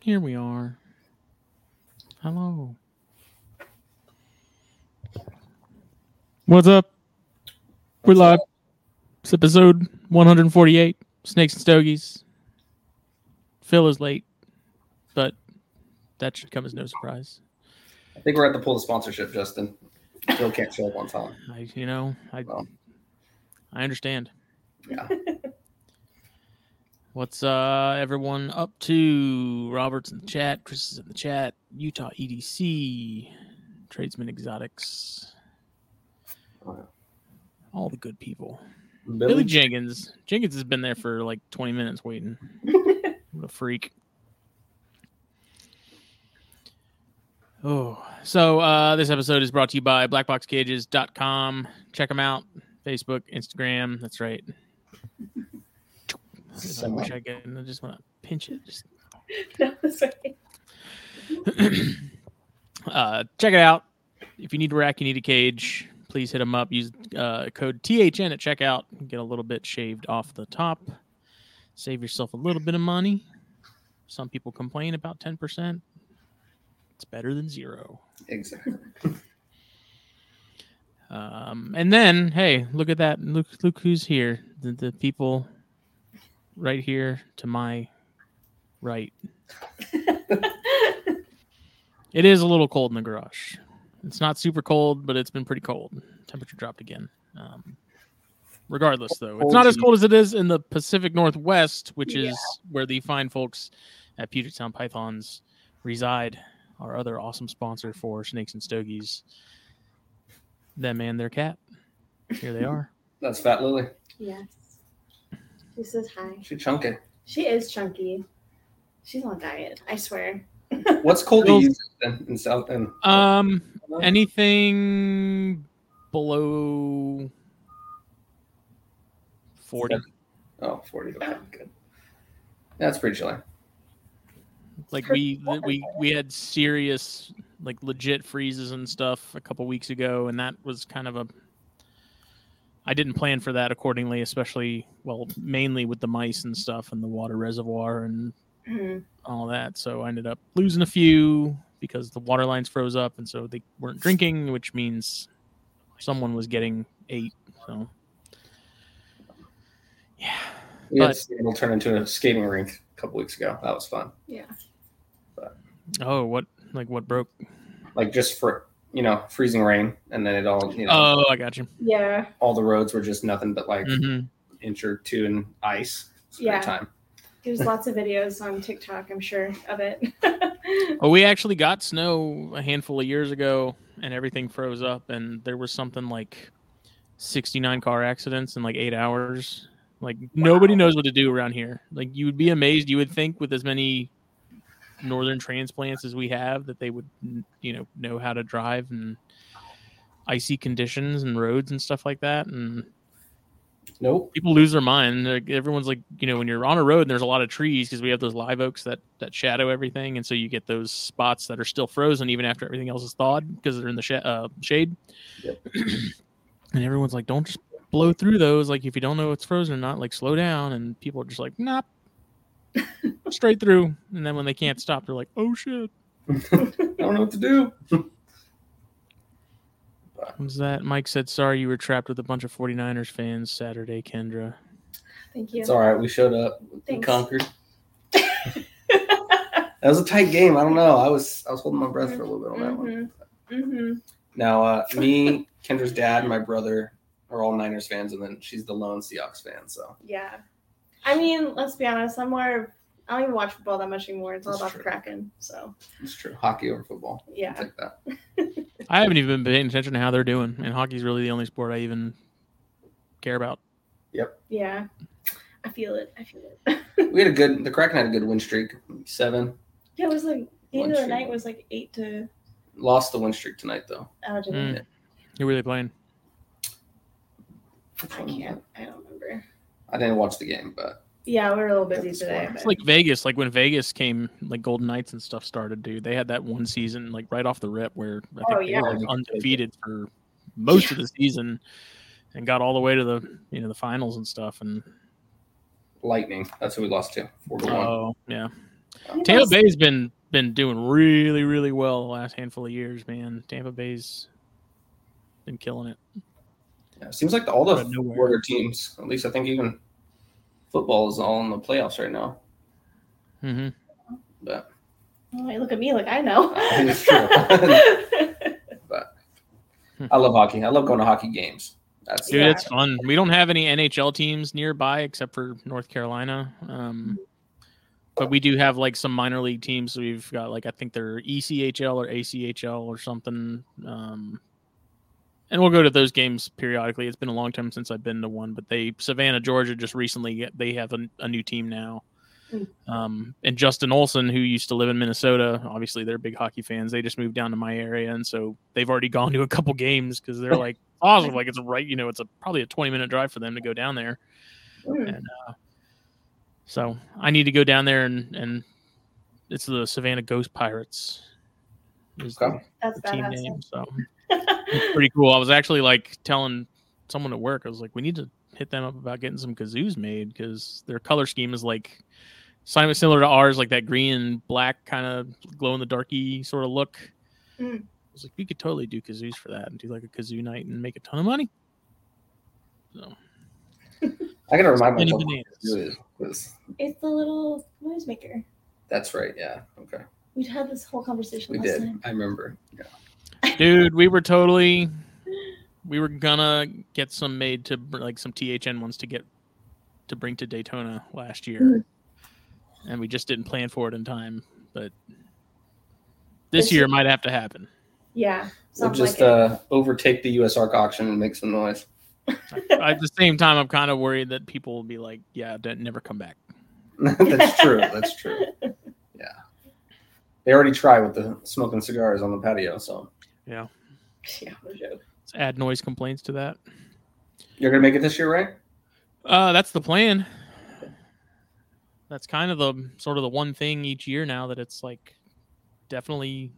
Here we are. Hello. What's up? We're live. It's episode 148. Snakes and Stogies. Phil is late, but that should come as no surprise. I think we're at the pull the sponsorship, Justin. Phil can't show up on time. I, you know, I, Well. I understand. Yeah. What's uh everyone up to? Robert's in the chat. Chris is in the chat. Utah EDC, Tradesman Exotics, all the good people. Billy, Billy, Jenkins. Jenkins has been there for like 20 minutes waiting. what a freak. Oh, so uh, this episode is brought to you by blackboxcages.com. Check them out. Facebook, Instagram. That's right. I wish I could. I just want to pinch it. Just No, that's right. uh, check it out. If you need a rack, you need a cage, please hit them up. Use uh, code THN at checkout. Get a little bit shaved off the top. Save yourself a little bit of money. Some people complain about 10%. It's better than zero. exactly. Um, and then, hey, look at that. Look, look who's here. The, the people right here to my right. It is a little cold in the garage. It's not super cold, but it's been pretty cold. Temperature dropped again. Um, regardless, though, it's not as cold as it is in the Pacific Northwest, which is where the fine folks at Puget Sound Pythons reside. Our other awesome sponsor for Snakes and Stogies. Them and their cat. Here they are. That's Fat Lily. yes. She says hi. She chunky. She is chunky. She's on diet. I swear. What's cold to Phil's- you in, in South and Um, anything below forty. oh 40 okay good. That's pretty chilly. like we we we had serious like legit freezes and stuff a couple weeks ago and that was kind of a i didn't plan for that accordingly especially well mainly with the mice and stuff and the water reservoir and Mhm. all that so i ended up losing a few because the water lines froze up and so they weren't drinking which means someone was getting eight so yeah We had But- Seattle turn into a skating rink a couple weeks ago. That was fun. Yeah. oh what like what broke Like just for you know freezing rain, and then it all you know oh i got you Yeah. all the roads were just nothing but like hmm inch or two in ice. Yeah. time. There's lots of videos on TikTok, I'm sure, of it. Well, we actually got snow a handful of years ago, and everything froze up, and there was something like 69 car accidents in like eight hours. Like nobody knows what to do around here. Like you would be amazed. You would think with as many northern transplants as we have that they would, you know, know how to drive and icy conditions and roads and stuff like that. And Nope. people lose their mind. Like, everyone's like, you know, when you're on a road and there's a lot of trees because we have those live oaks that that shadow everything, and so you get those spots that are still frozen even after everything else is thawed because they're in the sh- uh, shade. Yep. and everyone's like, don't just blow through those. Like if you don't know it's frozen or not, like slow down. And people are just like, nah, straight through. And then when they can't stop, they're like, oh shit. I don't know what to do. What was that? Mike said, sorry you were trapped with a bunch of 49ers fans Saturday, Kendra. Thank you. It's all right. We showed up. We conquered. That was a tight game. I don't know. I was I was holding my breath for a little bit on that one. hmm hmm Now, uh, me, Kendra's dad, and my brother are all Niners fans, and then she's the lone Seahawks fan. So Yeah. I mean, let's be honest. I'm more. I don't even watch football that much anymore. It's all That's about true. the Kraken. So it's true. Hockey over football. Yeah. take that. I haven't even been paying attention to how they're doing, and hockey's really the only sport I even care about. Yep. Yeah. I feel it. I feel it. We had a good. The Kraken had a good win streak. Seven. Yeah, it was like the end One of the night was like eight to. Lost the win streak tonight though. Oh, did Mm. it? Who were they playing? I can't. I don't remember. I didn't watch the game, but Yeah, we are a little busy today. fine. It's But like Vegas, like when Vegas came, like Golden Knights and stuff started, dude. They had that one season, like right off the rip, where I think Oh, they were like, undefeated for most of the season, and got all the way to the you know the finals and stuff. And Lightning. That's who we lost to. Four to one. oh yeah, You Tampa guys- Bay's been been doing really really well the last handful of years, man. Tampa Bay's been killing it. Yeah, it seems like the, all the Out of border teams. At least I think even football is all in the playoffs right now. Mm-hmm. But you look at me like I know. I think it's true. but I love hockey. I love going to hockey games. That's Dude, it's fun. We don't have any NHL teams nearby except for North Carolina. Um, but we do have like some minor league teams. So we've got like I think they're ECHL or ACHL or something. Um, and we'll go to those games periodically. It's been a long time since I've been to one, but they Savannah, Georgia, just recently they have a, a new team now. Mm. Um, and Justin Olson, who used to live in Minnesota, obviously they're big hockey fans. They just moved down to my area, and so they've already gone to a couple games because they're like awesome. Like it's right, you know, it's a probably a twenty minute drive for them to go down there. Mm. And uh, so I need to go down there and and it's the Savannah Ghost Pirates. Is the, That's the team name. So it's pretty cool. I was actually like telling someone at work, I was like, we need to hit them up about getting some kazoos made because their color scheme is like Simon similar to ours, like that green and black kind of glow in the darky sort of look. Mm. I was like, we could totally do kazoos for that and do like a kazoo night and make a ton of money. So I gotta remind myself. bananas. What it is, 'cause It's the little noisemaker. That's right. Yeah. Okay. We'd had this whole conversation We last did. time. I remember. Yeah. Dude we were totally we were gonna get some made to like some thn ones to get to bring to daytona last year Mhm. and we just didn't plan for it in time but this This year year- might have to happen Yeah. We'll just like it. uh, overtake the USARK auction and make some noise. at the same time i'm kind of worried that people will be like yeah don't never come back That's true. That's true. Yeah. They already tried with the smoking cigars on the patio, so Yeah, no joke. Let's add noise complaints to that you're gonna make it this year, right? uh that's the plan that's kind of the sort of the one thing each year now that it's like definitely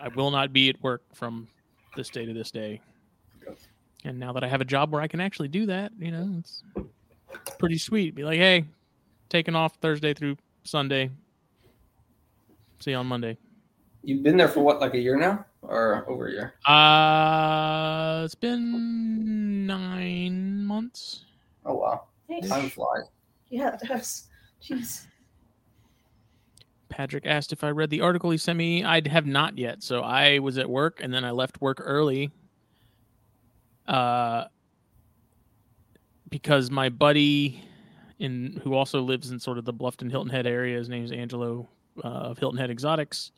I will not be at work from this day to this day. And now that I have a job where I can actually do that, you know, it's, it's pretty sweet. Be like, hey, taking off Thursday through Sunday. See you on Monday. You've been there for what, like a year now, or over a year? Uh it's been nine months. Oh wow, Nice. time flies. Yeah, it does. Jeez. Patrick asked if I read the article he sent me. I have not yet. So I was at work and then I left work early. Uh, because my buddy, in who also lives in sort of the Bluffton Hilton Head area, his name is Angelo uh, of Hilton Head Exotics.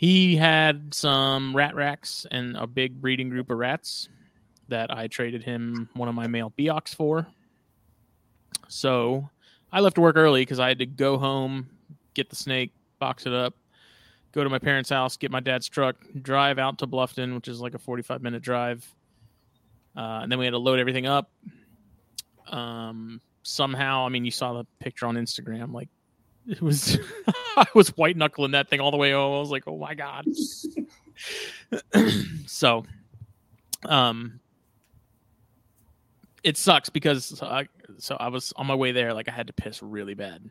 He had some rat racks and a big breeding group of rats that I traded him one of my male Beox for. So I left work early because I had to go home, get the snake, box it up, go to my parents' house, get my dad's truck, drive out to Bluffton, which is like a 45 minute drive. Uh, and then we had to load everything up. Um, somehow, I mean, you saw the picture on Instagram. Like, it was, I was white knuckling that thing all the way home. I was like, oh my God. so, um, it sucks because I, so I was on my way there, like I had to piss really bad.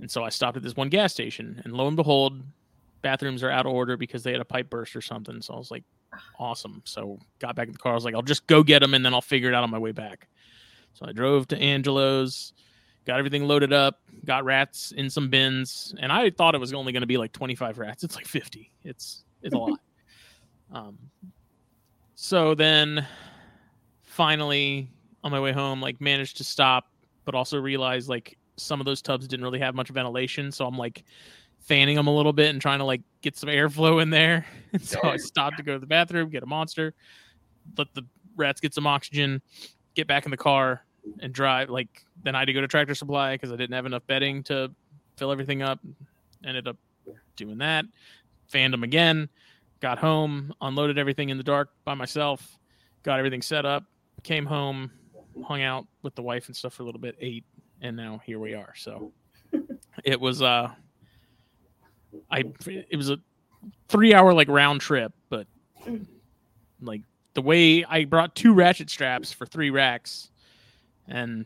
And so I stopped at this one gas station, and lo and behold, bathrooms are out of order because they had a pipe burst or something. So I was like, awesome. So got back in the car. I was like, I'll just go get them and then I'll figure it out on my way back. So I drove to Angelo's, got everything loaded up, got rats in some bins, and I thought it was only going to be like 25 rats. It's like 50. It's it's a lot. Um, so then finally on my way home, like managed to stop, but also realized like some of those tubs didn't really have much ventilation. So I'm like fanning them a little bit and trying to like get some airflow in there. And so I stopped to go to the bathroom, get a monster, let the rats get some oxygen, get back in the car, and drive. Like then I had to go to Tractor Supply because I didn't have enough bedding to fill everything up. Ended up doing that. Fanned them again. Got home, unloaded everything in the dark by myself. Got everything set up. Came home, hung out with the wife and stuff for a little bit. Ate, and now here we are. So it was uh, I it was a three hour like round trip, but like the way I brought two ratchet straps for three racks, and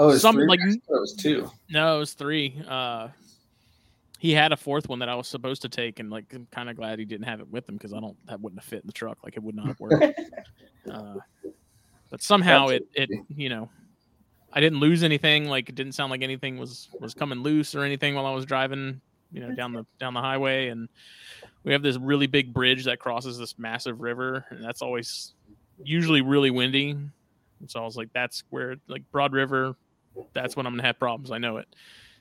Oh, it's Some, three like- racks? I it was two. no, it was three. Uh, he had a fourth one that I was supposed to take, and like I'm kind of glad he didn't have it with him because I don't that wouldn't have fit in the truck. Like it would not have worked. uh, but somehow it it you know I didn't lose anything. Like it didn't sound like anything was was coming loose or anything while I was driving. You know down the down the highway, and we have this really big bridge that crosses this massive river, and that's always usually really windy. And so I was like, that's where like Broad River, that's when I'm gonna have problems. I know it.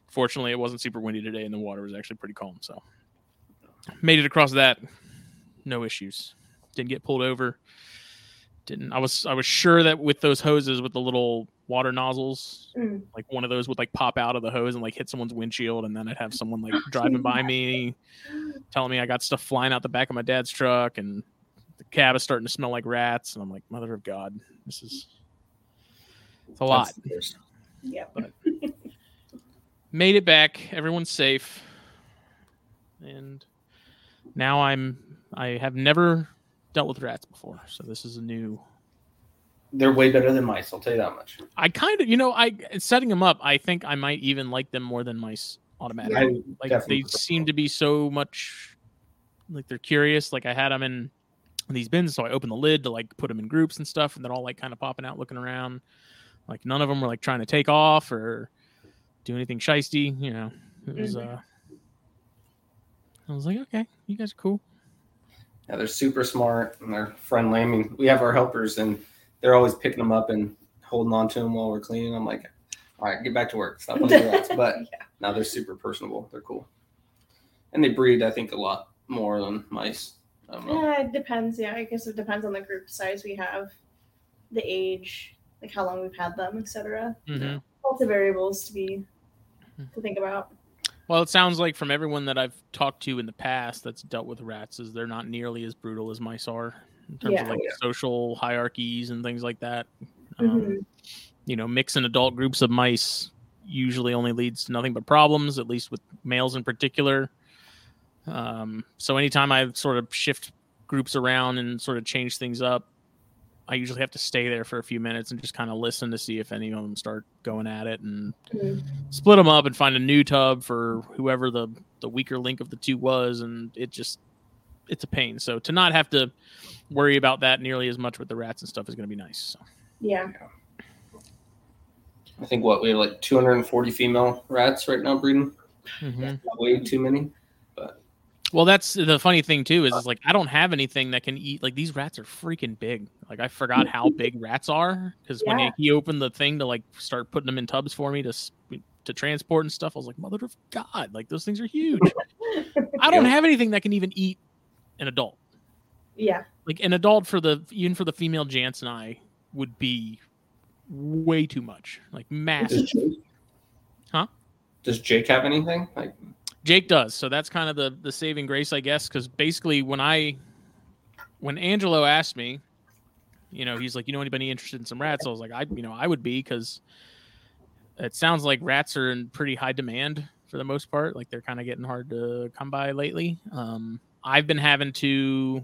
Fortunately, it wasn't super windy today, and the water was actually pretty calm. So made it across that, no issues. Didn't get pulled over. Didn't. I was I was sure that with those hoses with the little water nozzles, Mm. like one of those would like pop out of the hose and like hit someone's windshield, and then I'd have someone like driving by me, telling me I got stuff flying out the back of my dad's truck, and the cab is starting to smell like rats, and I'm like, mother of God, this is it's a lot. Yeah. But made it back. Everyone's safe, and now I'm. I have never dealt with rats before, so this is a new. They're way better than mice. I'll tell you that much. I kind of, you know, I setting them up. I think I might even like them more than mice automatically. I like they prefer seem to be so much like they're curious. Like I had them in these bins, so I opened the lid to like put them in groups and stuff, and they're all like kind of popping out, looking around. Like none of them were like trying to take off or do anything shisty. You know, it was. Mhm. uh I was like, okay, you guys are cool. Yeah, they're super smart and they're friendly. I mean, we have our helpers and they're always picking them up and holding on to them while we're cleaning. I'm like, all right, get back to work. Stop on the rats. But now they're super personable. They're cool. And they breed, I think, a lot more than mice. I don't know. Yeah, it depends. Yeah, I guess it depends on the group size we have, the age, like how long we've had them, etc. Mhm. Lots of variables to be Hmm. to think about. Well, it sounds like from everyone that I've talked to in the past that's dealt with rats, is they're not nearly as brutal as mice are in terms Yeah. of like Yeah. social hierarchies and things like that. Um, Mhm. you know, mixing adult groups of mice usually only leads to nothing but problems, at least with males in particular. Um, so anytime I sort of shift groups around and sort of change things up, I usually have to stay there for a few minutes and just kind of listen to see if any of them start going at it and Mhm. split them up and find a new tub for whoever the the weaker link of the two was and it just it's a pain so to not have to worry about that nearly as much with the rats and stuff is going to be nice so. Yeah. I think what we have like 240 female rats right now breeding. Way too many. Well that's the funny thing too is, is like i don't have anything that can eat like these rats are freaking big like i forgot how mm-hmm. big rats are because when he opened the thing to like start putting them in tubs for me to to transport and stuff i was like mother of god like those things are huge i don't have anything that can even eat an adult Yeah. like an adult for the even for the female Jance and I would be way too much. Like massive. Does Jake, Huh? Does Jake have anything? Like, Jake does. So that's kind of the the saving grace, I guess, because basically when I when Angelo asked me, you know, he's like, you know, anybody interested in some rats? I was like, I, you know, I would be because it sounds like rats are in pretty high demand for the most part. Like they're kind of getting hard to come by lately. Um, I've been having to,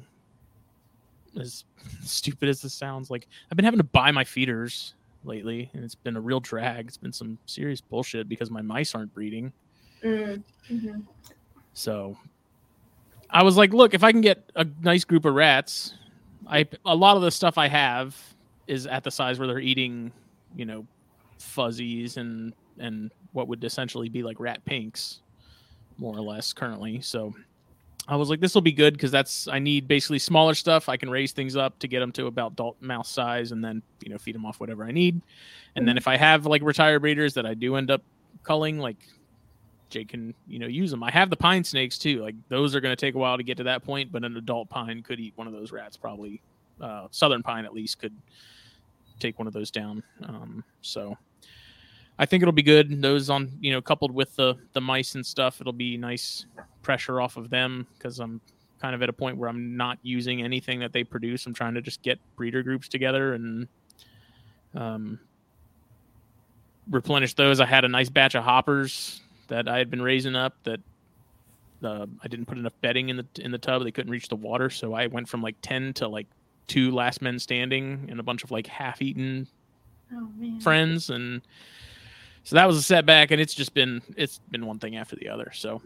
as stupid as this sounds, like I've been having to buy my feeders lately, and it's been a real drag. It's been some serious bullshit because my mice aren't breeding. Mm. Mhm. So I was like, look, if I can get a nice group of rats, I a lot of the stuff I have is at the size where they're eating, you know, fuzzies and and what would essentially be like rat pinks, more or less currently. So I was like, this will be good because that's I need basically smaller stuff. I can raise things up to get them to about adult mouse size, and then you know feed them off whatever I need. And then if I have like retired breeders that I do end up culling, like Jake can you know use them. I have the pine snakes too. Like those are going to take a while to get to that point, but an adult pine could eat one of those rats probably. Uh, southern pine at least could take one of those down. Um, so I think it'll be good. Those on you know coupled with the the mice and stuff, it'll be nice pressure off of them because I'm kind of at a point where I'm not using anything that they produce. I'm trying to just get breeder groups together and um, replenish those. I had a nice batch of hoppers that I had been raising up that uh, I didn't put enough bedding in the in the tub. They couldn't reach the water, so I went from like ten to like two last men standing and a bunch of like half-eaten Oh friends, and so that was a setback. And it's just been it's been one thing after the other. So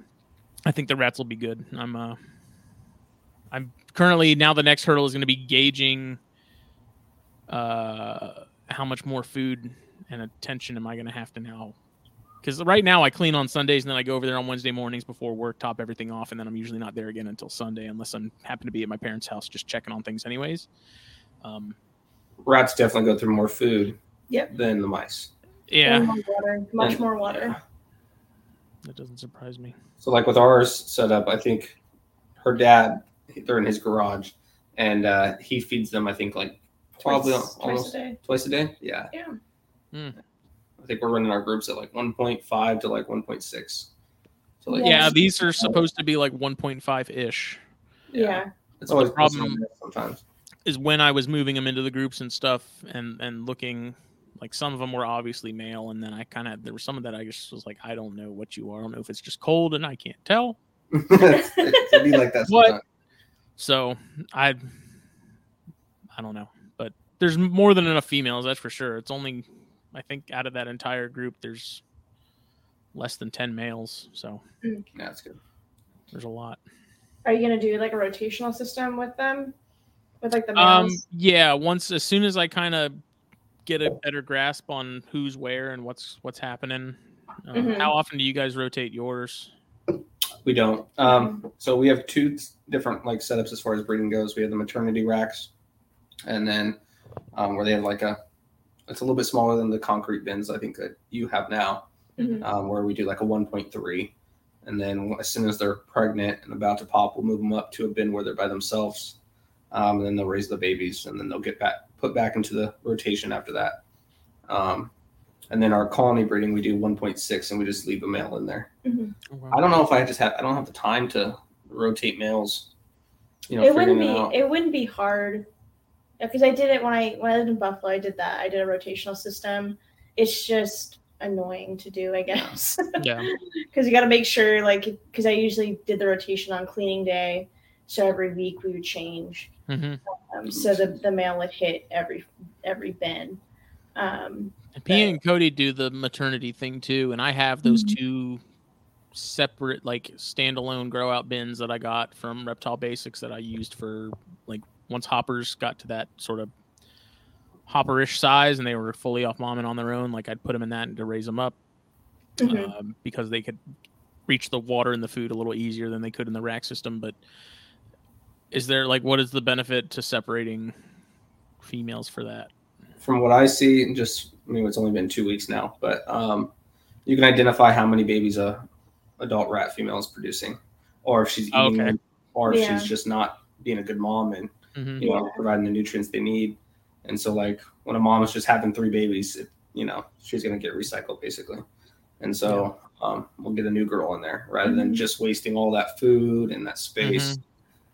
I think the rats will be good. I'm uh I'm currently now the next hurdle is going to be gauging uh how much more food and attention am I going to have to now because right now I clean on Sundays and then I go over there on Wednesday mornings before work, top everything off, and then I'm usually not there again until Sunday unless I'm happen to be at my parents' house just checking on things anyways. Um, Rats definitely go through more food Yep. than the mice. yeah, And more water, much And- more water. yeah. that doesn't surprise me. So like with ours set up, I think her dad they're in his garage, and uh, he feeds them. I think like probably Twice- twice almost a day. twice a day. Yeah. Yeah. Hmm. I think we're running our groups at like 1.5 to like 1.6. So like Yeah. Yeah, these are supposed to be like 1.5 ish. Yeah. It's always The problem- problem sometimes. Is when I was moving them into the groups and stuff, and and looking like some of them were obviously male, and then I kind of there were some of that I just was like, I don't know what you are. I don't know if it's just cold and I can't tell. It'd be like that. What? So I I don't know, but there's more than enough females, that's for sure. It's only I think out of that entire group, there's less than ten males, so Yeah, it's good. there's a lot. Are you gonna do like a rotational system with them? With like the Um, males? yeah. Once as soon as I kind of get a better grasp on who's where and what's what's happening. Um, Mhm. How often do you guys rotate yours? We don't. Um, so we have two different like setups as far as breeding goes. We have the maternity racks, and then um, where they have like a, it's a little bit smaller than the concrete bins I think that you have now, Mhm. um, where we do like a 1.3, and then as soon as they're pregnant and about to pop, we'll move them up to a bin where they're by themselves, um, and then they'll raise the babies, and then they'll get back put back into the rotation after that. Um, and then our colony breeding, we do 1.6, and we just leave a male in there. I don't know if I just have I don't have the time to rotate males. You know, it wouldn't be it out. it wouldn't be hard because I did it when I when I lived in Buffalo. I did that. I did a rotational system. It's just annoying to do, I guess, Yeah. because you got to make sure like because I usually did the rotation on cleaning day, so every week we would change. hmm Um, so the the male would hit every every bin. Um, P and Cody do the maternity thing too, and I have those Mhm. two separate like standalone grow out bins that I got from Reptile Basics that I used for like once hoppers got to that sort of hopperish size and they were fully off mom and on their own. Like I'd put them in that and to raise them up mhm. um, because they could reach the water and the food a little easier than they could in the rack system. But is there like what is the benefit to separating females for that? From what I see, and just I mean, it's only been two weeks now, but um, you can identify how many babies a adult rat female is producing, or if she's eating Okay. or if Yeah. she's just not being a good mom and hmm you know providing the nutrients they need. And so, like when a mom is just having three babies, it, you know she's gonna get recycled basically. And so um, we'll get a new girl in there rather than Mhm. just wasting all that food and that space.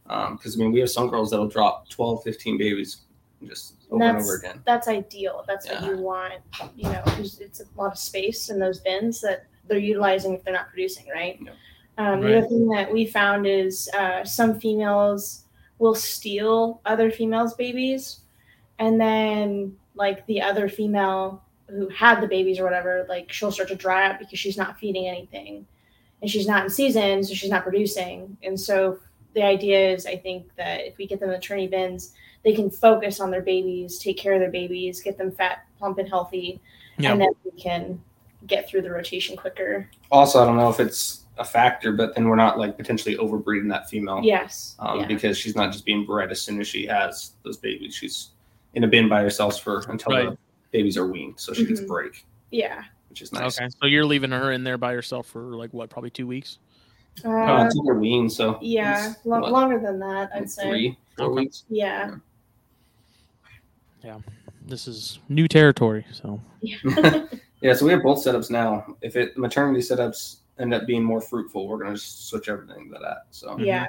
Because I mean, we have some girls that'll drop 12, 15 babies just over and That's over again. that's ideal. That's what you want. You know, 'cause it's a lot of space in those bins that they're utilizing if they're not producing, right? Yeah. Um, The other thing that we found is uh, some females will steal other females' babies, and then like the other female who had the babies or whatever, like she'll start to dry up because she's not feeding anything, and she's not in season, so she's not producing. And so the idea is, I think that if we get them in the attorney bins, they can focus on their babies, take care of their babies, get them fat, plump, and healthy, Yeah. and then we can get through the rotation quicker. Also, I don't know if it's a factor, but then we're not like potentially overbreeding that female. Yes. Um, yeah. Because she's not just being bred as soon as she has those babies. She's in a bin by herself for until the babies are weaned, so she gets a break, yeah. which is nice. Okay, so you're leaving her in there by herself for like what, probably two weeks? Uh, Uh, until they're weaned, so yeah. Lo- what, longer than that, I'd say. three, four Okay. weeks. Yeah. this is new territory. So yeah, so we have both setups now. If it maternity setups end up being more fruitful, we're gonna switch everything to that. So Yeah.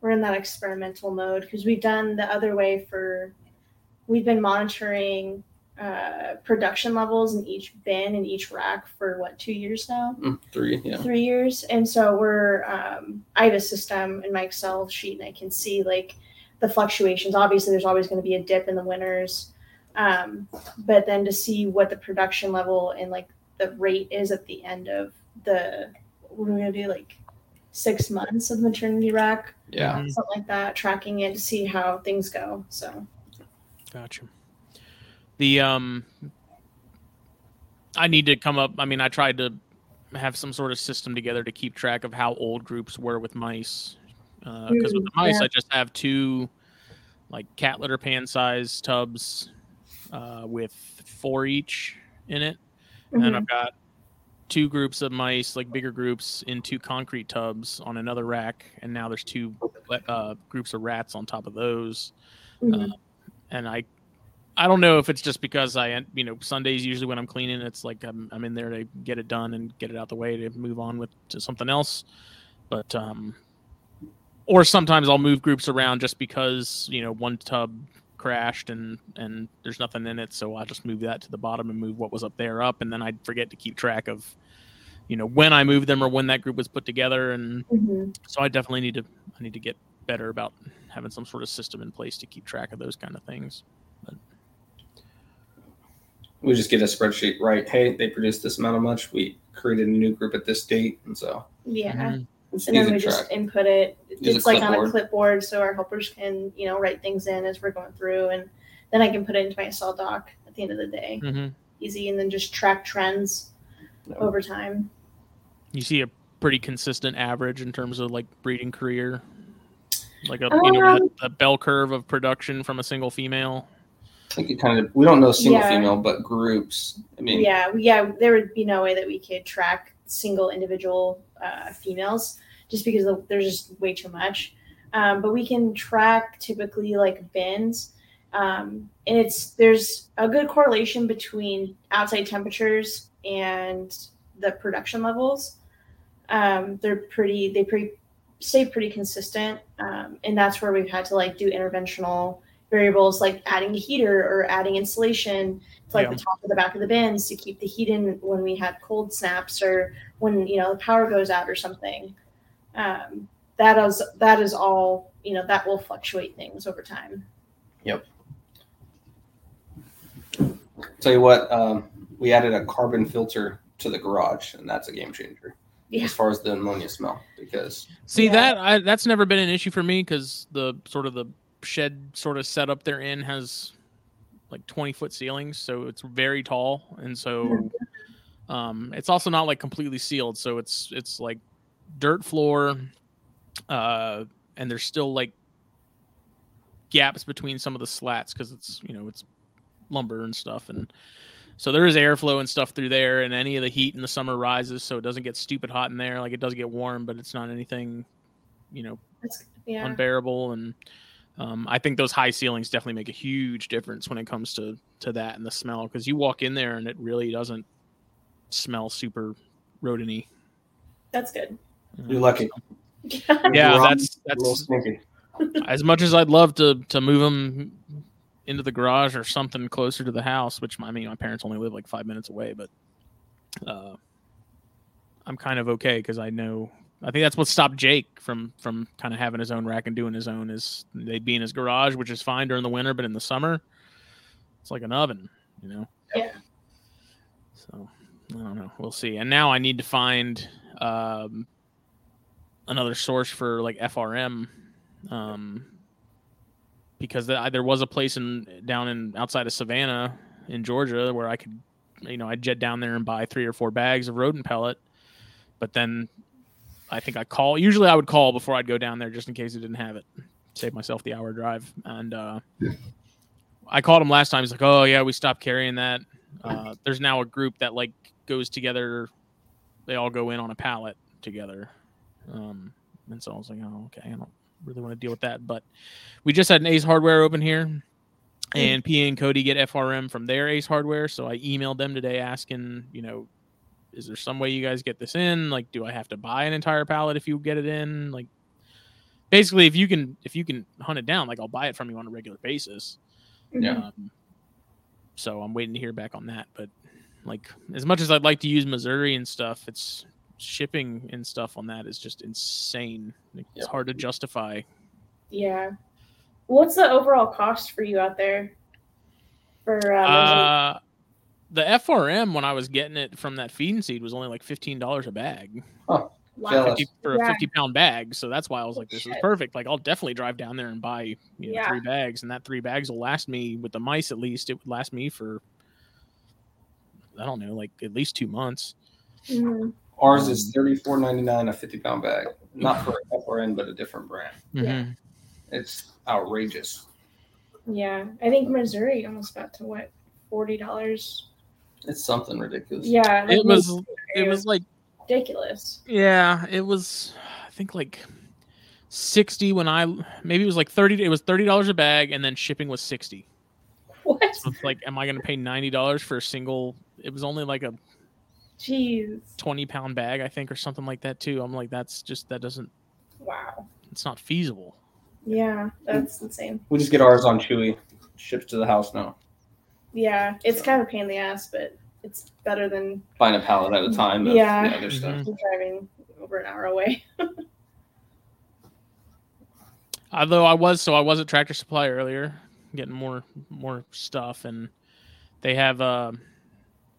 We're in that experimental mode because we've done the other way for, we've been monitoring uh, production levels in each bin and each rack for what, two years now? Mm, three, yeah. Three years. And so we're, um, I have a system in my Excel sheet and I can see like the fluctuations. Obviously, there's always going to be a dip in the winters. Um, but then to see what the production level and like the rate is at the end of the, what are we going to do? Like six months of maternity rack Yeah. Mhm. something like that, tracking it to see how things go. So Gotcha. The um, I need to come up. I mean, I tried to have some sort of system together to keep track of how old groups were with mice. Because with the Mm, mice, yeah. I just have two, like cat litter pan size tubs, uh, with four each in it, and then mhm. I've got two groups of mice, like bigger groups, in two concrete tubs on another rack, and now there's two uh, groups of rats on top of those. Mhm. and I I don't know if it's just because I you know Sundays usually when I'm cleaning it's like I'm I'm in there to get it done and get it out the way to move on with to something else, but um, or sometimes I'll move groups around just because you know one tub crashed and and there's nothing in it, so I'll just move that to the bottom and move what was up there up, and then I forget to keep track of you know when I moved them or when that group was put together, and Mhm. so I definitely need to I need to get better about having some sort of system in place to keep track of those kind of things. But We just get a spreadsheet, right? Hey, they produced this amount of much. We created a new group at this date, and so Yeah. Mhm. It's And easy then we track. just input it. Use It's like on a clipboard. clipboard so our helpers can, you know, write things in as we're going through and then I can put it into my Excel doc at the end of the day. Mhm. Easy and then just track trends Yeah. over time. You see a pretty consistent average in terms of like breeding career, like a you know Um, that, that bell curve of production from a single female. I think it kind of we don't know single Yeah. female, but groups. I mean, yeah, yeah, there would be no way that we could track single individual uh, females just because there's just way too much. Um, but we can track typically like bins, um, and it's there's a good correlation between outside temperatures and the production levels. Um, they're pretty they pretty stay pretty consistent, um, and that's where we've had to like do interventional variables like adding a heater or adding insulation to like Yeah. the top of the back of the bins to keep the heat in when we had cold snaps or when you know the power goes out or something. Um, that is that is all you know that will fluctuate things over time. Yep. Tell you what, um, we added a carbon filter to the garage, and that's a game changer Yeah. as far as the ammonia smell. Because See Yeah. that I, that's never been an issue for me because the sort of the shed sort of setup they're in has like 20 foot ceilings, so it's very tall, and so um, it's also not like completely sealed, so it's it's like dirt floor, uh, and there's still like gaps between some of the slats because it's you know it's lumber and stuff and so there is airflow and stuff through there and any of the heat in the summer rises so it doesn't get stupid hot in there like it does get warm but it's not anything you know yeah. unbearable and um, i think those high ceilings definitely make a huge difference when it comes to to that and the smell because you walk in there and it really doesn't smell super rodent-y That's good. You're lucky. yeah Wrong. that's A little that's as much as I'd love to to move them into the garage or something closer to the house, which I mean my parents only live like five minutes away, but uh, I'm kind of okay because I know I think that's what stopped Jake from from kind of having his own rack and doing his own is they'd be in his garage, which is fine during the winter, but in the summer it's like an oven, you know. Yeah. So I don't know. We'll see. And now I need to find um, another source for like FRM um, because the, there was a place in down in outside of Savannah in Georgia where I could, you know, I'd jet down there and buy three or four bags of rodent pellet, but then I think I call. Usually, I would call before I'd go down there just in case I didn't have it, save myself the hour drive. And uh, I called him last time. He's like, "Oh yeah, we stopped carrying that." Uh, there's now a group that like goes together. They all go in on a pallet together. Um, and so I was like, "Oh okay, I don't really want to deal with that." But we just had an Ace Hardware open here, and P and Cody get FRM from their Ace Hardware. So I emailed them today asking, you know, is there some way you guys get this in? Like, do I have to buy an entire pallet if you get it in? Like, basically, if you can if you can hunt it down, like I'll buy it from you on a regular basis. Yeah. Um, so I'm waiting to hear back on that. But like, as much as I'd like to use Mazuri and stuff, it's shipping and stuff on that is just insane. It's Yep. hard to justify. Yeah. What's the overall cost for you out there? For uh, Uh, the FRM when I was getting it from that feed and seed was only like fifteen dollars a bag Oh, wow. 50, for a fifty pound bag. So that's why I was like, this is perfect. Like I'll definitely drive down there and buy you know Yeah. three bags, and that three bags will last me with the mice at least. It would last me for I don't know, like at least two months. Mhm. Ours is thirty four ninety nine a fifty pound bag, not for a FRM, but a different brand. Yeah. Mhm. It's outrageous. Yeah, I think Mazuri almost got to what forty dollars. It's something ridiculous. Yeah, like, It was Mazuri it was like ridiculous. Yeah, it was. I think like sixty when I maybe it was like thirty. It was thirty dollars a bag, and then shipping was sixty. What? So it's like, am I going to pay ninety dollars for a single? It was only like a Jeez! twenty pound bag, I think, or something like that too. I'm like, that's just that doesn't. Wow. It's not feasible. Yeah, that's insane. We just get ours on Chewy, ships to the house now. Yeah, it's kind of a pain in the ass, but it's better than Buying a pallet at a time. Of Yeah. The other stuff. driving over an hour away. Although I was so I was at Tractor Supply earlier, getting more more stuff, and they have uh,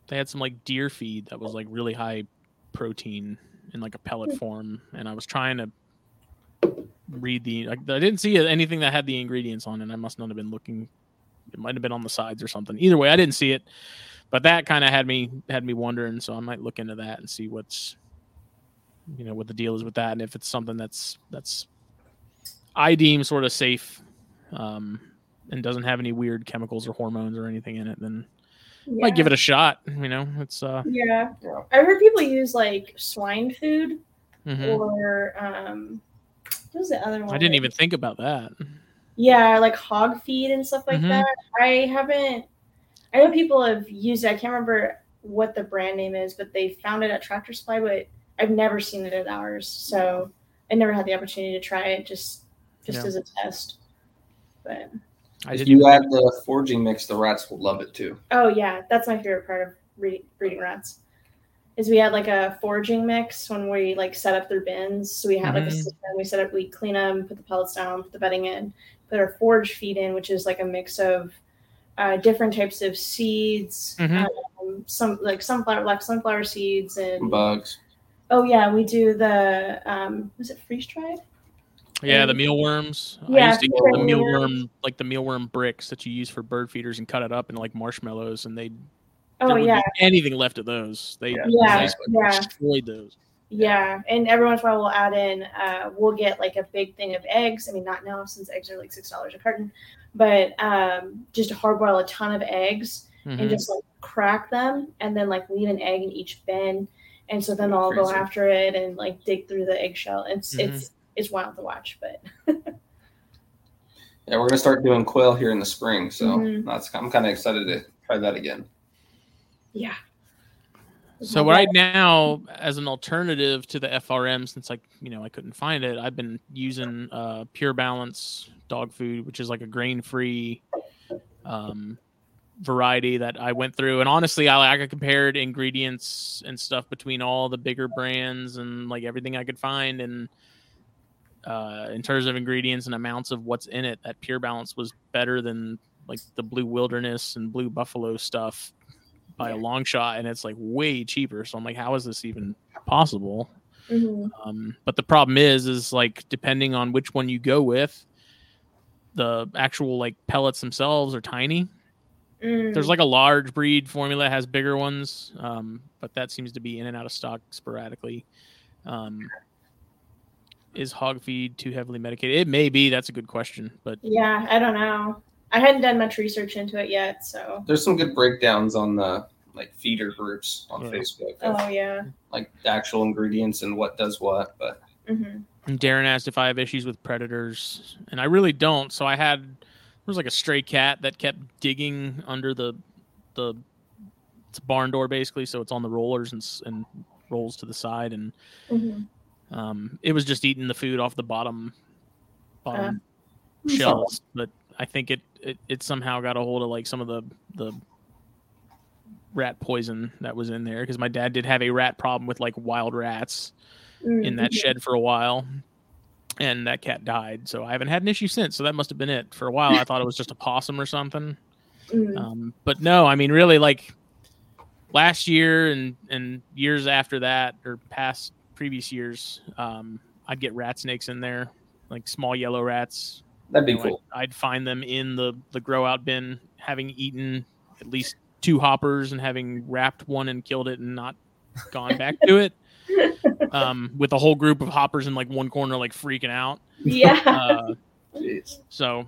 they had some like deer feed that was like really high protein in like a pellet form, and I was trying to read the like I didn't see anything that had the ingredients on it. I must not have been looking. It might have been on the sides or something. Either way, I didn't see it, but that kind of had me had me wondering. So I might look into that and see what's you know what the deal is with that, and if it's something that's that's I deem sort of safe um, and doesn't have any weird chemicals or hormones or anything in it, then yeah. might give it a shot. You know, it's uh, Yeah. Yeah. I've heard people use like swine food mhm. or um, what was the other one? I didn't even think about that. Yeah, like hog feed and stuff like Mhm. that. I haven't. I know people have used it. I can't remember what the brand name is, but they found it at Tractor Supply, but I've never seen it at ours. So I never had the opportunity to try it, just just Yeah. as a test. But I If you add the foraging mix, the rats will love it too. oh yeah, that's my favorite part of breeding, breeding rats. Is we had like a foraging mix when we like set up their bins. So we had like a Mhm. system. We set up, we clean them, put the pellets down, put the bedding in, put our forage feed in, which is like a mix of uh, different types of seeds, Mhm. um, some like sunflower, like sunflower seeds, and Bugs. oh yeah, we do the um, was it freeze dried? Yeah, the mealworms. I Yeah, used to get the mealworm, like the mealworm bricks that you use for bird feeders, and cut it up into like marshmallows, and they Oh there yeah, be anything left of those. They Yeah. yeah, yeah. destroyed those. Yeah, and every once in a while we'll add in. Uh, we'll get like a big thing of eggs. I mean, not now since eggs are like six dollars a carton, but um, just hard boil a ton of eggs and Mhm. just like crack them, and then like leave an egg in each bin, and so then I'll go after it and like dig through the eggshell. It's Mhm. it's it's wild to watch, but Yeah, we're gonna start doing quail here in the spring, so Mhm. that's I'm kind of excited to try that again. yeah. So right now, as an alternative to the FRM, since I you know I couldn't find it, I've been using uh, Pure Balance dog food, which is like a grain free um, variety that I went through. And honestly, I like I compared ingredients and stuff between all the bigger brands and like everything I could find. And uh, in terms of ingredients and amounts of what's in it, that Pure Balance was better than like the Blue Wilderness and Blue Buffalo stuff by a long shot, and it's like way cheaper. So I'm like, how is this even possible? Mhm. Um, but the problem is, is like depending on which one you go with, the actual like pellets themselves are tiny. Mm. There's like a large breed formula has bigger ones, um, but that seems to be in and out of stock sporadically. Um, is hog feed too heavily medicated? It may be. That's a good question, but yeah, I don't know. I hadn't done much research into it yet, so There's some good breakdowns on the like feeder groups on Yeah. Facebook, of, oh yeah. like the actual ingredients and what does what. But hmm Darren asked if I have issues with predators, and I really don't. So I had there was like a stray cat that kept digging under the the it's a barn door basically, so it's on the rollers and and rolls to the side, and Mhm. Um, it was just eating the food off the bottom bottom Uh, shells. But I think it, it it somehow got a hold of like some of the the rat poison that was in there because my dad did have a rat problem with like wild rats in that Mhm. shed for a while and that cat died so i haven't had an issue since so that must have been it for a while i thought it was just a possum or something Mhm. um, but no i mean really like last year and and years after that or past previous years um, i'd get rat snakes in there like small yellow rats That'd be you know, I'd- cool. I'd, find them in the the grow out bin having eaten at least two hoppers and having wrapped one and killed it and not gone back to it um, with a whole group of hoppers in like one corner like freaking out yeah. uh, so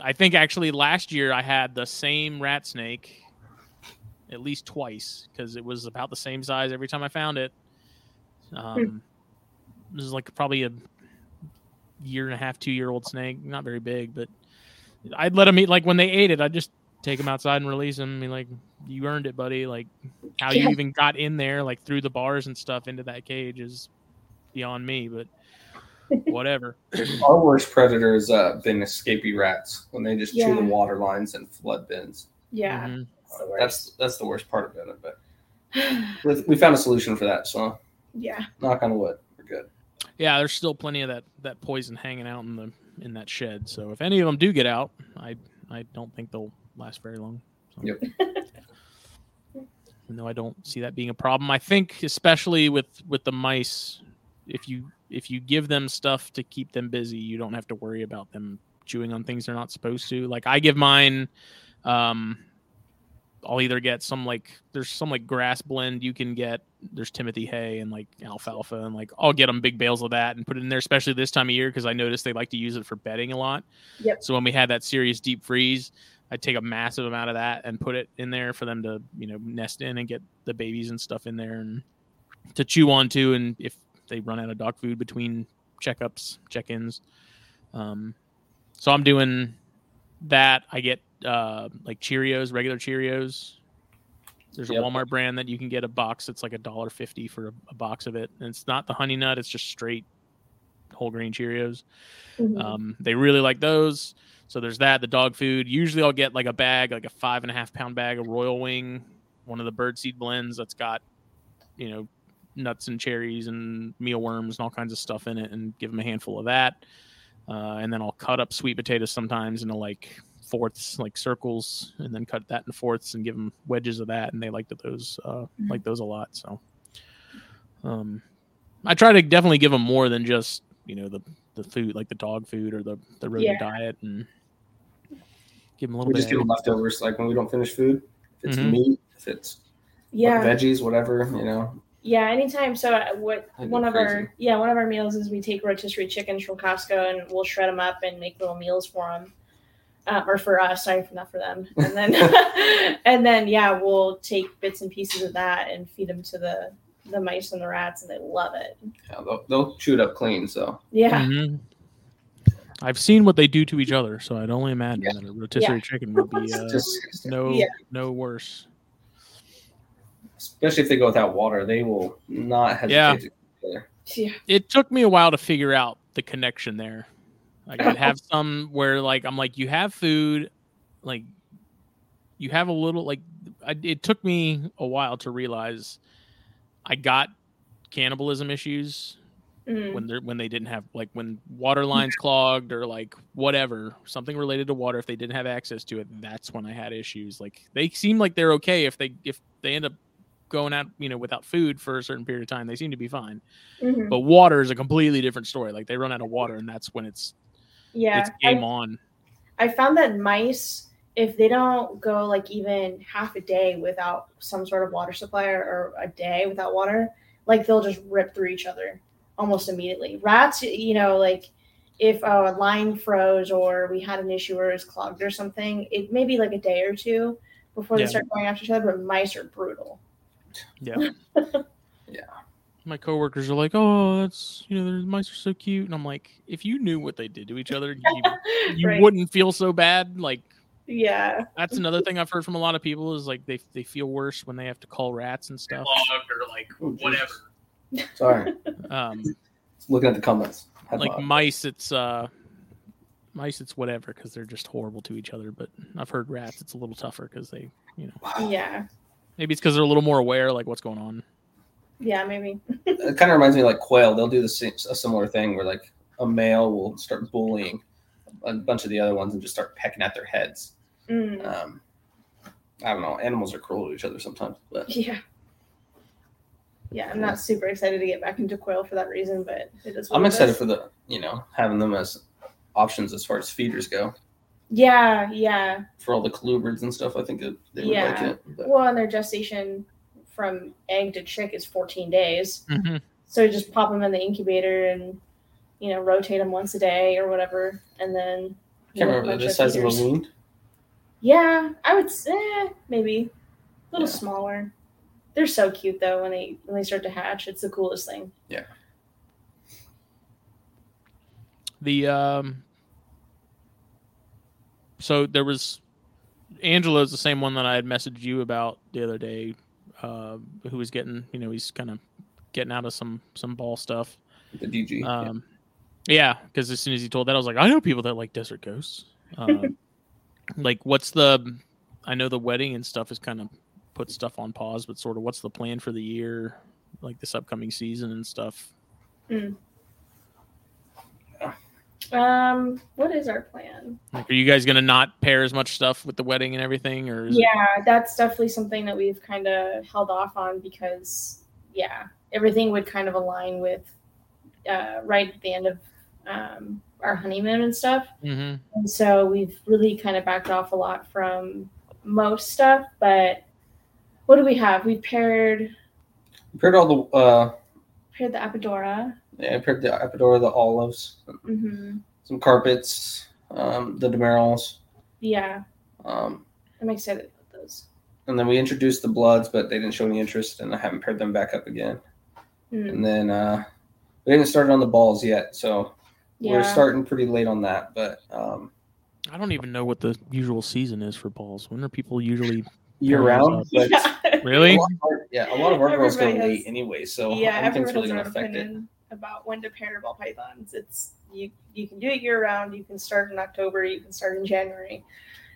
I think actually last year I had the same rat snake at least twice because it was about the same size every time I found it. Um, this is like probably a year and a half, two year old snake, not very big, but I'd let them eat. Like when they ate it, I'd just take them outside and release them. I mean, like you earned it, buddy. Like how Yeah. you even got in there, like through the bars and stuff into that cage is beyond me, but whatever. Our worst predator has uh, been escapee rats when they just chew the water lines and flood bins. yeah. Mhm. It's the That's that's the worst part about it. But we- we found a solution for that. So yeah. knock on wood, we're good. Yeah, there's still plenty of that that poison hanging out in the in that shed. So if any of them do get out, I I don't think they'll last very long. So. Yep. Even though I don't see that being a problem, I think especially with with the mice, if you if you give them stuff to keep them busy, you don't have to worry about them chewing on things they're not supposed to. Like I give mine, um, I'll either get some like there's some like grass blend you can get. There's Timothy hay and like alfalfa and like I'll get them big bales of that and put it in there, especially this time of year because I noticed they like to use it for bedding a lot. Yep. So when we had that serious deep freeze, I'd take a massive amount of that and put it in there for them to you know nest in and get the babies and stuff in there and to chew on too. And if they run out of dog food between checkups, check-ins, um, so I'm doing that. I get uh, like Cheerios, regular Cheerios. There's a Walmart brand that you can get a box that's like a dollar fifty for a, a box of it, and it's not the honey nut; it's just straight whole grain Cheerios. Mhm. Um, they really like those. So there's that. The dog food. Usually I'll get like a bag, like a five and a half pound bag of Royal Wing, one of the birdseed blends that's got, you know, nuts and cherries and mealworms and all kinds of stuff in it, and give them a handful of that. Uh, and then I'll cut up sweet potatoes sometimes into like fourths, like circles, and then cut that in fourths and give them wedges of that, and they like those uh, like those a lot. So, um, I try to definitely give them more than just you know the the food like the dog food or the the rodent Yeah. diet and give them a little We bit just give them leftovers, like when we don't finish food. If it's Mhm. meat, if it's yeah. veggies, whatever, you know. Yeah, anytime. So uh, what one of crazy. our yeah one of our meals is we take rotisserie chickens from Costco and we'll shred them up and make little meals for them, uh, or for us. Sorry, for not for them. And then and then yeah, we'll take bits and pieces of that and feed them to the the mice and the rats, and they love it. Yeah, they'll, they'll chew it up clean. So Yeah, Mhm. I've seen what they do to each other, so I'd only imagine Yeah. that a rotisserie chicken would be uh, just no Yeah. no worse. Especially if they go without water, they will not hesitate Yeah. to there. yeah, It took me a while to figure out the connection there. Like I'd have some where like I'm like you have food, like you have a little like I, it took me a while to realize I got cannibalism issues Mm. when they when they didn't have like when water lines clogged or like whatever something related to water if they didn't have access to it that's when i had issues like they seem like they're okay if they if they end up going out you know without food for a certain period of time they seem to be fine Mhm. but water is a completely different story like they run out of water and that's when it's yeah. it's game I, on I found that mice, if they don't go like even half a day without some sort of water supply or, or a day without water, like they'll just rip through each other almost immediately. Rats, you know, like if a line froze or we had an issue or it was clogged or something, it may be like a day or two before Yeah. they start going after each other. But mice are brutal. Yeah yeah. my coworkers are like, "Oh, that's you know, the mice are so cute," and I'm like, if you knew what they did to each other, you, you Right. wouldn't feel so bad. Like Yeah. that's another thing I've heard from a lot of people is like they they feel worse when they have to call rats and stuff. or like Oh, Jesus. whatever. Sorry, Um, looking at the comments. Had like my- mice, it's uh, mice, it's whatever because they're just horrible to each other. But I've heard rats, it's a little tougher because they, you know, Yeah. Maybe it's because they're a little more aware, like what's going on. Yeah, maybe. it kind of reminds me of like quail. They'll do the same, a similar thing where like a male will start bullying a bunch of the other ones and just start pecking at their heads. Mm. Um, I don't know. Animals are cruel to each other sometimes, but Yeah. Yeah, I'm not super excited to get back into quail for that reason, but it is. what I'm it excited is. for the you know having them as options as far as feeders go Yeah, yeah. for all the colubrids and stuff. I think it, they would like it. But Well, and their gestation from egg to chick is 14 days. Mm-hmm. So you just pop them in the incubator and, you know, rotate them once a day or whatever, and then. I can't remember bunch the of size of a feeders. wound. Yeah, I would say maybe a little Yeah. smaller. They're so cute though when they when they start to hatch. It's the coolest thing. Yeah. The um, so there was Angela's the same one that I had messaged you about the other day, uh, who was getting, you know, he's kind of getting out of some some ball stuff. The DG. yeah. Um, yeah, because as soon as he told that, I was like, I know people that like desert ghosts. Um, like, what's the? I know the wedding and stuff is kind of put stuff on pause, but sort of what's the plan for the year, like this upcoming season and stuff. Um, what is our plan? Like, are you guys gonna not pair as much stuff with the wedding and everything, or is it- Yeah, that's definitely something that we've kind of held off on because, yeah, everything would kind of align with uh, right at the end of um, our honeymoon and stuff. Mhm. And so we've really kind of backed off a lot from most stuff. But what do we have? We paired Paired all the uh, paired the Apodora. Yeah, paired the Apodora, the olives, hmm some carpets, um, the Dumerils, Yeah, um, I'm excited about those. and then we introduced the Bloods, but they didn't show any interest, and I haven't paired them back up again. Mm, And then uh, we didn't start on the balls yet, so yeah. we're starting pretty late on that. But um, I don't even know what the usual season is for balls. When are people usually year round, but Yeah. really? a lot of our- yeah, a lot of our girls go Everybody late anyway, so yeah, I don't think it's really going to own affect it. About when to pair ball pythons. It's you you can do it year round. You can start in October. You can start in January.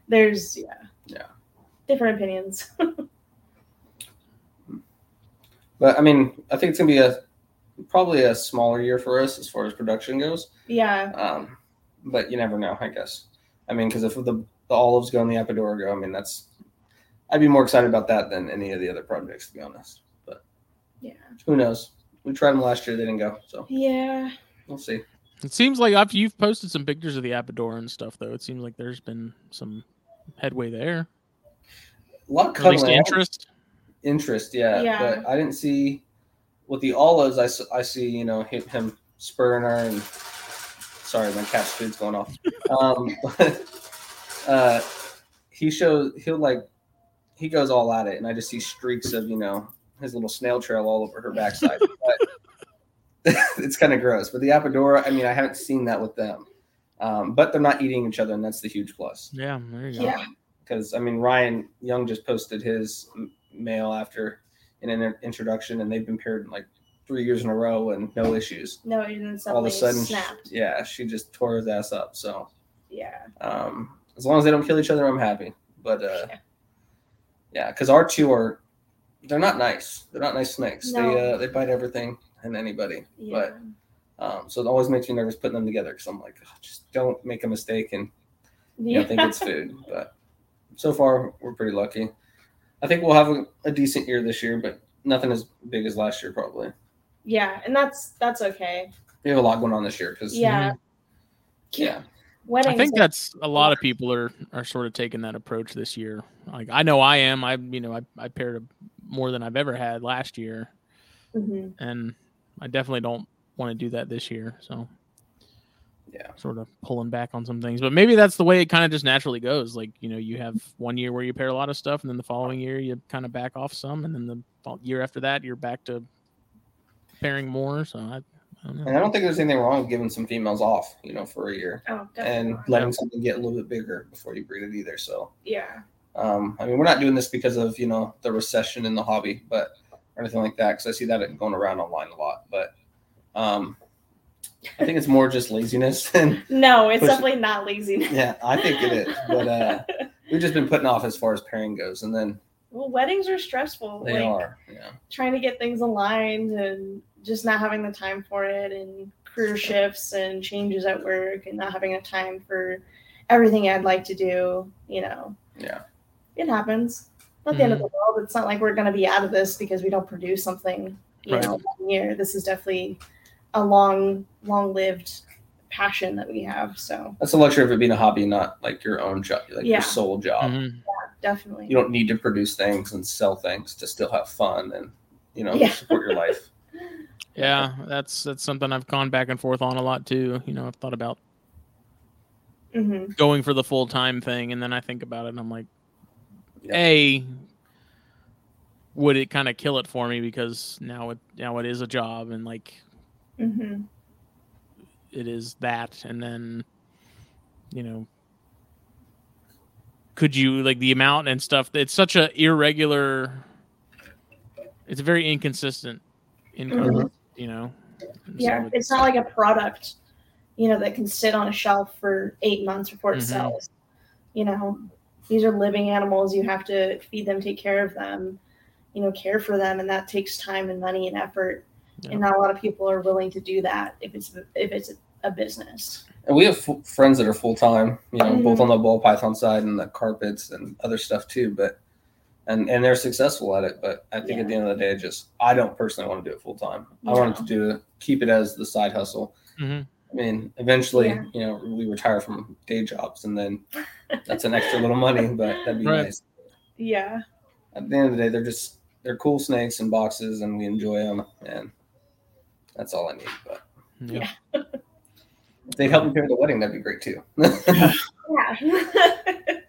There's yeah Yeah. different opinions. But I mean, I think it's gonna be a probably a smaller year for us as far as production goes. yeah, Um, but you never know, I guess. I mean, because if the the olives go and the Apodora go, I mean, that's I'd be more excited about that than any of the other projects, to be honest. But yeah, who knows? We tried them last year; they didn't go, so yeah. we'll see. It seems like after you've posted some pictures of the Apodora and stuff, though, it seems like there's been some headway there. A lot of Or at least interest. interest, yeah, Yeah. But I didn't see with the olives. I see you know him, him spurring her and sorry, my cat's food's going off. um, but uh, he shows he'll like he goes all at it, and I just see streaks of you know his little snail trail all over her backside. but it's kind of gross. But the Apodora, I mean, I haven't seen that with them. Um, but they're not eating each other, and that's the huge plus Yeah, there you go. Yeah. because I mean Ryan Young just posted his m- male after in an introduction, and they've been paired like three years in a row and no issues. No, and then All of a sudden, sh- snapped. yeah, she just tore his ass up. So Yeah, um, as long as they don't kill each other, I'm happy. But uh, yeah, because our two are they're not nice. They're not nice snakes. No. They uh, they bite everything and anybody. yeah. Um, so it always makes me nervous putting them together because I'm like, "Oh, just don't make a mistake and you know, think it's food. But so far, we're pretty lucky. I think we'll have a, a decent year this year, but nothing as big as last year, probably. yeah, and that's that's okay. We have a lot going on this year because, Yeah, yeah, weddings. I think that's a lot of people are are sort of taking that approach this year. Like I know I am. I you know I I paired a, more than I've ever had last year, Mhm. and I definitely don't want to do that this year. So Yeah. sort of pulling back on some things. But maybe that's the way it kind of just naturally goes. Like you know you have one year where you pair a lot of stuff, and then the following year you kind of back off some, and then the year after that you're back to pairing more. So I, I don't And. I don't think there's anything wrong with giving some females off, you know, for a year Oh, and definitely. letting something get a little bit bigger before you breed it either. So, yeah. Um, I mean, we're not doing this because of you know the recession in the hobby, but or anything like that. Because I see that going around online a lot. But um, I think it's more just laziness, and No, it's definitely not laziness. yeah, I think it is. But uh, we've just been putting off as far as pairing goes, and then well, weddings are stressful. they like, are. Yeah, trying to get things aligned and just not having the time for it and career shifts and changes at work and not having a time for everything I'd like to do, you know. yeah, It happens. Not the end of the world. It's not like we're gonna be out of this because we don't produce something, you Right. know, one year. This is definitely a long, long lived passion that we have. So that's the luxury of it being a hobby, not like your own job, like Yeah. your sole job. Mhm. definitely. You don't need to produce things and sell things to still have fun and you know Yeah. support your life. Yeah, that's that's something I've gone back and forth on a lot too. You know, I've thought about hmm going for the full time thing, and then I think about it, and I'm like, Yeah. a would it kind of kill it for me because now it now it is a job and like hmm it is that and then you know could you like the amount and stuff it's such a irregular it's very inconsistent income Mhm. you know And Yeah, so it's not like a product, you know, that can sit on a shelf for eight months before it Mhm. sells. You know, these are living animals. You have to feed them, take care of them, you know, care for them, and that takes time and money and effort. Yeah. And not a lot of people are willing to do that if it's if it's a business. And we have f- friends that are full time, you know, Mhm. both on the ball python side and the carpets and other stuff too. But and and they're successful at it. But I think Yeah. at the end of the day, it just I don't personally want to do it full time. I wanted to do it, keep it as the side hustle. Mhm. I mean, eventually, Yeah. you know, we retire from day jobs, and then that's an extra little money. But that'd be Right. nice. Yeah, At the end of the day, they're just they're cool snakes in boxes, and we enjoy them, and that's all I need. But yeah. if they'd help me pay for the wedding, that'd be great too. yeah.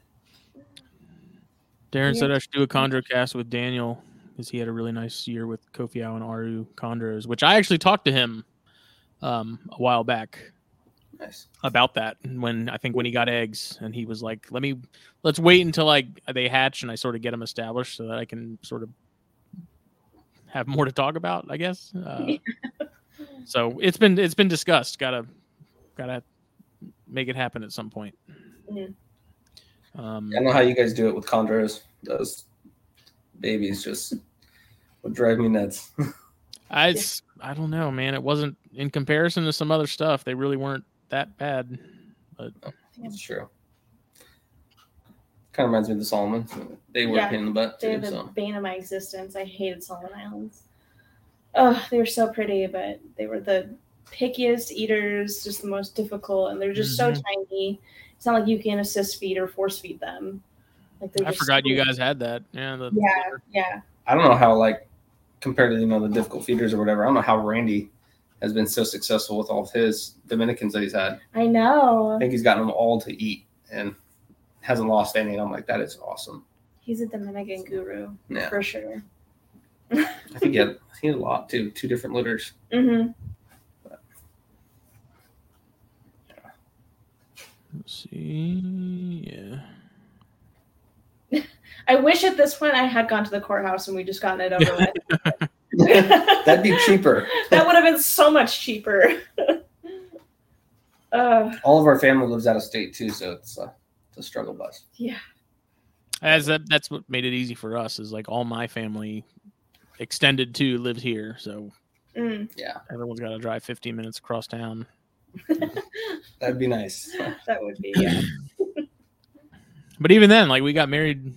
Darren Yeah. said I should do a chondro cast with Daniel because he had a really nice year with Kofiau and Aru chondros, which I actually talked to him um, a while back nice. about that when I think when he got eggs and he was like, "Let me let's wait until like they hatch and I sort of get them established so that I can sort of have more to talk about." I guess. Uh, so it's been it's been discussed. Gotta gotta make it happen at some point. Mhm. Um, I know how you guys do it with chondros. Those babies just would drive me nuts. I it's- I don't know, man. It wasn't in comparison to some other stuff. They really weren't that bad. But oh, that's true. Kind of reminds me of the Solomons. They were Yeah, a pain in the butt They're too. the So bane of my existence. I hated Solomon Islands. Oh, they were so pretty, but they were the pickiest eaters, just the most difficult, and they're just so mm-hmm. tiny. It's not like you can assist feed or force feed them. Like I just forgot you guys had that. Yeah, the, Yeah, yeah. I don't know how like compared to you know the difficult feeders or whatever. I don't know how Randy has been so successful with all of his Dominicans that he's had. I know. I think he's gotten them all to eat and hasn't lost any. And I'm like, that is awesome. He's a Dominican guru Yeah, for sure. I think he had, he had a lot too. Two different litters. hmm Let's see. Yeah. I wish at this point I had gone to the courthouse and we just gotten it over with. That'd be cheaper. that would have been so much cheaper. uh, All of our family lives out of state too, so it's, uh, it's a struggle bus. yeah. As that that's what made it easy for us is like all my family extended to lived here, so Mm, Yeah, everyone's got to drive 15 minutes across town. that'd be nice. that would be. Yeah. But even then, like we got married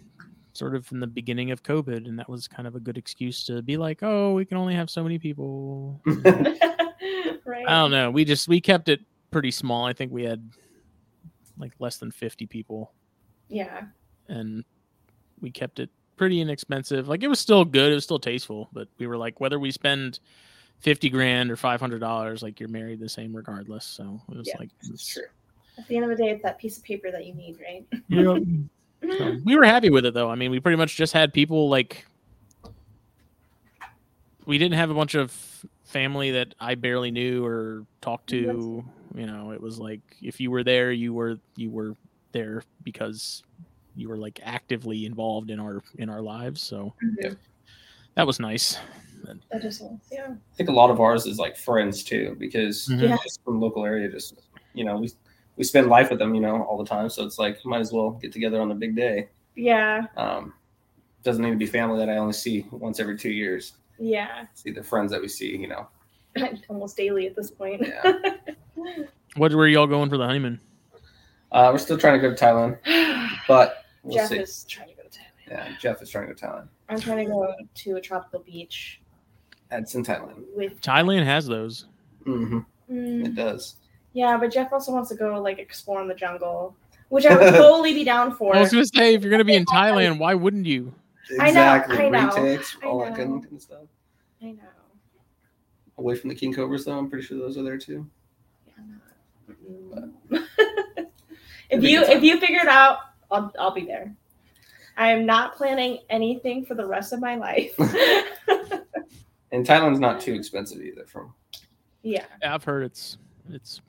sort of in the beginning of COVID, and that was kind of a good excuse to be like, oh, we can only have so many people. right. I don't know. We just we kept it pretty small. I think we had like less than 50 people, Yeah. and we kept it pretty inexpensive. Like it was still good, it was still tasteful, but we were like, whether we spend 50 grand or 500 dollars, like you're married the same regardless. So it was Yeah, like, It's true. At the end of the day, it's that piece of paper that you need, right? yeah. So, we were happy with it though. I mean, we pretty much just had people like we didn't have a bunch of family that I barely knew or talked to. You know, it was like if you were there, you were you were there because you were like actively involved in our in our lives. So Yeah. that was nice. That is nice. Yeah. I think a lot of ours is like friends too, because Mhm. Yeah. just from local area, just you know, we we spend life with them, you know, all the time. So it's like might as well get together on the big day. Yeah. Um, doesn't need to be family that I only see once every two years. Yeah. See the friends that we see, you know. Almost daily at this point. Yeah. What were y'all going for the honeymoon? Uh, we're still trying to go to Thailand, but we'll Jeff see. is trying to go to Thailand. Yeah, Jeff is trying to go to Thailand. I'm trying to go to a tropical beach It's in Thailand. with. Thailand has those. hmm Mm, It does. Yeah, but Jeff also wants to go like explore in the jungle, which I would totally be down for. I was gonna say if you're gonna be in Thailand, why wouldn't you? I know, I know, Retics, I all that know. good, good stuff. I know. Away from the king cobras, though, I'm pretty sure those are there too. Yeah, if you if you figure it out, I'll I'll be there. I am not planning anything for the rest of my life. And Thailand's not too expensive either. From yeah, I've heard it's it's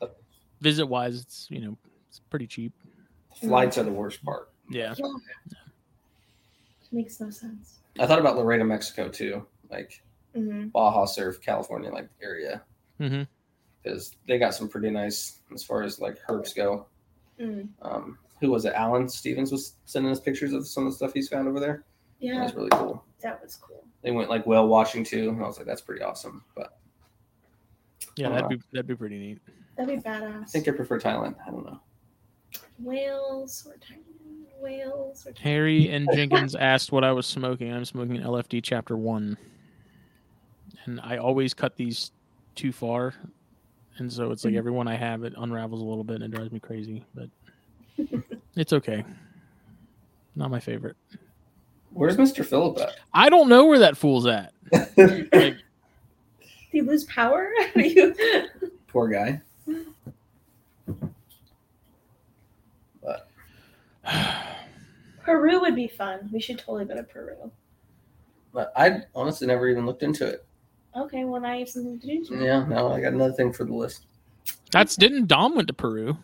visit wise, it's you know it's pretty cheap. flights are the worst part. Yeah. makes no sense. I thought about Loreto, Mexico too, like hmm Baja Sur, California, like area, because they got some pretty nice as far as like herps go. Mm. Um, who was it? Alan Stevens was sending us pictures of some of the stuff he's found over there. That Yeah, was really cool. that was cool. They went like whale watching too, and I was like, that's pretty awesome. But Yeah, that'd be that'd be pretty neat. That'd be badass. I think I prefer Thailand. I don't know. whales or tiny whales or tiny. Harry and Jenkins asked what I was smoking. I'm smoking LFD Chapter One, and I always cut these too far, and so it's like Mhm. every one I have, it unravels a little bit and it drives me crazy. But it's okay. Not my favorite. Where's Mr. Phillip at? I don't know where that fool's at. Like, Do you lose power? Do you? Poor guy. But. Peru would be fun. We should totally go to Peru. But I honestly never even looked into it. Okay, well now you have something to do. Too. Yeah, no, I got another thing for the list. that's didn't Dom went to Peru?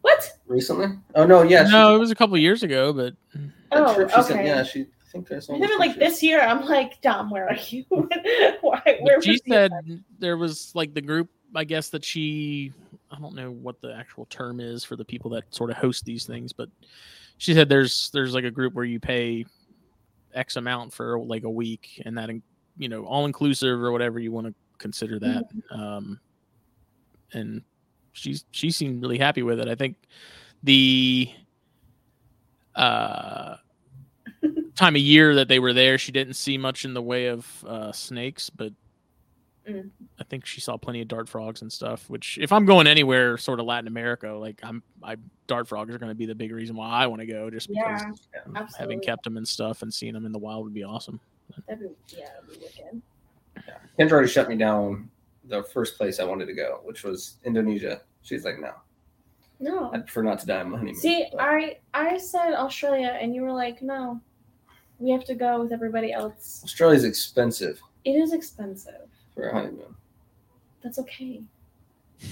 What? Recently? Oh no, yeah. she- no, it was a couple years ago, but Oh, trip she okay. said- yeah, she. I think I saw. I those never like pictures. this year. I'm like, Dom, where are you? Why? Where she was you said there was like the group i guess that she i don't know what the actual term is for the people that sort of host these things but she said there's there's like a group where you pay x amount for like a week and that you know all inclusive or whatever you want to consider that um and she's she seemed really happy with it i think the uh time of year that they were there she didn't see much in the way of uh snakes but Mm. I think she saw plenty of dart frogs and stuff. Which, if I'm going anywhere, sort of Latin America, like I'm, I dart frogs are going to be the big reason why I want to go, just because Yeah, having kept them and stuff and seeing them in the wild would be awesome. That'd be, yeah, that'd be wicked. Kendra already shut me down. The first place I wanted to go, which was Indonesia. She's like, no, No. I'd prefer not to die on my honeymoon. See, But I I said Australia, and you were like, no, we have to go with everybody else. Australia's expensive It is expensive. for a honeymoon. That's okay.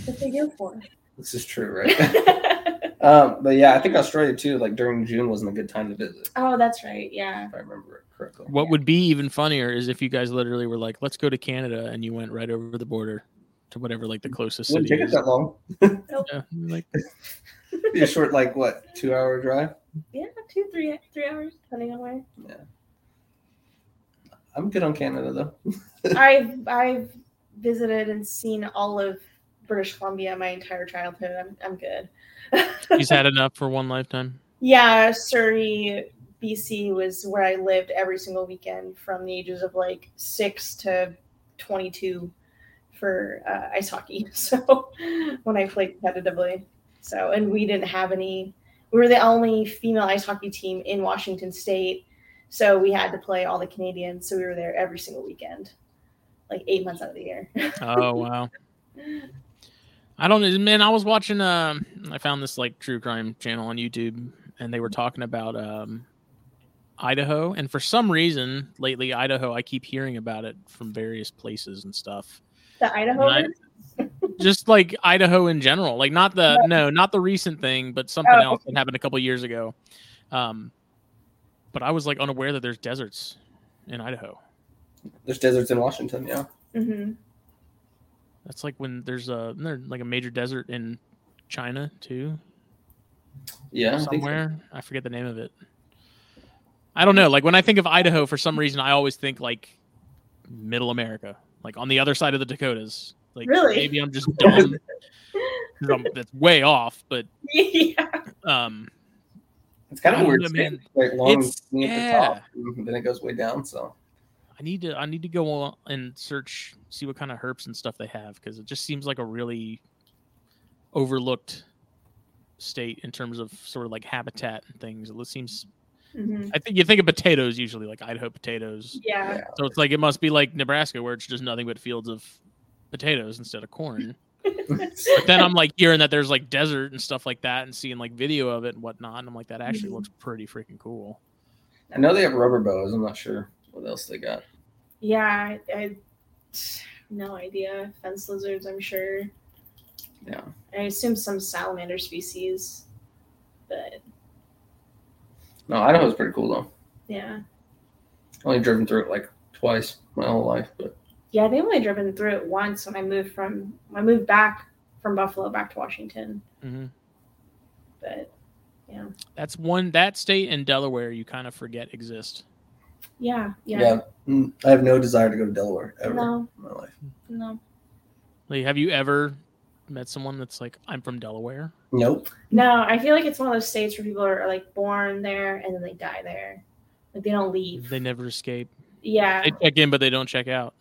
That's what you're for. This is true, right? um, but yeah, I think Australia too. Like during June wasn't a good time to visit, oh, that's right. Yeah. if I remember it correctly. What would be even funnier is if you guys literally were like, "Let's go to Canada," and you went right over the border to whatever like the closest Wouldn't city take it is. that long. Yeah, like Be a short, like what, two hour drive. Yeah, two, three, three hours, depending on where. Yeah. I'm good on Canada though. I've I've visited and seen all of British Columbia my entire childhood. I'm I'm good. he's had enough for one lifetime. yeah, Surrey, BC was where I lived every single weekend from the ages of like six to twenty two for uh, ice hockey. So when I played competitively, so and we didn't have any. We were the only female ice hockey team in Washington State, so we had to play all the Canadians. So we were there every single weekend, like eight months out of the year. Oh wow. I don't know, man. I was watching. Um, I found this like true crime channel on YouTube, and they were talking about um, Idaho. And for some reason, lately, Idaho, I keep hearing about it from various places and stuff. The Idaho. And I- just like Idaho in general, like not the no, not the recent thing, but something Oh, else that happened a couple years ago. Um, but I was like unaware that there's deserts in Idaho. There's deserts in Washington. Yeah. hmm That's like when there's a there like a major desert in China too, Yeah. I so. somewhere. I forget the name of it. I don't know. Like when I think of Idaho, for some reason, I always think like Middle America, like on the other side of the Dakotas. Like Really? maybe I'm just dumb. I'm- that's way off, but yeah. um, It's kind of weird. know, state. man. Like long It's- thing at the yeah. top, then it goes way down. So I need to I need to go on and search see what kind of herps and stuff they have because it just seems like a really overlooked state in terms of sort of like habitat and things. It seems hmm I think you think of potatoes usually like Idaho potatoes. Yeah. yeah. So it's like it must be like Nebraska where it's just nothing but fields of potatoes instead of corn. But then I'm like hearing that there's like desert and stuff like that and seeing like video of it and whatnot. And I'm like that actually Mhm. looks pretty freaking cool. I know they have rubber boas. I'm not sure what else they got. Yeah. I, I no idea. Fence lizards, I'm sure. Yeah. I assume some salamander species, but No, Idaho's pretty cool though. yeah. Only driven through it like twice my whole life, but Yeah, I've only driven through it once when I moved from I moved back from Buffalo back to Washington. hmm But yeah, That's one that state and Delaware you kind of forget exist. yeah, yeah. yeah, mm, I have no desire to go to Delaware ever No, in my life. no. Like, have you ever met someone that's like, I'm from Delaware? Nope. No, I feel like it's one of those states where people are like born there and then they die there. Like they don't leave. They never escape. Yeah. They check in, but they don't check out.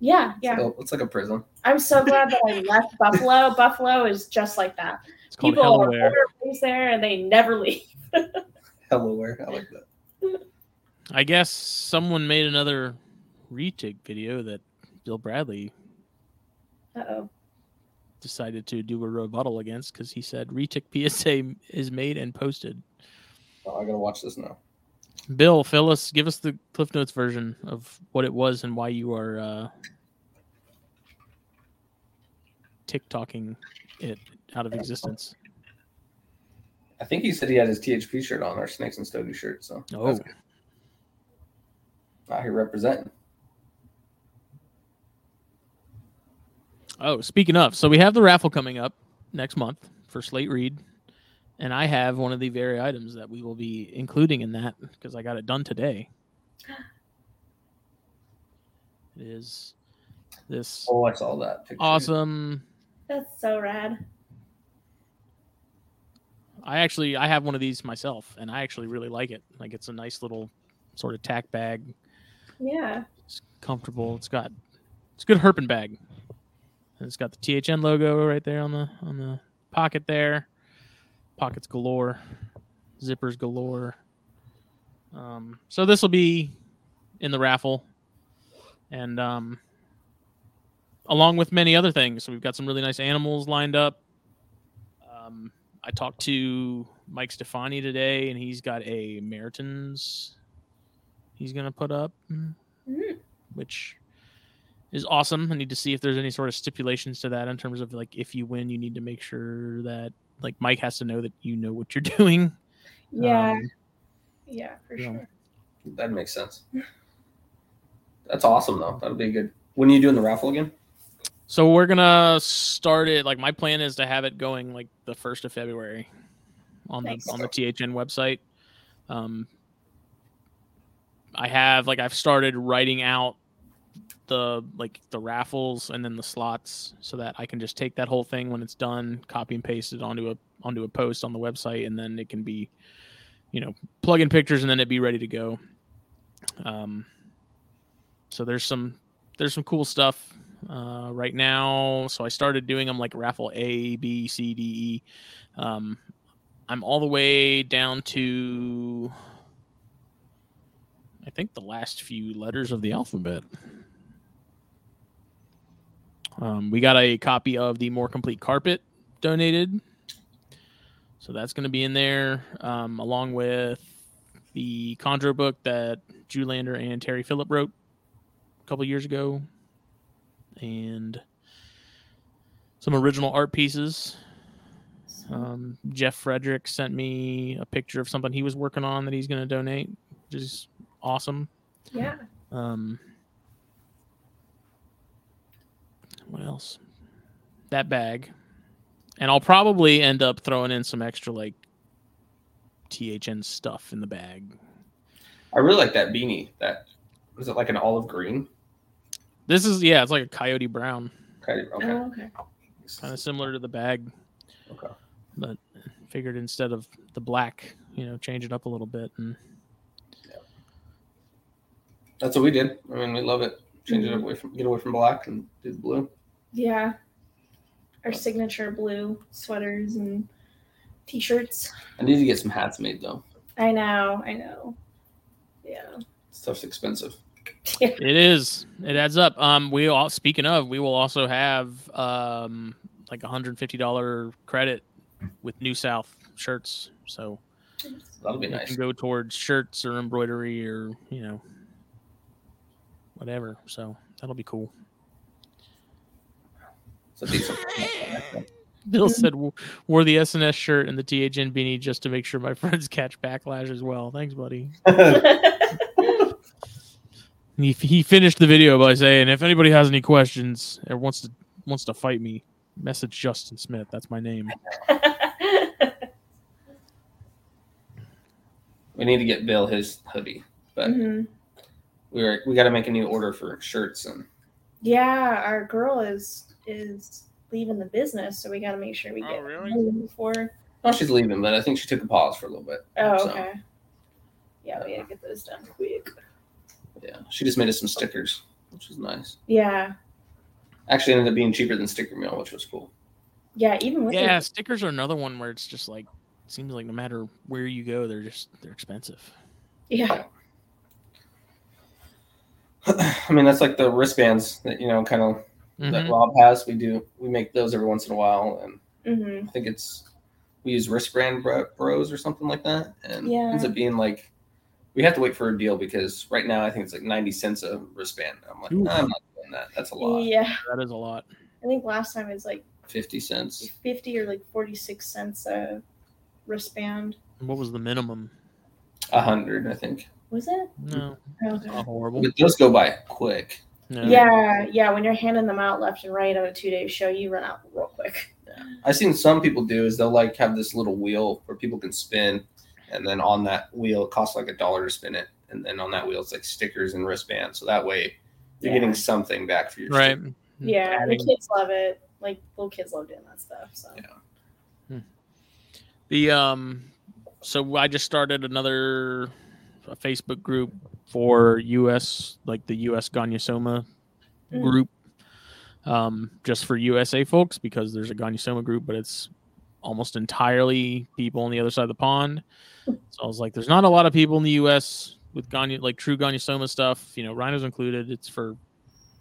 Yeah, yeah. So it's like a prison. I'm so glad that I left Buffalo. Buffalo is just like that. It's called People are Delaware. born and raised there and they never leave. Delaware. I like that. I guess someone made another retic video that Bill Bradley Uh oh. decided to do a rebuttal against because he said retic PSA is made and posted. Oh, I gotta watch this now. Bill, fill us, give us the Cliff Notes version of what it was and why you are uh, TikToking it out of existence. I think he said he had his THP shirt on, or Snakes and Stogie shirt. So Oh, out here representing. oh. Speaking of, so we have the raffle coming up next month for Slate Read, and I have one of the very items that we will be including in that because I got it done today. It is this Oh, I saw that. Picture. awesome. That's so rad. I actually I have one of these myself, and I actually really like it. Like it's a nice little sort of tack bag. Yeah. It's comfortable. It's got it's a good herping bag. And it's got the THN logo right there on the on the pocket there. Pockets galore, zippers galore. Um, so this will be in the raffle, and um, along with many other things. So we've got some really nice animals lined up. Um, I talked to Mike Stefani today, and he's got a Meritons he's gonna put up, Mhm. which is awesome. I need to see if there's any sort of stipulations to that in terms of like if you win, you need to make sure that like Mike has to know that you know what you're doing. Yeah. Um, yeah, for yeah. sure. That makes sense. That's awesome though. That'll be good. When are you doing the raffle again? So we're gonna start it. Like my plan is to have it going like the first of February on Nice. the on the THN website. Um, I have like I've started writing out the like the raffles and then the slots so that I can just take that whole thing when it's done, copy and paste it onto a onto a post on the website, and then it can be, you know, plug in pictures and then it'd be ready to go. Um, so there's some there's some cool stuff uh, right now. So I started doing them like raffle A, B, C, D, E. Um, I'm all the way down to I think the last few letters of the alphabet. Um, we got a copy of the more complete carpet donated, so that's going to be in there um, along with the Chondro book that Drew Lander and Terry Phillip wrote a couple years ago, and some original art pieces. Um, Jeff Frederick sent me a picture of something he was working on that he's going to donate, which is awesome. yeah. Um, what else? That bag, and I'll probably end up throwing in some extra like THN stuff in the bag. I really like that beanie. That was it like an olive green? This is yeah, it's like a coyote brown, Okay. Okay. Oh, okay. kind of similar to the bag, okay. but figured instead of the black, you know, change it up a little bit and That's what we did. I mean, we love it. Change Mm-hmm. it away from get away from black and do the blue. Yeah. Our signature blue sweaters and t-shirts. I need to get some hats made though. I know. I know. Yeah. Stuff's expensive. It is. It adds up. Um, we all speaking of, we will also have um like a hundred fifty dollar credit with New South shirts. So That'll be nice. can go towards shirts or embroidery or you know whatever. So that'll be cool. It's a decent. Bill said wore the SNS shirt and the THN beanie just to make sure my friends catch backlash as well. Thanks, buddy. He, he finished the video by saying, "If anybody has any questions or wants to wants to fight me, message Justin Smith. That's my name." we need to get Bill his hoodie, but Mhm. we were we got to make a new order for shirts and Yeah, our girl is is leaving the business, so we got to make sure we Oh, get really? moving before. well, she's leaving, but I think she took a pause for a little bit. Oh, So, okay. Yeah, we gotta get those done quick. Yeah, she just made us some stickers, which was nice. Yeah, Actually, ended up being cheaper than Sticker Mule, which was cool. yeah. Even with Yeah, the- stickers are another one where it's just like seems like no matter where you go, they're just they're expensive. yeah, I mean, that's like the wristbands that you know, kind of that Mhm. Rob has. We do we make those every once in a while, and hmm I think it's we use wristband bro- bros or something like that, and Yeah. ends up being like we have to wait for a deal because right now I think it's like ninety cents a wristband. I'm like, Ooh. I'm not doing that. That's a lot. yeah. That is a lot. I think last time it was like Fifty cents. fifty or like forty six cents a wristband. What was the minimum? A hundred, I think. Was it? No, Oh, okay. not horrible. But those go by quick. No. Yeah, yeah. When you're handing them out left and right on a two day show, you run out real quick. I've seen some people do is they'll like have this little wheel where people can spin, and then on that wheel it costs like a dollar to spin it, and then on that wheel it's like stickers and wristbands. So that way you're Yeah. getting something back for your Right. sticker. Yeah, the kids love it. Like little kids love doing that stuff. So Yeah. The um, so I just started another a Facebook group for U.S. like the U.S. Gonyosoma Mm. group, um, just for USA folks because there's a Gonyosoma group, but it's almost entirely people on the other side of the pond. So I was like, there's not a lot of people in the U.S. with Ganya like true Gonyosoma stuff. You know, rhinos included. It's for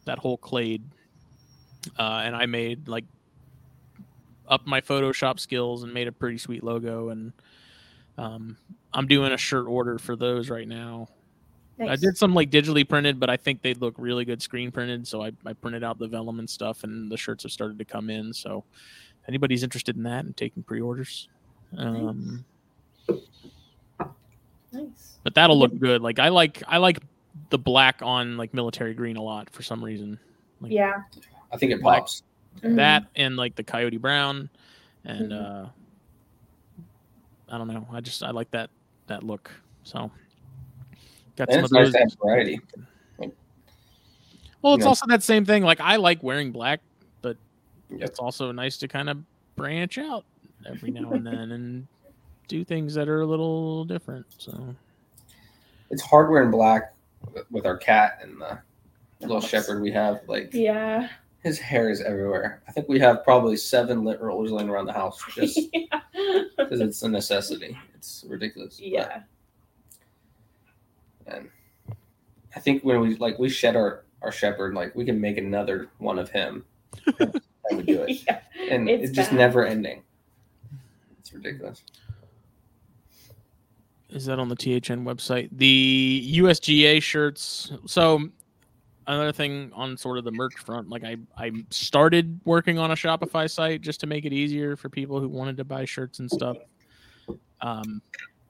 that whole clade, uh, and I made like up my Photoshop skills and made a pretty sweet logo. And um, I'm doing a shirt order for those right now. I did some like digitally printed, but I think they'd look really good screen printed. So I, I printed out the vellum and stuff, and the shirts have started to come in. So if anybody's interested in that and taking pre-orders, um, nice. but that'll look good. Like I like I like the black on like military green a lot for some reason. Like Yeah. I think it Like- pops. Mhm. that and like the coyote brown, and Mhm. uh, I don't know. I just I like that that look. So got And some it's of nice those. to variety. Well, it's Yeah. also that same thing. Like I like wearing black, but Yep. it's also nice to kind of branch out every now and then and do things that are a little different. So It's hard wearing black with- with our cat and the little Nice. shepherd we have. Like Yeah. his hair is everywhere. I think we have probably seven lint rollers laying around the house just yeah. because it's a necessity. It's ridiculous. But- Yeah. And I think when we like we shed our our shepherd, like we can make another one of him. and we do it, yeah. and It's it's, just never ending. It's ridiculous. is that on the THN website? The USGA shirts. So another thing on sort of the merch front. Like I I started working on a Shopify site just to make it easier for people who wanted to buy shirts and stuff. Um,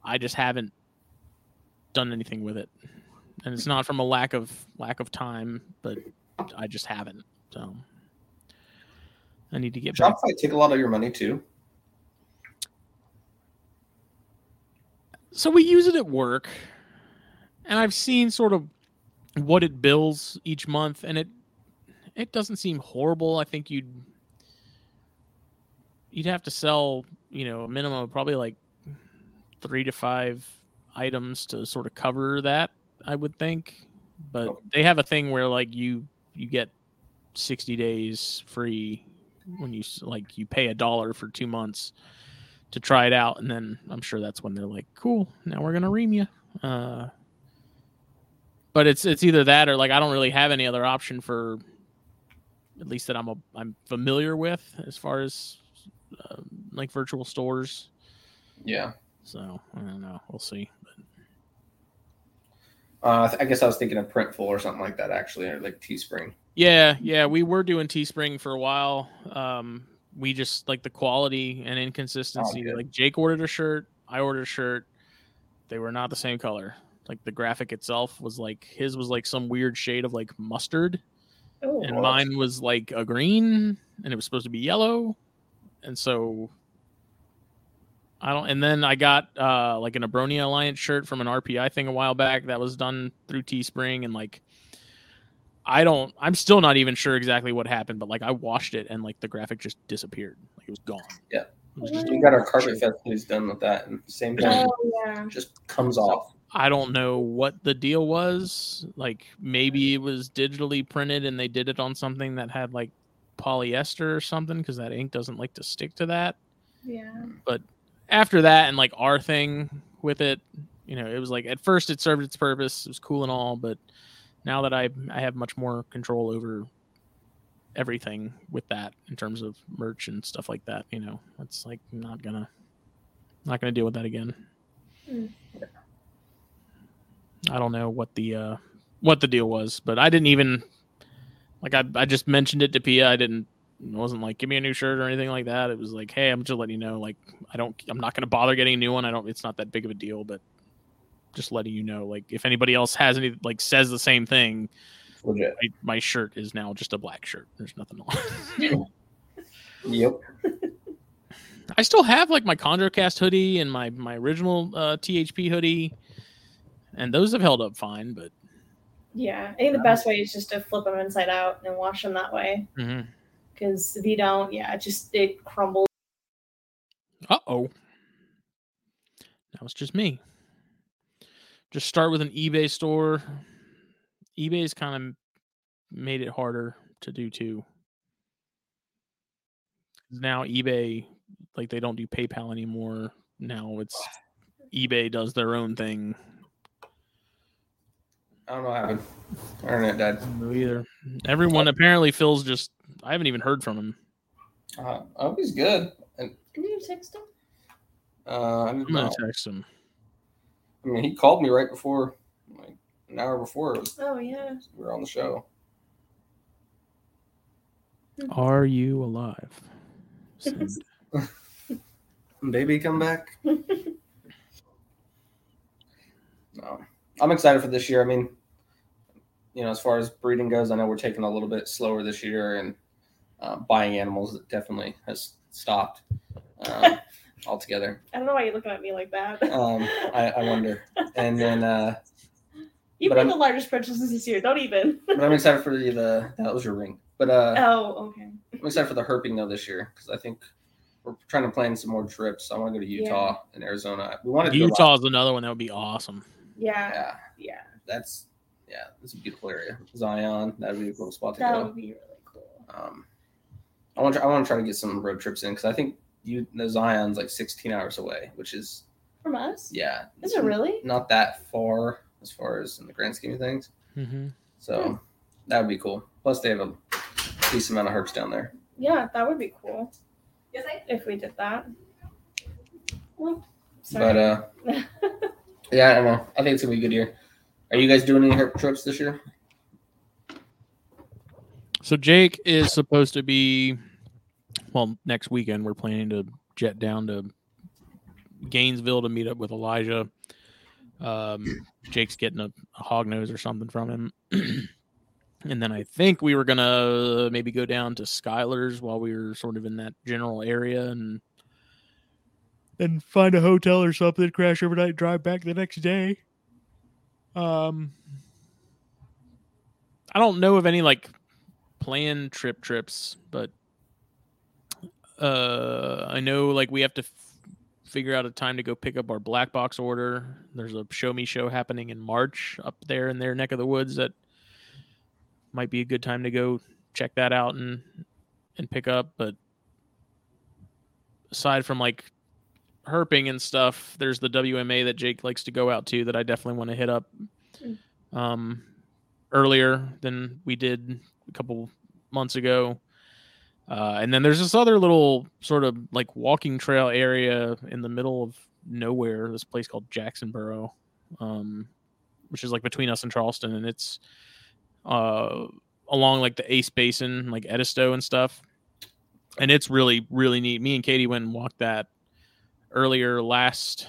I just haven't done anything with it, and it's not from a lack of lack of time, but I just haven't. So I need to get back. Shopify take a lot of your money too. So we use it at work, and I've seen sort of what it bills each month, and it it doesn't seem horrible. I think you'd you'd have to sell, you know, a minimum of probably like three to five items to sort of cover that. I would think, but Okay. they have a thing where like you you get sixty days free when you like you pay a dollar for two months to try it out, and then I'm sure that's when they're like, "Cool, now we're gonna ream you." Uh, but it's it's either that or like I don't really have any other option for at least that I'm a I'm familiar with as far as uh, like virtual stores. Yeah. So I don't know. We'll see. Uh, I guess I was thinking of Printful or something like that, actually, or like Teespring. Yeah, yeah, we were doing Teespring for a while. Um, we just like the quality and inconsistency. good. like Jake ordered a shirt, I ordered a shirt. They were not the same color. Like the graphic itself was like his was like some weird shade of like mustard, Oh, and What? mine was like a green, and it was supposed to be yellow, and so I don't. And then I got uh like an Abronia Alliance shirt from an RPI thing a while back that was done through Teespring, and like I don't. I'm still not even sure exactly what happened, but like I washed it and like the graphic just disappeared, like it was gone. Yeah. Was just We got our carpet festivities done with that, and same thing, oh yeah. just comes off. I don't know what the deal was. Like maybe it was digitally printed and they did it on something that had like polyester or something because that ink doesn't like to stick to that. Yeah. After that and like our thing with it, you know, it was like at first it served its purpose. It was cool and all, but now that I I have much more control over everything with that in terms of merch and stuff like that, you know, it's like not gonna not gonna deal with that again. Mm. I don't know what the uh what the deal was, but I didn't even like I I just mentioned it to Pia. I didn't it wasn't like give me a new shirt or anything like that. It was like, hey, I'm just letting you know, like I don't I'm not gonna bother getting a new one. I don't it's not that big of a deal, but just letting you know, like if anybody else has any like says the same thing, Legit. my, my shirt is now just a black shirt. There's nothing on. Yep. I still have like my CondraCast hoodie and my my original uh, THP hoodie, and those have held up fine. But Yeah. I think the best way is just to flip them inside out and wash them that way. Because if you don't, yeah, it just it crumbles. uh oh, now it's just me. Just start with an eBay store. eBay's kind of made it harder to do too. Now eBay, like they don't do PayPal anymore. Now it's eBay does their own thing. I don't know what happened. Internet died. No either. Everyone apparently Phil's just. I haven't even heard from him. Uh, I hope he's good. And Can you text him? uh, I, I'm don't gonna text him. I mean, he called me right before, like an hour before was, Oh yeah. we were on the show. Are you alive? Baby, come back. no, I'm excited for this year. I mean, you know, as far as breeding goes, I know we're taking a little bit slower this year, and uh, buying animals definitely has stopped um, altogether. I don't know why you're looking at me like that. Um, I, I wonder. And then, uh, you but made the largest purchases this year. Don't even. but I'm excited for the, the that was your ring. But uh, oh, okay. I'm excited for the herping though this year because I think we're trying to plan some more trips. I want to go to Utah and Arizona. We wanted to Utah is another one that would be awesome. Yeah. Yeah, Yeah. that's yeah, it's a beautiful area. Zion, that'd be a cool spot to That go. That would be really cool. Um, I want to, I want to try to get some road trips in because I think you the Zion's like 16 hours away, which is From us? yeah, Is it really? not that far as far as in the grand scheme of things. Mm-hmm. So that would be cool. Plus, they have a decent amount of herps down there. Yeah, that would be cool. Yes, I- If we did that. Well, But uh, yeah, I don't know. I think it's gonna be a good year. Are you guys doing any herp trips this year? So Jake is supposed to be well next weekend. We're planning to jet down to Gainesville to meet up with Elijah. Um, Jake's getting a, a hog nose or something from him. and then I think we were gonna maybe go down to Skylar's while we were sort of in that general area and then find a hotel or something, crash overnight, drive back the next day. Um, I don't know of any like planned trip trips, but uh, I know like we have to f- figure out a time to go pick up our black box order. There's a show me show happening in March up there in their neck of the woods that might be a good time to go check that out and and pick up. But aside from like herping and stuff, there's the WMA that Jake likes to go out to that I definitely want to hit up um, earlier than we did a couple months ago. Uh, and then there's this other little sort of like walking trail area in the middle of nowhere. This place called Jacksonboro, um, which is like between us and Charleston, and it's uh, along like the Ace Basin, like Edisto and stuff. And it's really really neat. Me and Katie went and walked that earlier last.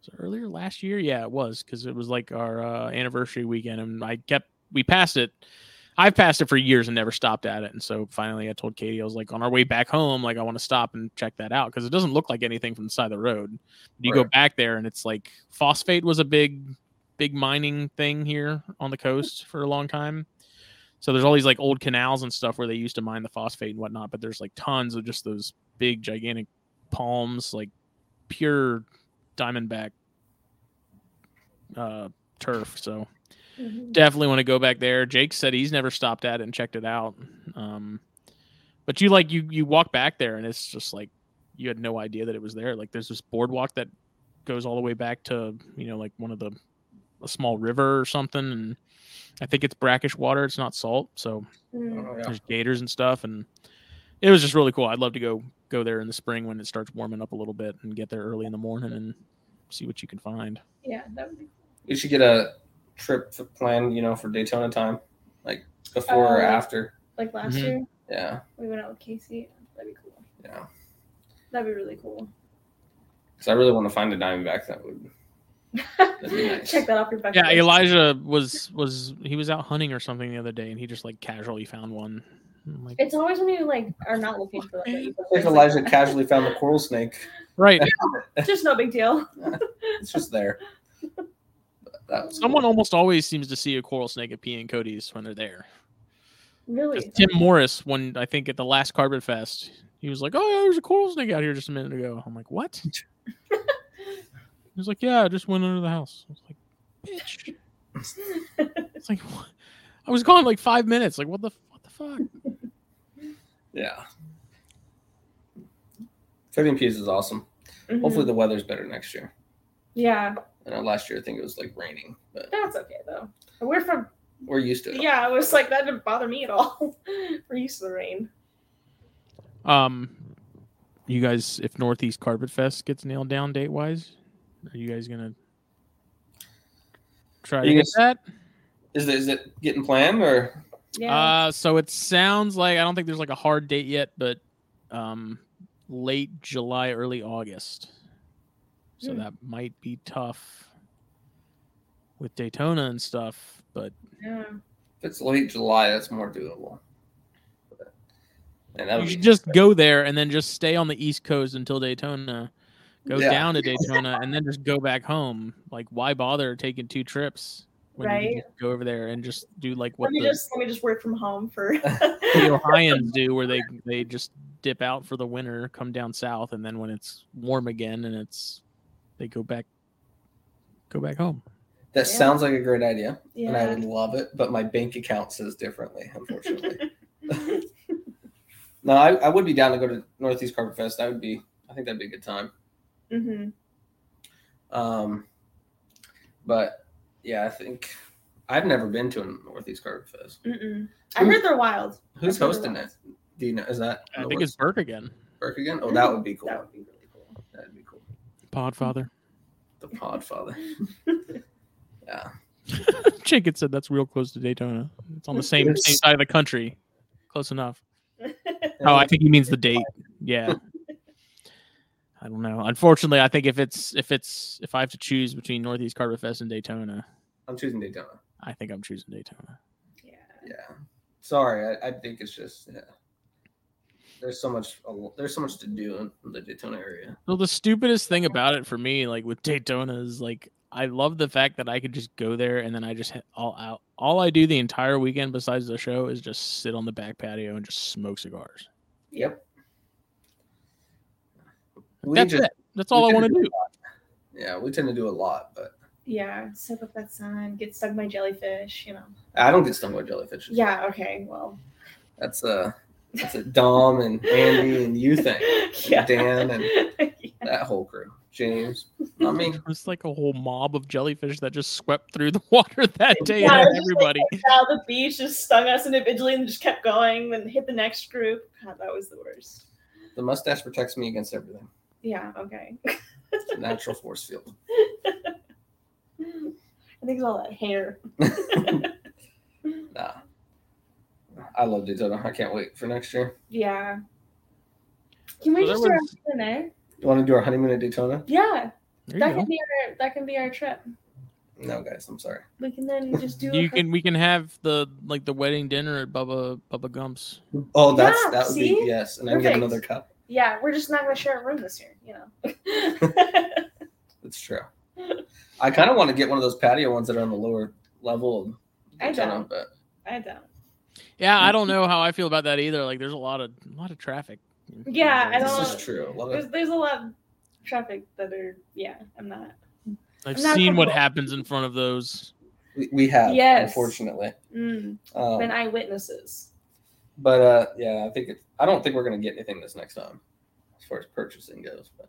Was it earlier last year? Yeah, it was because it was like our uh, anniversary weekend, and I kept we passed it. I've passed it for years and never stopped at it, and so finally I told Katie I was like, on our way back home, like I want to stop and check that out because it doesn't look like anything from the side of the road. You go back there, and it's like phosphate was a big, big mining thing here on the coast for a long time. So there's all these like old canals and stuff where they used to mine the phosphate and whatnot, but there's like tons of just those big, gigantic palms, like pure diamondback uh, turf. So Mhm. definitely want to go back there. Jake said he's never stopped at it and checked it out. Um, but you like you you walk back there and it's just like you had no idea that it was there. Like there's this boardwalk that goes all the way back to you know like one of the a small river or something, and I think it's brackish water. It's not salt, so Mm. Oh, yeah. there's gators and stuff, and it was just really cool. I'd love to go go there in the spring when it starts warming up a little bit and get there early in the morning and see what you can find. Yeah, that would be We should get a trip planned, you know, for Daytona time, like before or Uh, after. like last Mhm. year. Yeah, We went out with Casey. That'd be cool. yeah. That'd be really cool. Because I really want to find a Diamondback that would. nice. Check that off your bucket Yeah, list. Elijah was was he was out hunting or something the other day, and he just like casually found one. I'm like, It's always when you like are not looking for like. a If like Elijah casually found the coral snake, right. just no big deal. it's just there. But that was Someone almost always seems to see a coral snake at P and Cody's when they're there. Really? Tim Morris, when I think at the last Carpet Fest, he was like, "Oh yeah, there's a coral snake out here just a minute ago." I'm like, "What?" He was like, "Yeah, I just went under the house." I was like, "Bitch!" It's like, what? I was gone like five minutes. Like, what the fuck? Yeah. Fifteen Peas is awesome. Mhm. Hopefully the weather's better next year. Yeah, I know last year I think it was like raining, but that's okay though. We're from. we're used to it. Yeah, I was like that didn't bother me at all. We're used to the rain. Um, you guys, if Northeast Carpet Fest gets nailed down date wise, are you guys gonna try to You get guys- that? Is it, is it getting planned or? Yeah. Uh, so it sounds like I don't think there's like a hard date yet, but um, late July, early August. So Hmm. that might be tough with Daytona and stuff. But yeah. If it's late July, that's more doable. And that you should be, just go there and then just stay on the East Coast until Daytona. Go Yeah. down to Daytona and then just go back home. Like, why bother taking two trips when Right. can just go over there and just do like what Let me the, just let me just work from home for. the Ohioans do, where they they just dip out for the winter, come down south, and then when it's warm again and it's they go back go back home. that Yeah. sounds like a great idea, and I would love it. But my bank account says differently, unfortunately. no, I, I would be down to go to Northeast Carpet Fest. That would be, I think that'd be a good time. Mm-hmm. Um, but yeah, I think I've never been to a Northeast Carpet Fest. Mm-mm. I heard they're wild. Who's I've hosting they're it? Do you know? Is that I think it's Burke again. Burke again? Oh, mm-hmm. that would be cool. That would be really cool. That'd be cool. Podfather. The Podfather. yeah. Jake said that's real close to Daytona. It's on the same same side of the country. Close enough. Oh, I think he means the date. Yeah. I don't know. Unfortunately, I think if it's if it's if I have to choose between Northeast Carpet Fest and Daytona, I'm choosing Daytona. I think I'm choosing Daytona. yeah. Yeah. Sorry, I, I think it's just yeah. There's so much. There's so much to do in the Daytona area. Well, the stupidest thing about it for me, like with Daytona, is like I love the fact that I could just go there and then I just hit all out. All I do the entire weekend besides the show is just sit on the back patio and just smoke cigars. Yep. We That's just it. That's all I want to tend do. yeah, we tend to do a lot, but Yeah, soak up that sun, get stung by jellyfish, you know. I don't get stung by jellyfish. Yeah, okay, well. That's uh that's a Dom and Andy and you thing. yeah. Dan and yeah. that whole crew. James. I mean, It's like a whole mob of jellyfish that just swept through the water that day Yeah, and it had was everybody. Out the beach just stung us individually and just kept going, then hit the next group. God, that was the worst. the mustache protects me against everything. Yeah, okay. Natural force field. I think it's all that hair. Nah. I love Daytona. I can't wait for next year. Yeah. Can we So just there do our was- honeymoon? Eh? You want to do our honeymoon at Daytona? Yeah, There that you can go. be our that can be our trip. No, guys. I'm sorry. We can then just do. a You cur- can we can have the like the wedding dinner at Bubba Bubba Gump's. Oh, that's Yeah, that would see? be yes, and I can get another cup. Yeah, we're just not gonna share a room this year. You know. That's true. I kind of want to get one of those patio ones that are on the lower level. Of I don't. but I don't. Yeah, I don't know how I feel about that either. Like there's a lot of a lot of traffic. Yeah, I don't- is true. A There's of, there's a lot of traffic that are yeah. I'm not. I've I'm not seen what happens in front of those. we, we have, Yes. unfortunately. Mm, Um, been eyewitnesses. but uh, yeah, I think it, I don't think we're gonna get anything this next time, as far as purchasing goes. But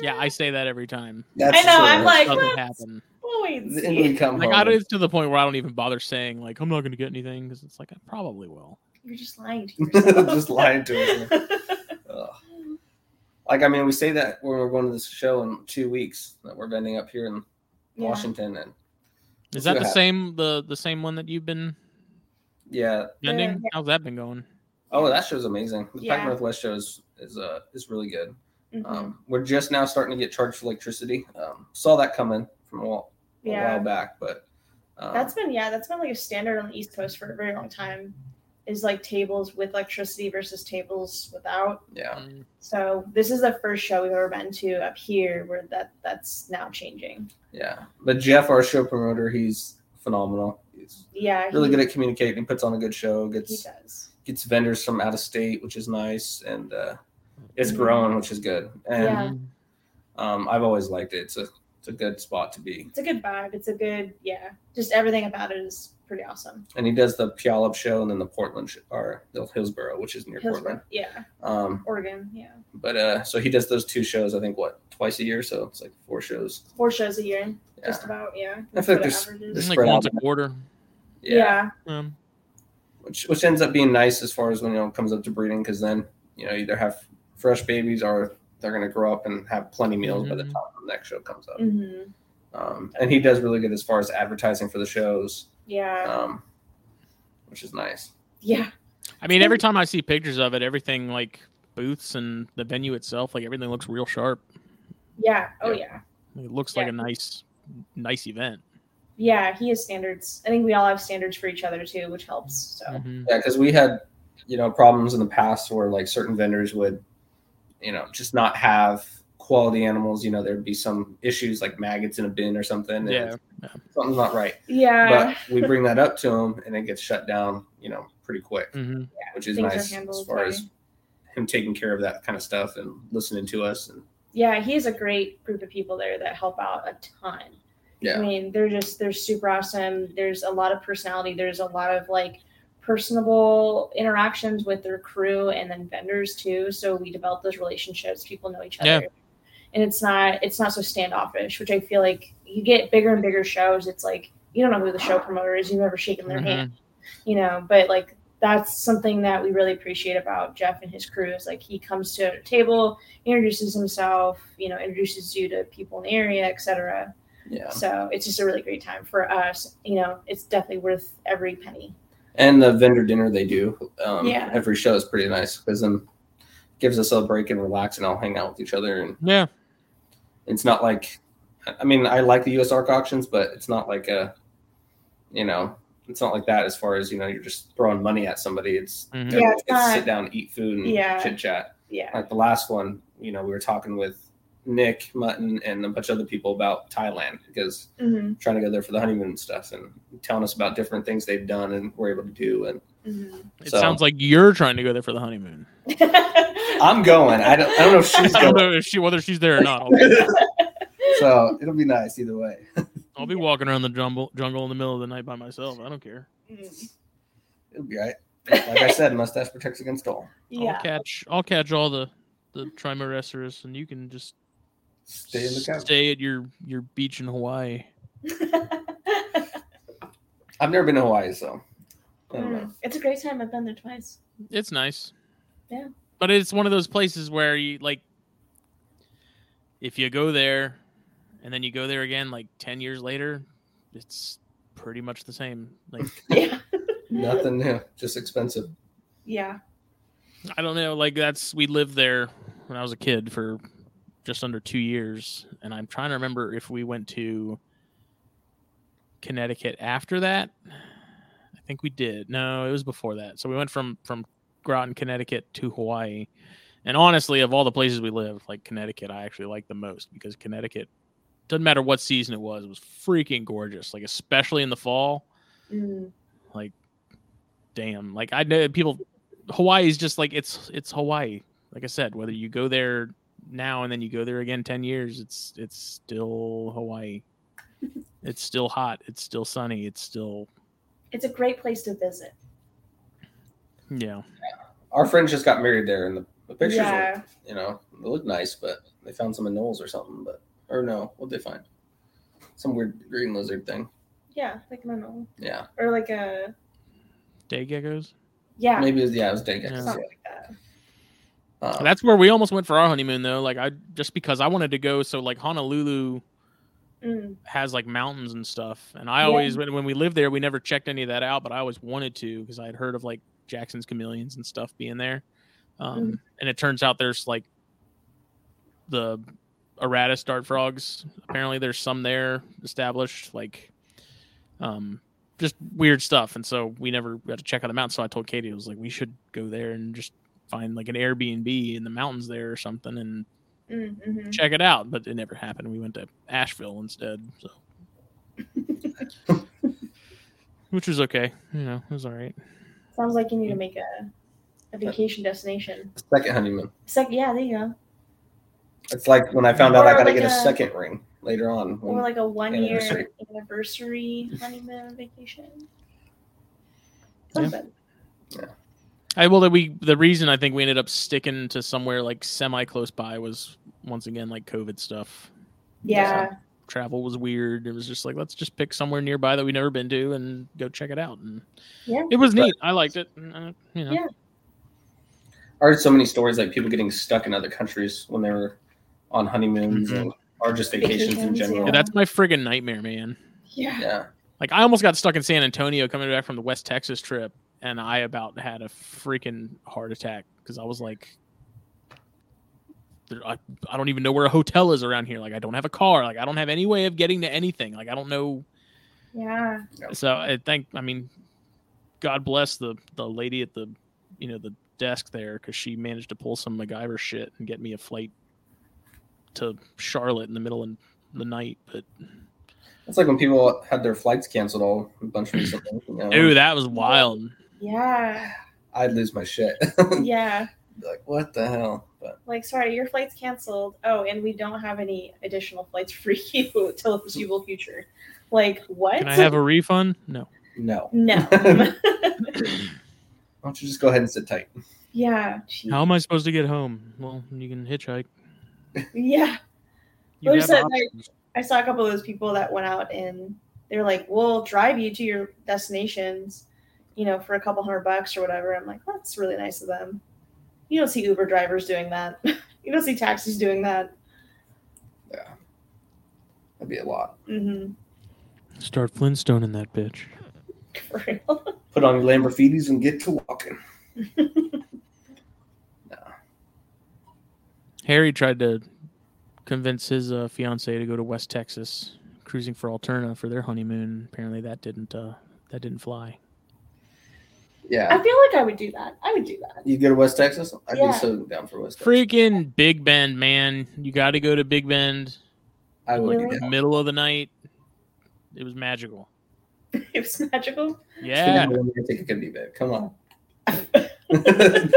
Yeah, I say that every time. that's I know, true. I'm like- Doesn't what? happen. We'll wait and And we see. come Like home. I don't, it's to the point where I don't even bother saying like I'm not going to get anything because it's like I probably will. You're just lying to yourself. Just lying to us. Ugh. Like I mean, we say that when we're going to this show in two weeks that we're vending up here in Yeah. Washington, and Is that the happens. same the the same one that you've been yeah. vending? Yeah. How's that been going? Oh, that show's amazing. The Yeah. Pac Northwest show is is uh is really good. Mhm. Um, we're just now starting to get charged for electricity. Um, saw that coming from a while, a while back, but um, That's been yeah, that's been like a standard on the East Coast for a very long time. Is like tables with electricity versus tables without. yeah. So this is the first show we've ever been to up here where that that's now changing. Yeah, but Jeff, our show promoter, he's phenomenal. He's Yeah, really he, good at communicating. He puts on a good show. he Gets does. gets vendors from out of state, which is nice, and uh, it's Mhm. growing, which is good. And Yeah. um, I've always liked it. It's a it's a good spot to be. It's a good vibe. It's a good yeah. Just everything about it is pretty awesome. And he does the Puyallup show and then the Portland sh- or the Hillsboro, which is near Portland. Yeah, Um, Oregon, yeah. but uh, so he does those two shows. I think what twice a year, so it's like four shows. Four shows a year, Yeah. just about yeah. I feel like what there's- there's- like spread once a out. quarter. yeah. Um, which which ends up being nice as far as when you know it comes up to breeding because then you know either have fresh babies are they're going to grow up and have plenty meals by the Mhm. time the next show comes up. hmm Um, and he does really good as far as advertising for the shows, Yeah. um, which is nice. yeah. I mean, every time I see pictures of it, everything like booths and the venue itself, like everything looks real sharp. Yeah. Oh Yeah. yeah. It looks like a nice, nice event. Yeah. He has standards. I think we all have standards for each other too, which helps. So Mhm. Yeah, because we had you know problems in the past where like certain vendors would you know just not have quality animals. You know there'd be some issues like maggots in a bin or something. and Yeah. something's not right. yeah. But we bring that up to him and it gets shut down. You know pretty quick. Mhm. which is Things nice as far very- as him taking care of that kind of stuff and listening to us. And yeah, he has a great group of people there that help out a ton. Yeah. I mean, they're just they're super awesome. There's a lot of personality. There's a lot of like personable interactions with their crew and then vendors too. So we develop those relationships. People know each other. Yeah. And it's not it's not so standoffish, which I feel like you get bigger and bigger shows. It's like you don't know who the show promoter is. You've never shaken their Mhm. hand, you know. But like that's something that we really appreciate about Jeff and his crew is like he comes to a table, introduces himself, you know, introduces you to people in the area, etc. Yeah. So it's just a really great time for us. You know, it's definitely worth every penny. And the vendor dinner they do um, Yeah. every show is pretty nice because then gives us a break and relax and all hang out with each other. And Yeah. it's not like, I mean, I like the USARK auctions, but it's not like a, you know, it's not like that as far as, you know, you're just throwing money at somebody. It's, Mhm. Yeah, it's get to not- sit down, eat food, and Yeah. chit chat. Yeah. Like the last one, you know, we were talking with Nick Mutton and a bunch of other people about Thailand because hmm trying to go there for the honeymoon and stuff and telling us about different things they've done and were able to do. And hmm It So- sounds like you're trying to go there for the honeymoon. I'm going. I don't, I don't know if she's I don't know if she whether she's there or not. So it'll be nice either way. I'll be walking around the jungle jungle in the middle of the night by myself. I don't care. Mm. It'll be all right. Like I said, mustache protects against all. yeah. I'll catch I'll catch all the the trimeresurus and you can just Stay in the couch. stay at your your beach in Hawaii. I've never been to Hawaii, so I don't know. Mm. It's a great time. I've been there twice. It's nice. Yeah. But it's one of those places where you like if you go there and then you go there again like 10 years later, it's pretty much the same. Like Yeah. nothing new, just expensive. Yeah. I don't know, like that's we lived there when I was a kid for just under 2 years and I'm trying to remember if we went to Connecticut after that. I think we did. No, it was before that. So we went from from Groton, Connecticut to Hawaii. And honestly, of all the places we lived, like Connecticut, I actually like the most because Connecticut doesn't matter what season it was, it was freaking gorgeous. Like especially in the fall. Mm. Like damn. Like I know people Hawaii is just like it's it's Hawaii. Like I said, whether you go there now and then you go there again 10 years, it's it's still Hawaii. It's still hot, it's still sunny, it's still It's a great place to visit. yeah. Our friends just got married there, and the, the pictures, were, yeah. you know, they look nice, but they found some anoles or something. But or no, what'd they find? Some weird green lizard thing. Yeah. Like I don't. Yeah, Or like a Day geckos. yeah. maybe it was, yeah, it was Dang. Yeah. Something like that. Uh, That's where we almost went for our honeymoon though. Like I just because I wanted to go so like Honolulu Mm. has like mountains and stuff. And I Yeah. always when, when we lived there we never checked any of that out, but I always wanted to because I had heard of like Jackson's chameleons and stuff being there. Um Mm. and it turns out there's like the auratus dart frogs. Apparently there's some there established like um just weird stuff. And so we never got to check out the mountains. So I told Katie, I was like, we should go there and just find like an Airbnb in the mountains there or something and Mm, mhm. check it out. But it never happened. We went to Asheville instead. So which was okay. You know, it was all right. Sounds like you need to make a a vacation destination. second honeymoon. Sec- yeah, there you go. It's like when I found out I got to like get a, a- second ring later on. when- Or like a one year Anniversary. anniversary honeymoon vacation. Yeah. Something. I well, the, we the reason I think we ended up sticking to somewhere like semi close by was once again like COVID stuff. Yeah. Travel was weird. It was just like let's just pick somewhere nearby that we've never been to and go check it out. And Yeah. it was neat. I liked it. uh, you know, Yeah. I heard so many stories like people getting stuck in other countries when they were on honeymoons Mhm. and or just vacations, in general. Yeah, yeah. that's my friggin' nightmare, man. Yeah. yeah. Like I almost got stuck in San Antonio coming back from the West Texas trip, and I about had a freaking heart attack because I was like, I, I don't even know where a hotel is around here. Like I don't have a car. Like I don't have any way of getting to anything. Like I don't know. Yeah. So I think I mean, God bless the the lady at the you know the desk there because she managed to pull some MacGyver shit and get me a flight to Charlotte in the middle of the night. But It's like when people had their flights canceled all a bunch recently. You know, dude, that was wild. Yeah. I'd lose my shit. Yeah. like what the hell? But Like, sorry, your flight's canceled. Oh, and we don't have any additional flights for you till the foreseeable future. Like, what? Can I have a refund? No. no. No. Why don't you just go ahead and sit tight? yeah. gee. How am I supposed to get home? Well, you can hitchhike. Yeah. You Well, have that, like. I saw a couple of those people that went out and they're like, "We'll drive you to your destinations, you know, for a couple hundred bucks or whatever." I'm like, "That's really nice of them." You don't see Uber drivers doing that. you don't see taxis doing that. Yeah. That'd be a lot. Mm-hmm. Start Flintstone in that bitch. For real. Put on your Lamborghinis and get to walking. No. Harry tried to convince his uh, fiance to go to West Texas, cruising for Alterna for their honeymoon. Apparently, that didn't uh, that didn't fly. Yeah. I feel like I would do that. I would do that. You go to West Texas? I'd Yeah. be so down for West Texas. Freaking Big Bend, man! You got to go to Big Bend. I would Really? do that. Middle of the night, it was magical. It was magical. Yeah, I think it could be big. Come on.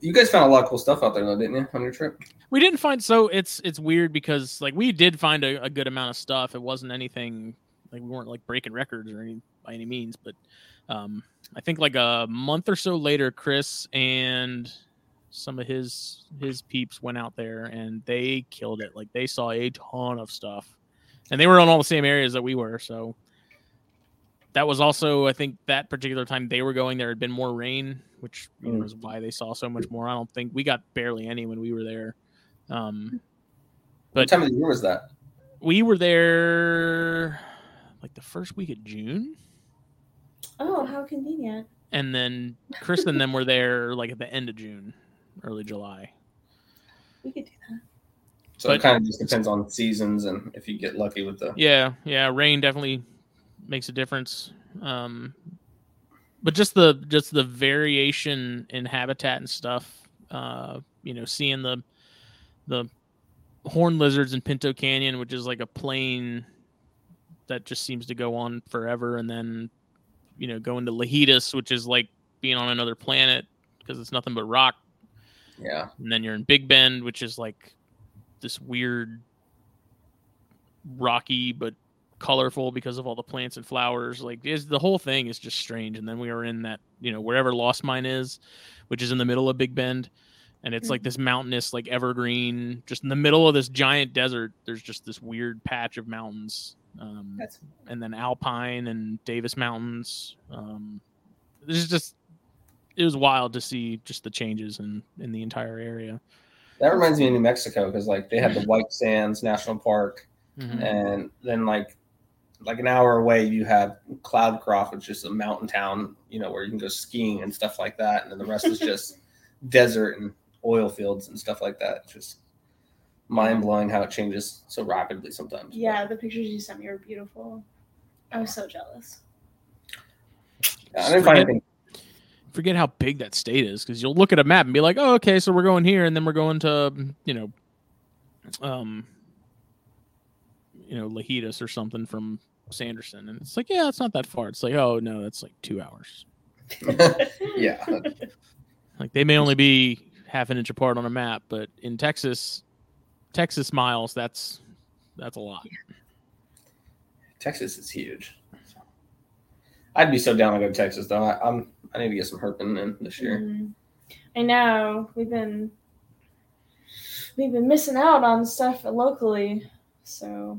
you guys found a lot of cool stuff out there, though, didn't you, on your trip? we didn't find so it's it's weird because like we did find a, a good amount of stuff. It wasn't anything like we weren't like breaking records or any by any means, but um, I think like a month or so later, Chris and some of his his peeps went out there and they killed it. Like they saw a ton of stuff, and they were on all the same areas that we were. So that was also I think that particular time they were going there had been more rain, which you know Mm. is why they saw so much more. I don't think we got barely any when we were there. Um, but what time of the year was that? we were there like the first week of June, oh, how convenient. and then Chris and them were there like at the end of June, early July. We could do that. So But- it kind of just depends on seasons and if you get lucky with the. Yeah, yeah, rain definitely makes a difference. Um, but just the just the variation in habitat and stuff. Uh, you know, seeing the the horn lizards in Pinto Canyon, which is like a plain that just seems to go on forever, and then you know going to Lajitas, which is like being on another planet because it's nothing but rock Yeah. and then you're in Big Bend, which is like this weird, rocky but colorful because of all the plants and flowers. Like is the whole thing is just strange. And then we are in that you know wherever Lost Mine is, which is in the middle of Big Bend, and it's like mm-hmm. this mountainous like evergreen, just in the middle of this giant desert. There's just this weird patch of mountains. Um, That's and then Alpine and Davis Mountains. Um, this is just it was wild to see just the changes in in the entire area. That reminds me of New Mexico because like they had the White Sands National Park, Mhm. and then like like an hour away you have Cloudcroft, which is a mountain town, you know, where you can go skiing and stuff like that, and then the rest is just desert and oil fields and stuff like that. Just mind blowing how it changes so rapidly sometimes. but- yeah. The pictures you sent me were beautiful. I was so jealous. Yeah, I didn't find anything. Forget how big that state is because you'll look at a map and be like, "Oh, okay, so we're going here, and then we're going to you know, um, you know, Lajitas or something from Sanderson," and it's like, "Yeah, it's not that far." It's like, "Oh no, that's like two hours." yeah, Like they may only be half an inch apart on a map, but in Texas, Texas miles, that's that's a lot. Texas is huge. I'd be so down to go to Texas though. I, I'm I need to get some herping in this year. Mhm. I know we've been we've been missing out on stuff locally. So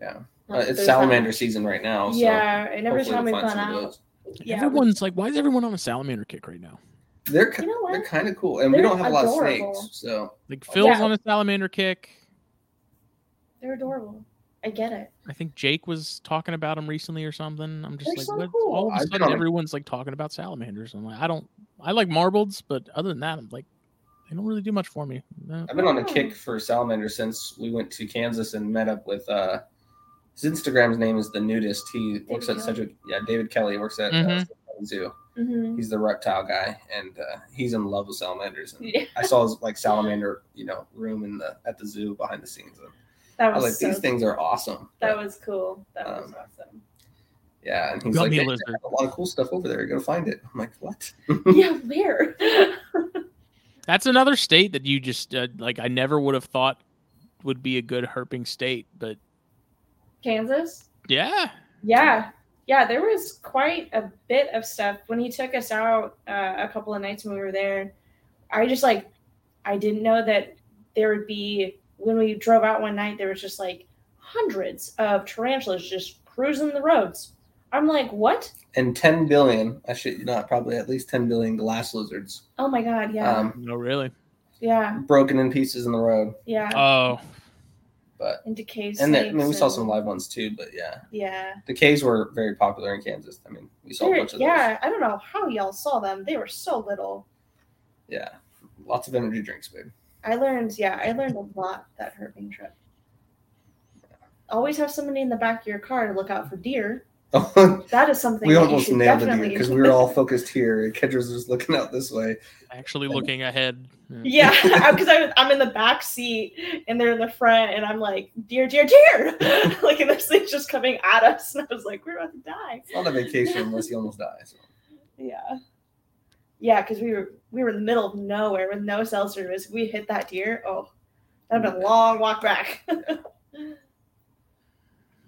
Yeah. Uh, it's salamander not- season right now. So yeah, and every time we'll we've gone out, yeah, Everyone's like, "Why is everyone on a salamander kick right now?" They're You know they're kind of cool, and we They're don't have a lot of snakes. So Like Phil's Yeah. on a salamander kick. they're adorable. I get it. I think Jake was talking about them recently or something. I'm just They're like, so what? cool. all of a I've been sudden on a- everyone's like talking about salamanders. I'm like, I don't, I like marbleds, but other than that, I'm like, they don't really do much for me. No. I've been on a kick for salamander since we went to Kansas and met up with. uh His Instagram's name is the Nudist. He works at Kelly. Sedgwick. Yeah, David Kelly works at uh, Mhm. Sedgwick Zoo. Hmm He's the reptile guy, and uh, he's in love with salamanders. And Yeah, I saw his like salamander, you know, room in the at the zoo behind the scenes. And that I was, was like, so, these things are awesome. That was cool. That was Um, awesome. Yeah, and he's Got like, me a lizard." have a lot of cool stuff over there. You gotta find it. I'm like, what? yeah, where? That's another state that you just uh, like. I never would have thought would be a good herping state, but Kansas. yeah, Yeah, yeah. There was quite a bit of stuff when he took us out uh, a couple of nights when we were there. I just like, I didn't know that there would be when we drove out one night. There was just like hundreds of tarantulas just cruising the roads. I'm like, what? And 10 billion, I should you not probably at least 10 billion glass lizards Oh my god, yeah, um, no, really. yeah, broken in pieces in the road. yeah. Oh, but And decay and then, I mean, we saw some live ones too. But yeah, Yeah. the DeKays were very popular in Kansas. I mean, we saw a They're- bunch of them, yeah, I don't know how y'all saw them. They were so little. Yeah, lots of energy drinks, babe. I learned, yeah, I learned a lot that herping trip. Always have somebody in the back of your car to look out for deer. That is something we that almost should nailed the deer because we were all focused here. and Kendra was just looking out this way. Actually looking ahead. Yeah, because I'm in the back seat and they're in the front, and I'm like, deer, deer, deer! like, and this thing's just coming at us, and I was like, we're about to die. It's not a vacation unless you almost die. So. Yeah, yeah, because we were we were in the middle of nowhere with no cell service. We hit that deer. Oh, that'd been a mm. long walk back.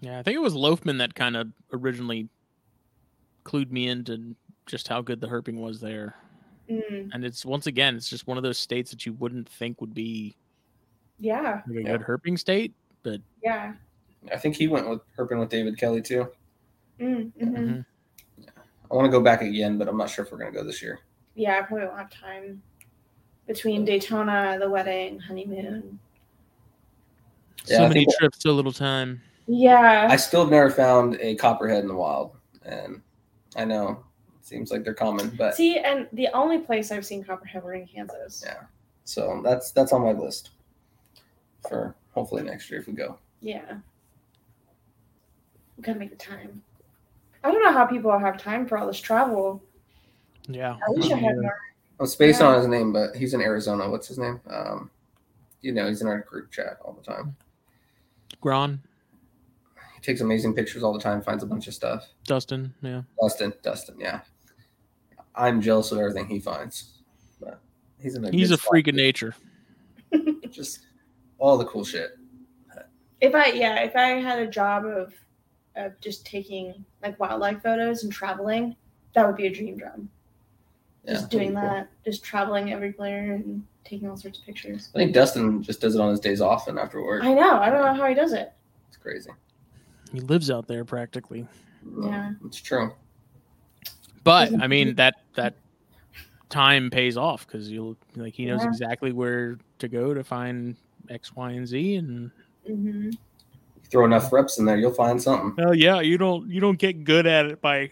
Yeah, I think it was Loafman that kind of originally clued me into just how good the herping was there. Mm, And it's once again, it's just one of those states that you wouldn't think would be yeah, like a Yeah. good herping state. But yeah. I think he went with herping with David Kelly too. Mm, hmm Mhm. I want to go back again, but I'm not sure if we're gonna go this year. Yeah, I probably won't have time between Daytona, the wedding, honeymoon. Yeah, so I many trips, so little time. Yeah, I still have never found a copperhead in the wild, and I know it seems like they're common, but see, and the only place I've seen copperhead were in Kansas. Yeah. so that's that's on my list for hopefully next year if we go. Yeah. We gotta make the time. I don't know how people have time for all this travel. Yeah. I wish I had more. I'm spaced Yeah. on his name, but he's in Arizona. What's his name? Um, you know, he's in our group chat all the time. Gron, He takes amazing pictures all the time, finds a bunch of stuff. Dustin, yeah. Dustin, Dustin, yeah. I'm jealous of everything he finds, but he's in a He's a freak of nature. Just all the cool shit. If I yeah, if I had a job of of just taking like wildlife photos and traveling, that would be a dream job. Yeah, just doing pretty cool. that, just traveling everywhere and taking all sorts of pictures. I think Dustin just does it on his days off and after work. I know. I don't know how he does it. It's crazy. He lives out there practically. Yeah. it's true. But I mean that that time pays off because you'll like he knows Yeah. exactly where to go to find X, Y, and Z, and hmm Throw enough reps in there, you'll find something. oh yeah, you don't you don't get good at it by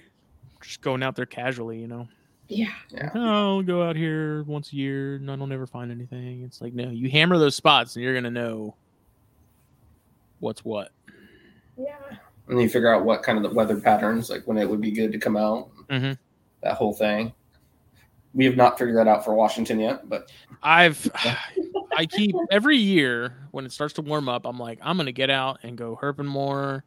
just going out there casually, you know. Yeah. Yeah. Oh, I'll go out here once a year and I'll never find anything. It's like no, you hammer those spots and you're gonna know what's what. Yeah. And then you figure out what kind of the weather patterns, like when it would be good to come out, Mhm. that whole thing. We have not figured that out for Washington yet, but I've I keep every year when it starts to warm up, I'm like, I'm gonna get out and go herping more.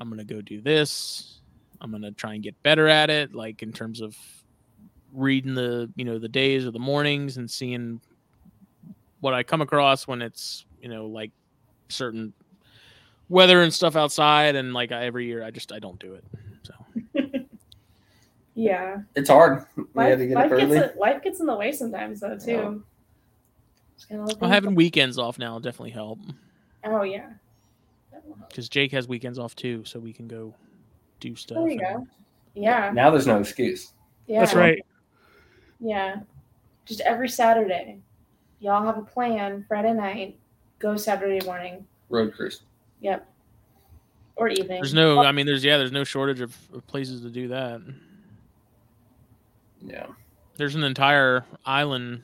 I'm gonna go do this. I'm gonna try and get better at it, like in terms of reading the you know the days or the mornings and seeing what I come across when it's you know like certain weather and stuff outside and like every year I just I don't do it. So Yeah. it's hard. We Life, had to get life up gets early. in, life gets in the way sometimes though too. Yeah. Just well, having weekends off now will definitely help Oh yeah. That will help. because Jake has weekends off too, so we can go do stuff. There you go. Yeah. Now there's no excuse. Yeah. That's right. Yeah. Just every Saturday. Y'all have a plan Friday night. Go Saturday morning. Road cruise. Yep. Or evening. There's no, I mean, there's yeah, there's no shortage of, of places to do that. Yeah. There's an entire island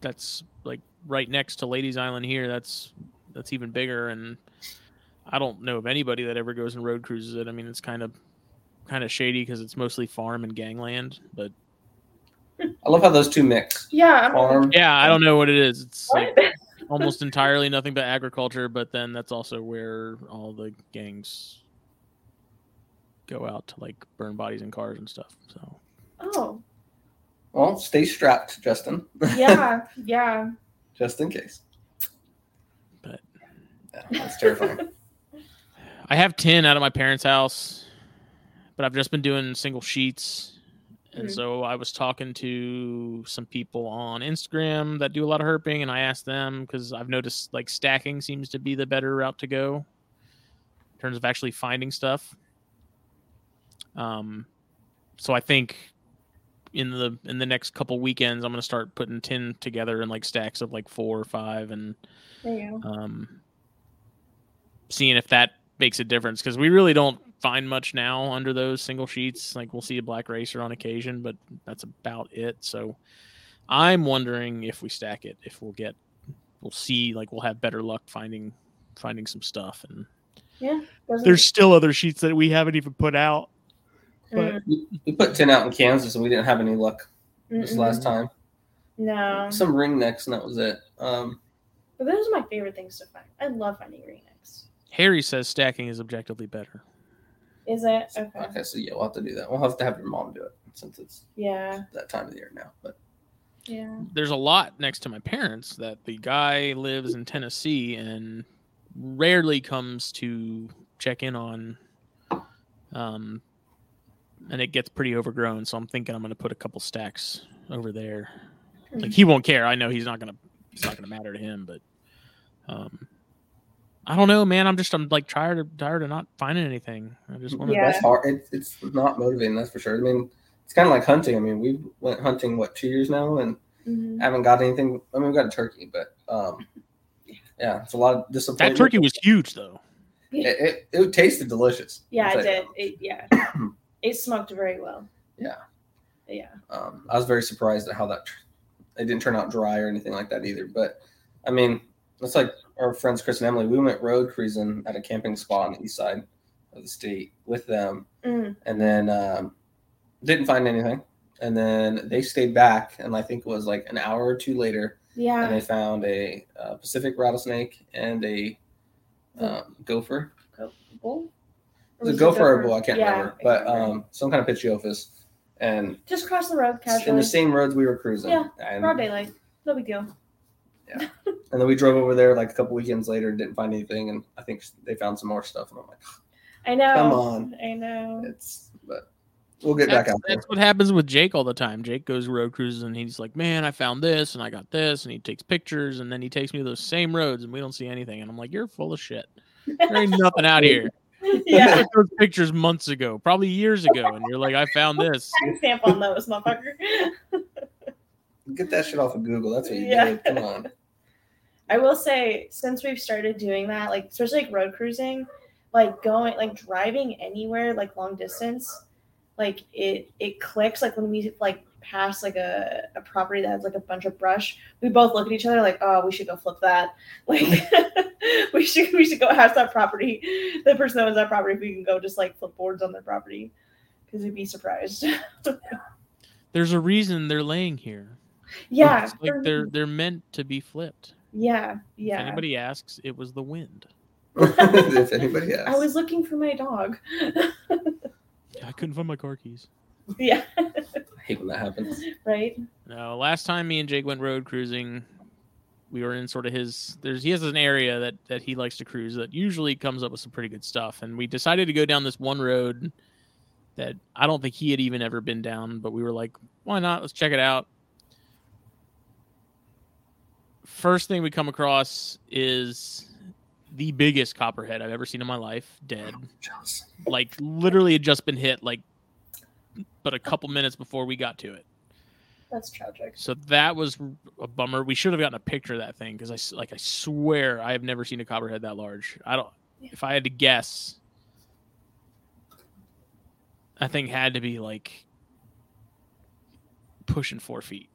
that's like right next to Lady's Island here. That's that's even bigger, and I don't know of anybody that ever goes and road cruises it. I mean, it's kind of kind of shady because it's mostly farm and gangland. But I love how those two mix. Yeah, Farm. yeah, I don't know what it is. It's like What? Almost entirely nothing but agriculture. But then that's also where all the gangs go out to like burn bodies in cars and stuff. So. Oh, Well, stay strapped, Justin. yeah, yeah. Just in case. But- yeah, that's terrifying. I have tin out of my parents' house, but I've just been doing single sheets. And Mhm. so I was talking to some people on Instagram that do a lot of herping, and I asked them because I've noticed like stacking seems to be the better route to go in terms of actually finding stuff. Um, so I think in the in the next couple weekends, I'm gonna start putting tin together in like stacks of like four or five, and There you go. um, seeing if that makes a difference because we really don't find much now under those single sheets. Like we'll see a black racer on occasion, but that's about it. So I'm wondering if we stack it, if we'll get, we'll see, like we'll have better luck finding finding some stuff. And Yeah. doesn't- there's still other sheets that we haven't even put out. but- We, we put ten out in Kansas and we didn't have any luck this mm-mm. last time. No. Some ring necks and that was it. Um, But those are my favorite things to find. I love finding ring necks. Harry says stacking is objectively better. Is it? Okay. okay, so yeah, we'll have to do that. We'll have to have your mom do it since it's Yeah. that time of the year now. But Yeah. there's a lot next to my parents that the guy lives in Tennessee and rarely comes to check in on. Um, and it gets pretty overgrown, so I'm thinking I'm going to put a couple stacks over there. Like he won't care. I know he's not going to. It's not going to matter to him, but um, I don't know, man. I'm just I'm like tired of tired of not finding anything. I just want to. Yeah. that's hard. It, it's not motivating, that's for sure. I mean, it's kind of like hunting. I mean, we went hunting what two years now and Mhm. haven't got anything. I mean, we got a turkey, but um, yeah, it's a lot of disappointment. That turkey was huge, though. It, it, it tasted delicious. Yeah, it did. It, yeah. it smoked very well. Yeah. Yeah. Um, I was very surprised at how that tr- it didn't turn out dry or anything like that either. But I mean, it's like our friends Chris and Emily. We went road cruising at a camping spot on the east side of the state with them, Mm. and then um, didn't find anything. And then they stayed back, and I think it was like an hour or two later, Yeah. and they found a, uh Pacific rattlesnake and a um, gopher. Bull? The was it gopher or bull, I can't Yeah, remember, but um, some kind of Pituophis, and just cross the road in the same roads we were cruising. Yeah, and, Broad daylight. No big deal. and then we drove over there like a couple weekends later, didn't find anything, and I think they found some more stuff, and I'm like, I know. come on, I know. it's but we'll get back that's, out there. that's what happens with Jake all the time. Jake goes road cruises and he's like, "Man, I found this and I got this," and he takes pictures and then he takes me to those same roads and we don't see anything. And I'm like, "You're full of shit. There ain't nothing out here." You yeah. took those pictures months ago, probably years ago, and you're like, "I found this." Stamp on those, motherfucker. Get that shit off of Google. That's what you Yeah. did. Come on. I will say, since we've started doing that, like especially like road cruising, like going like driving anywhere like long distance, like it it clicks like when we like pass like a, a property that has like a bunch of brush, we both look at each other like, oh, we should go flip that. Like we should we should go have that property. The person that owns that property, if we can go just like flip boards on their property. Because we'd be surprised. There's a reason they're laying here. Yeah. It's like they're they're meant to be flipped. yeah. yeah. If Yeah. anybody asks, it was the wind. if anybody asks. I was looking for my dog. I couldn't find my car keys. yeah. I hate when that happens. right. No, last time me and Jake went road cruising, we were in sort of his. There's he has an area that that he likes to cruise that usually comes up with some pretty good stuff, and we decided to go down this one road that I don't think he had even ever been down, but we were like, why not? Let's check it out. First thing we come across is the biggest copperhead I've ever seen in my life, dead. Jealous. Like literally had just been hit like but a couple minutes before we got to it. That's tragic. So that was a bummer. We should have gotten a picture of that thing because I s- like I swear I have never seen a copperhead that large. I don't. If I had to guess, that thing had to be like pushing four feet.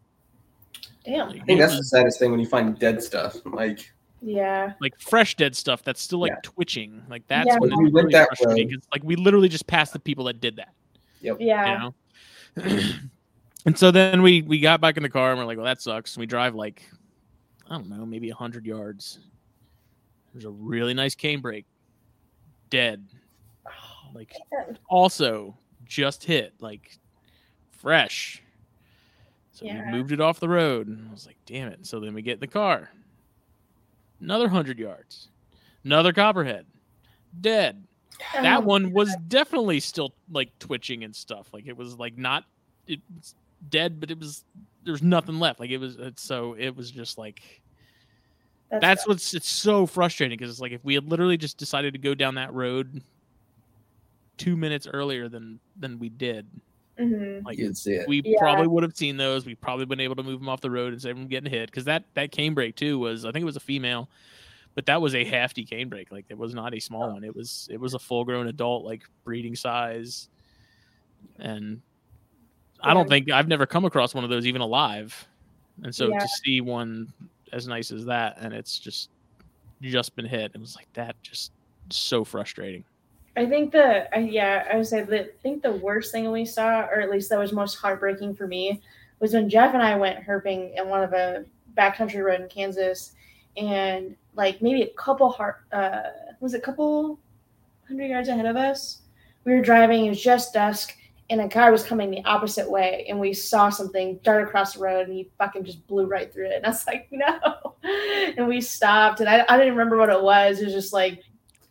Damn. Like, I think that's the saddest thing when you find dead stuff. Like Yeah. like fresh dead stuff that's still like Yeah. twitching. Like that's Yeah. when We it's went really that frustrating. road. 'cause, like we literally just passed the people that did that. Yeah. you know and so then we we got back in the car and we're like well that sucks we drive like i don't know maybe 100 yards there's a really nice canebrake. dead oh, like also just hit like fresh so Yeah. we moved it off the road and i was like damn it. So then we get in the car. Another 100 yards. Another copperhead. Dead. That Oh, one was definitely still like twitching and stuff. Like it was like not it's dead, but it was there's nothing left. Like it was it's so it was just like that's what's it's so frustrating because it's like if we had literally just decided to go down that road two minutes earlier than than we did, Mhm. like you'd see it. we Yeah. probably would have seen those. We probably been able to move them off the road and save them getting hit because that that canebrake too was I think it was a female, but that was a hefty canebrake. Like it was not a small one. It was it was a full grown adult, like breeding size. And I don't think I've never come across one of those even alive. And so Yeah. to see one as nice as that, and it's just just been hit, it was like that just so frustrating. I think the I, yeah, I would say that I think the worst thing we saw, or at least that was most heartbreaking for me, was when Jeff and I went herping in one of a backcountry road in Kansas, and like maybe a couple heart uh was a couple hundred yards ahead of us, we were driving. It was just dusk, and a car was coming the opposite way, and we saw something dart across the road, and he fucking just blew right through it. And I was like, no, and we stopped, and I I didn't remember what it was. It was just like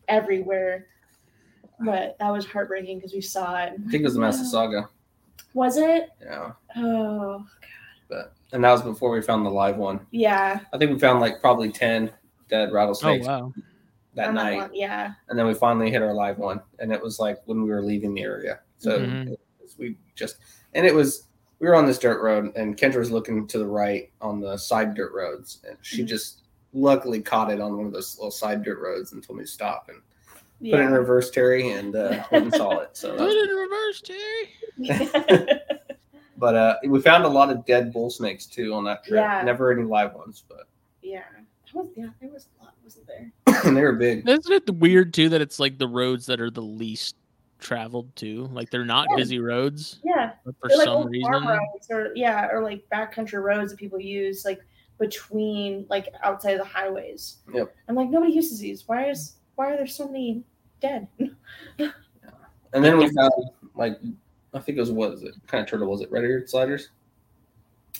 everywhere. But that was heartbreaking because we saw it. I think it was the Massasauga. Was it? Yeah, Oh, God. but and that was before we found the live one. yeah. I think we found like probably ten dead Oh rattlesnakes wow. that on night, one, Yeah. and then we finally hit our live one, and it was like when we were leaving the area. So Mhm. it was- we just and it was we were on this dirt road, and Kendra was looking to the right on the side dirt roads, and she Mhm. just luckily caught it on one of those little side dirt roads and told me to stop and Yeah. put it in reverse, Terry, and uh, went and saw it. So, that Put was- it in reverse, Terry. but uh, we found a lot of dead bull snakes too on that trip. Yeah. Never any live ones, but yeah. That was, yeah, there was a lot, wasn't there? and they were big. Isn't it weird too that it's like the roads that are the least traveled too? Like they're not Yeah. busy roads Yeah. but for They're like some old farm reason. roads or yeah, or like backcountry roads that people use like between like outside of the highways. Yep. I'm like nobody uses these. Why is why are there so many dead? And then we found like I think it was what is it? What kind of turtle was it? Red eared sliders?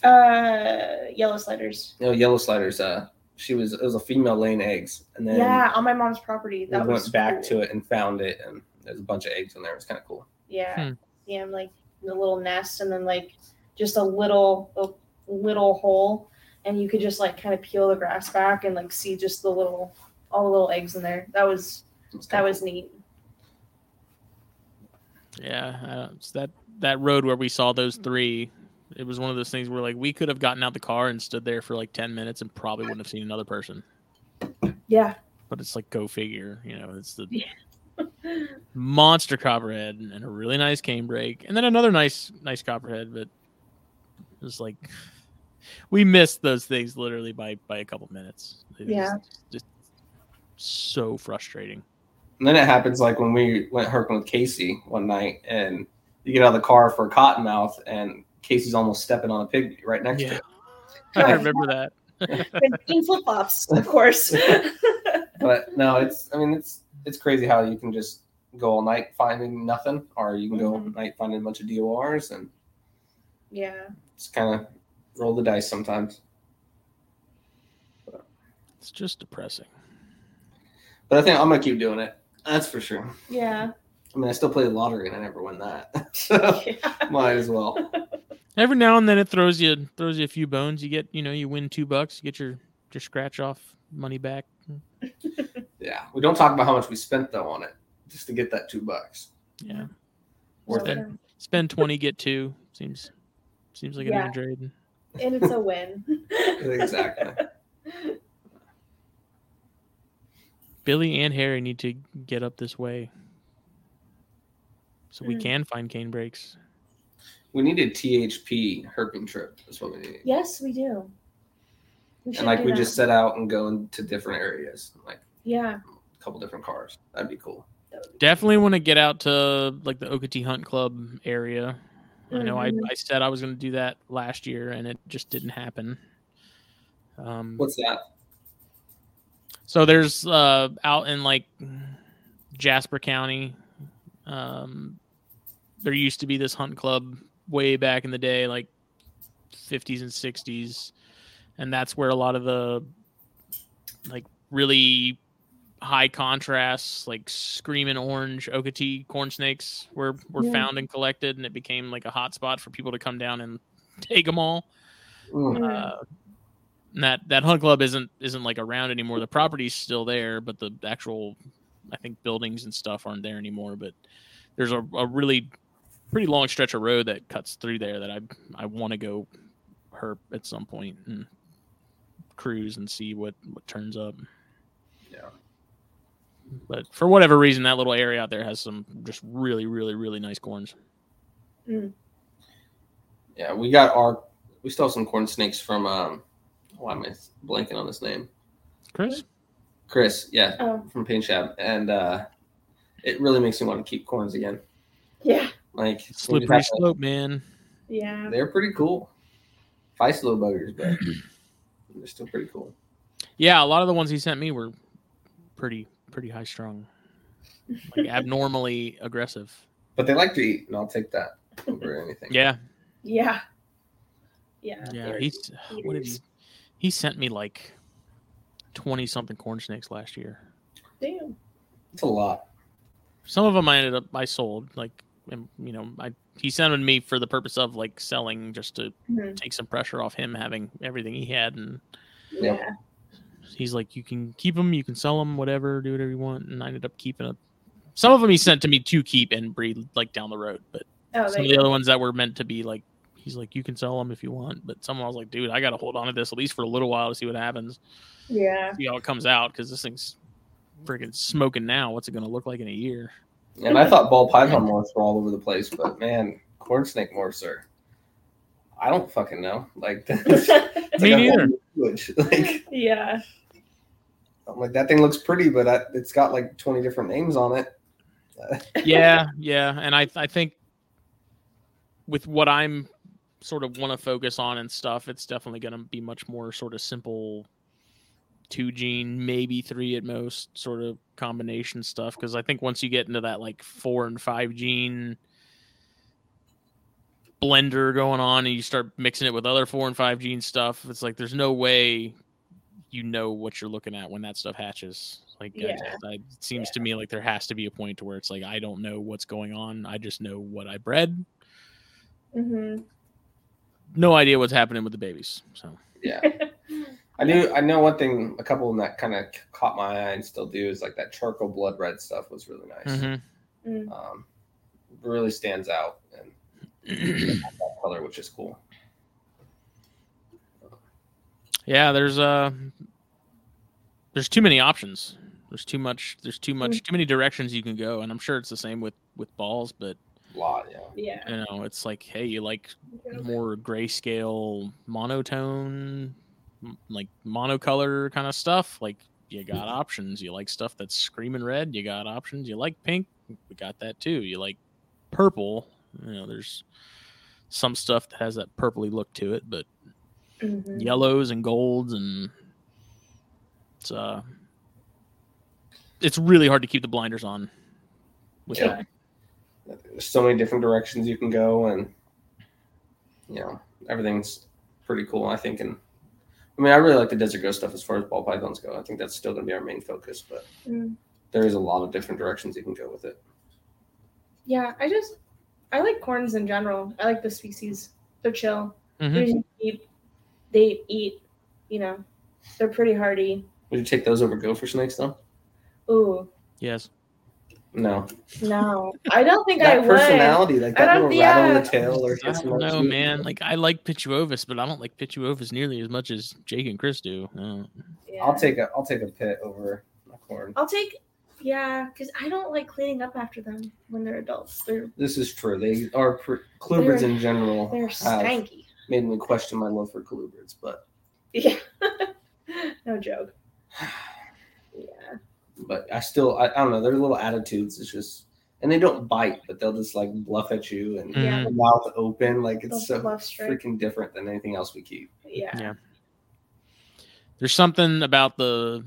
Uh, yellow sliders. No, yellow sliders. Uh, she was it was a female laying eggs, and then yeah, on my mom's property. we That went back cool. to it and found it, and there's a bunch of eggs in there. It was kind of cool. Yeah. Hmm. Yeah, I'm like the little nest and then like just a little a little hole and you could just like kind of peel the grass back and like see just the little all the little eggs in there. That was that kinda was neat. Yeah, I don't- that that road where we saw those three. It was one of those things where like we could have gotten out the car and stood there for like ten minutes and probably wouldn't have seen another person. Yeah. But it's like go figure, you know. It's the Yeah. monster copperhead and a really nice canebrake, and then another nice nice copperhead. But it was like we missed those things literally by by a couple minutes. It Yeah. just so frustrating. And then it happens like when we went herping with Casey one night, and you get out of the car for a cottonmouth, and Casey's almost stepping on a pig right next to Yeah, it. I remember that. In flip flops, of course. But no, it's I mean it's it's crazy how you can just go all night finding nothing, or you can go all Mhm. night finding a bunch of DORs, and yeah. it's kind of roll the dice sometimes. It's just depressing. But I think I'm gonna keep doing it. That's for sure. Yeah. I mean, I still play the lottery and I never win that, so yeah. might as well. Every now and then it throws you throws you a few bones. You get you know you win two bucks, you get your your scratch off money back. Yeah, we don't talk about how much we spent though on it just to get that two bucks. Yeah, Worth it. spend twenty, get two. Seems seems like an Yeah. even trade. And it's a win. Exactly. Billy and Harry need to get up this way, so we Mm. can find canebrakes. We need a THP herping trip. That's what we need. yes, we do. We and like do we that. just set out and go into different areas, like Yeah. a couple different cars. That'd be cool. that would be- Definitely want to get out to like the Okatee Hunt Club area. I know I, Mhm. I said I was going to do that last year, and it just didn't happen. Um, What's that? So there's uh out in like Jasper County. Um there used to be this hunt club way back in the day, like 50s and 60s. And that's where a lot of the like really high contrast, like screaming orange Okatee corn snakes were were Yeah. found and collected, and it became like a hot spot for people to come down and take them all. Mm. Uh, and that that hunt club isn't isn't like around anymore. The property's still there, but the actual I think buildings and stuff aren't there anymore. But there's a, a really pretty long stretch of road that cuts through there that I I want to go herp at some point and cruise and see what what turns up. Yeah. But for whatever reason, that little area out there has some just really, really, really nice corns. Yeah, we got our we still have some corn snakes from um why am I blanking on his name? Chris? Chris, yeah, Oh, from Paint Shop. And uh it really makes me want to keep corns again. yeah, Like Slippery have to- slope, man. yeah. they're pretty cool. Feisty little buggers, but they're still pretty cool. Yeah, a lot of the ones he sent me were pretty, pretty high strung, like abnormally aggressive. But they like to eat, and I'll take that over anything. Yeah, Yeah. Yeah. yeah. they're He's what did he? Eaters. He sent me like twenty something corn snakes last year. Damn. It's a lot. Some of them I ended up I sold like, and, you know, I he sent them to me for the purpose of like selling just to Mhm. take some pressure off him having everything he had and Yeah. Yeah. he's like, you can keep them, you can sell them, whatever, do whatever you want. And I ended up keeping it. Some of them he sent to me to keep and breed like down the road, but Oh, some of the other ones that were meant to be like, he's like, you can sell them if you want. But someone was like, dude, I got to hold on to this at least for a little while to see what happens, Yeah. see how it comes out because this thing's freaking smoking now. What's it going to look like in a year? And I thought ball python morphs were all over the place, but man, corn snake morphs are. I don't fucking know. Like, it's like Me a neither. Like, yeah. I'm like that thing looks pretty, but I, it's got like 20 different names on it. yeah, yeah, and I I think with what I'm sort of want to focus on and stuff, it's definitely going to be much more sort of simple two gene, maybe three at most, sort of combination stuff. Because I think once you get into that like four and five gene blender going on, and you start mixing it with other four and five gene stuff, it's like there's no way you know what you're looking at when that stuff hatches. Like, Yeah. just- I, it seems to me like there has to be a point to where it's like I don't know what's going on. I just know what I bred. hmm No idea what's happening with the babies. So Yeah. I knew, I know one thing, a couple of them that kind of caught my eye and still do is like that charcoal blood red stuff was really nice. Mhm. Um, really stands out and that color, which is cool. yeah, there's uh there's too many options. There's too much. There's too much. Too many directions you can go, and I'm sure it's the same with with balls. But A lot, yeah. Yeah. you know, it's like, hey, you like more grayscale monotone like monocolor kind of stuff like you got options you like stuff that's screaming red you got options you like pink we got that too you like purple you know there's some stuff that has that purpley look to it but Mhm. yellows and golds and it's uh it's really hard to keep the blinders on with Yeah. that. There's so many different directions you can go, and you know everything's pretty cool. I think, and I mean, I really like the desert ghost stuff as far as ball pythons go. I think that's still going to be our main focus, but Mm. there is a lot of different directions you can go with it. Yeah, I just I like corns in general. I like the species. They're chill. Mhm. They're easy. They eat. You know, they're pretty hardy. Would you take those over gopher snakes though? Ooh, yes No, no, I don't think that I would. personality, like that don't- little rattle in yeah. the tail, or I hissing don't know, you. man. Like I like Pituophis, but I don't like Pituophis nearly as much as Jake and Chris do. Uh, Yeah. I'll take a I'll take a pit over a corn. I'll take. Yeah, because I don't like cleaning up after them when they're adults. They're This is true. They are pr- colubrids in general they're stanky. made me question my love for colubrids, but Yeah. no joke. Yeah. but I still I, I don't know their little attitudes It's just and they don't bite but they'll just like bluff at you and Yeah. mouth open like They'll it's so bluff straight. freaking different than anything else we keep. Yeah. Yeah. there's something about the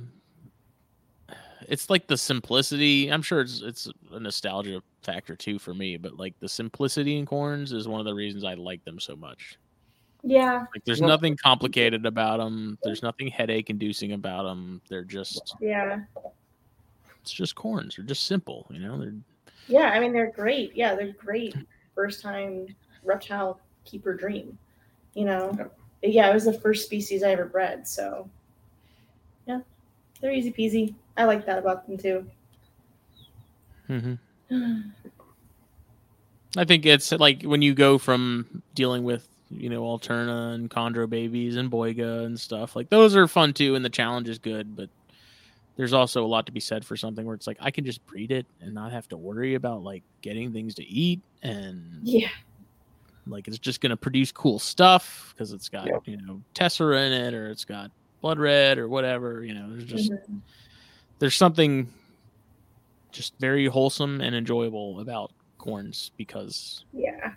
it's like the simplicity i'm sure it's it's a nostalgia factor too for me but like the simplicity in corns is one of the reasons i like them so much Yeah. like there's nothing complicated about them there's nothing headache inducing about them they're just Yeah. It's just corns they're just simple you know they're Yeah. I mean, they're great. Yeah, they're great. First time reptile keeper dream. You know. Yep. Yeah, it was the first species I ever bred. So. Yeah, they're easy peasy. I like that about them too. mhm. I think it's like when you go from dealing with you know Alterna and Chondro babies and Boiga and stuff like those are fun too, and the challenge is good. But there's also a lot to be said for something where it's like I can just breed it and not have to worry about like getting things to eat and Yeah. like it's just gonna produce cool stuff because it's got Yep. you know tessera in it or it's got blood red or whatever. You know, there's just Mhm. there's something just very wholesome and enjoyable about corns because Yeah.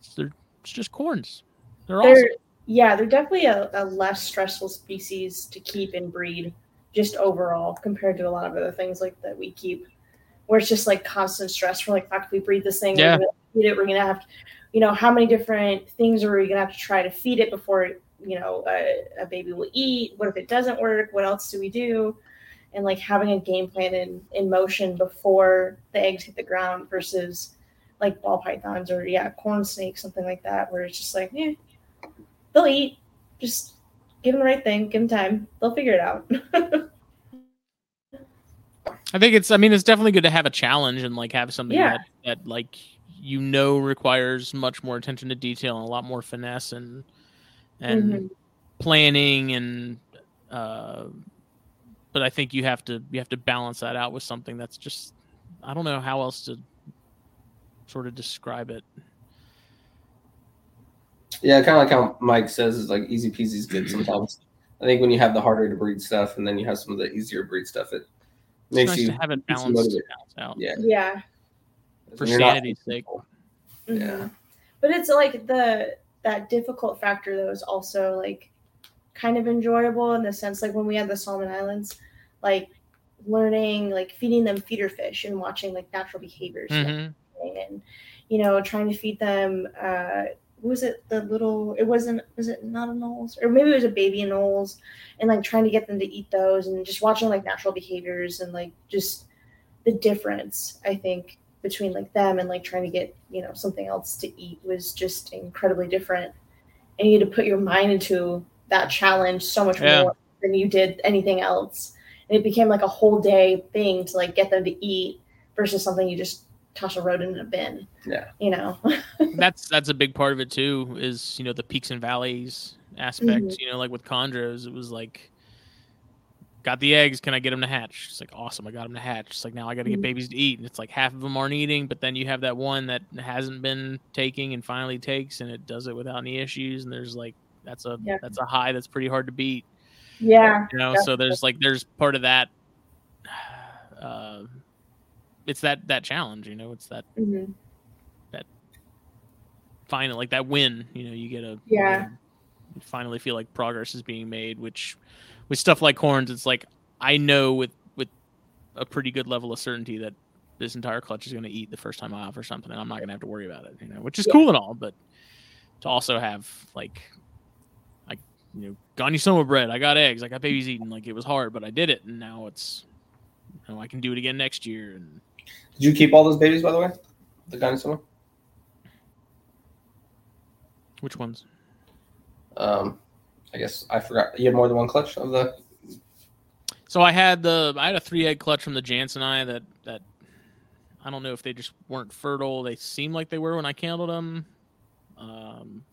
it's, they're it's just corns. They're, They're awesome. yeah, they're definitely a, a less stressful species to keep and breed just overall compared to a lot of other things like that we keep where it's just like constant stress. For like fuck we breed this thing Yeah. we're gonna feed it. We're gonna have to you know how many different things are we gonna have to try to feed it before you know a, a baby will eat? What if it doesn't work? What else do we do? And like having a game plan in in motion before the eggs hit the ground versus like ball pythons or yeah corn snakes something like that where it's just like yeah they'll eat. Just give them the right thing give them time they'll figure it out I think it's. I mean, it's definitely good to have a challenge and like have something Yeah. that that like you know requires much more attention to detail and a lot more finesse and and Mhm. planning and. uh But I think you have to you have to balance that out with something that's just. I don't know how else to sort of describe it. Yeah, kind of like how Mike says is like easy peasy is good sometimes. I think when you have the harder to breed stuff and then you have some of the easier breed stuff, it It's makes nice you to have it makes you balanced, out. yeah. yeah For sanity's sake. Mhm. Yeah. but it's like the that difficult factor though is also like kind of enjoyable in the sense like when we had the Solomon Islands, like learning like feeding them feeder fish and watching like natural behaviors and Mhm. and you know trying to feed them uh what was it the little it wasn't was it not anoles? Or maybe it was a baby anoles and like trying to get them to eat those and just watching like natural behaviors and like just the difference I think between like them and like trying to get you know something else to eat was just incredibly different. And you had to put your mind into that challenge so much Yeah. more than you did anything else. And it became like a whole day thing to like get them to eat versus something you just toss a rodent in a bin Yeah. you know that's that's a big part of it too is you know the peaks and valleys aspect Mhm. you know like with chondros it was like got the eggs can i get them to hatch it's like awesome i got them to hatch it's like now i got to get Mhm. babies to eat and it's like half of them aren't eating but then you have that one that hasn't been taking and finally takes and it does it without any issues and there's like that's a Yeah. that's a high that's pretty hard to beat yeah you know so there's like there's part of that uh it's that that challenge you know it's that Mhm. final like that win you know you get a Yeah. you, know, you finally feel like progress is being made which with stuff like horns it's like i know with with a pretty good level of certainty that this entire clutch is going to eat the first time off or something and i'm not going to have to worry about it you know which is Yeah. cool and all but to also have like i you know Gonyosoma bred i got eggs i got babies eating like it was hard but i did it and now it's you know i can do it again next year and Did you keep all those babies by the way? The Gonyosoma? which ones Um I guess I forgot you had more than one clutch of the So I had the I had a three egg clutch from the janseni that that I don't know if they just weren't fertile. They seemed like they were when I counted them, um,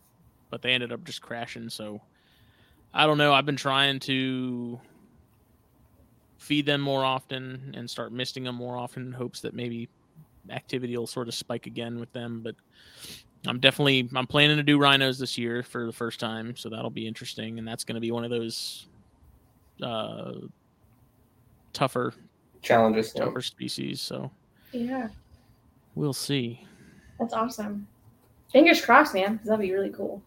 but they ended up just crashing. So I don't know. I've been trying to feed them more often and start misting them more often in hopes that maybe activity will sort of spike again with them. But I'm definitely I'm planning to do rhinos this year for the first time, so that'll be interesting. And that's going to be one of those uh, tougher challenges. you know. tougher species. So yeah we'll see. that's awesome fingers crossed man 'cause that'd be really cool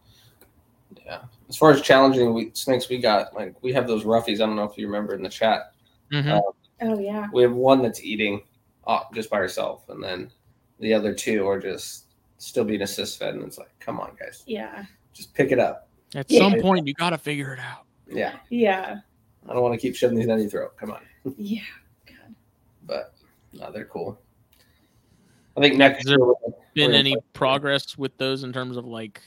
Yeah. As far as challenging we, snakes we got, like we have those roughies. I don't know if you remember in the chat. Mhm. oh yeah We have one that's eating uh, just by herself, and then the other two are just still being assist fed. And it's like, come on, guys, yeah just pick it up. At Yeah. some point, you got to figure it out. Yeah. yeah I don't want to keep shoving these down your throat. Come on. yeah But no, they're cool. I think next Is there- year Been any gonna- progress with those in terms of like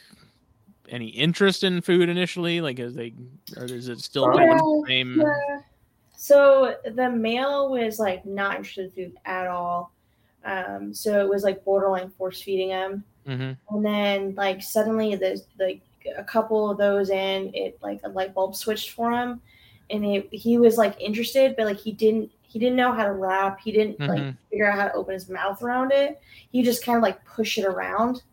any interest in food initially? Like, is they or is it still pretty the same? Yeah. So the male was like not interested in food at all. Um, so it was like borderline force feeding him. Mhm. And then like suddenly there's like a couple of those in, it like a light bulb switched for him. and it, he was like interested, but like he didn't he didn't know how to wrap. He didn't like Mhm. figure out how to open his mouth around it. He just kind of like push it around,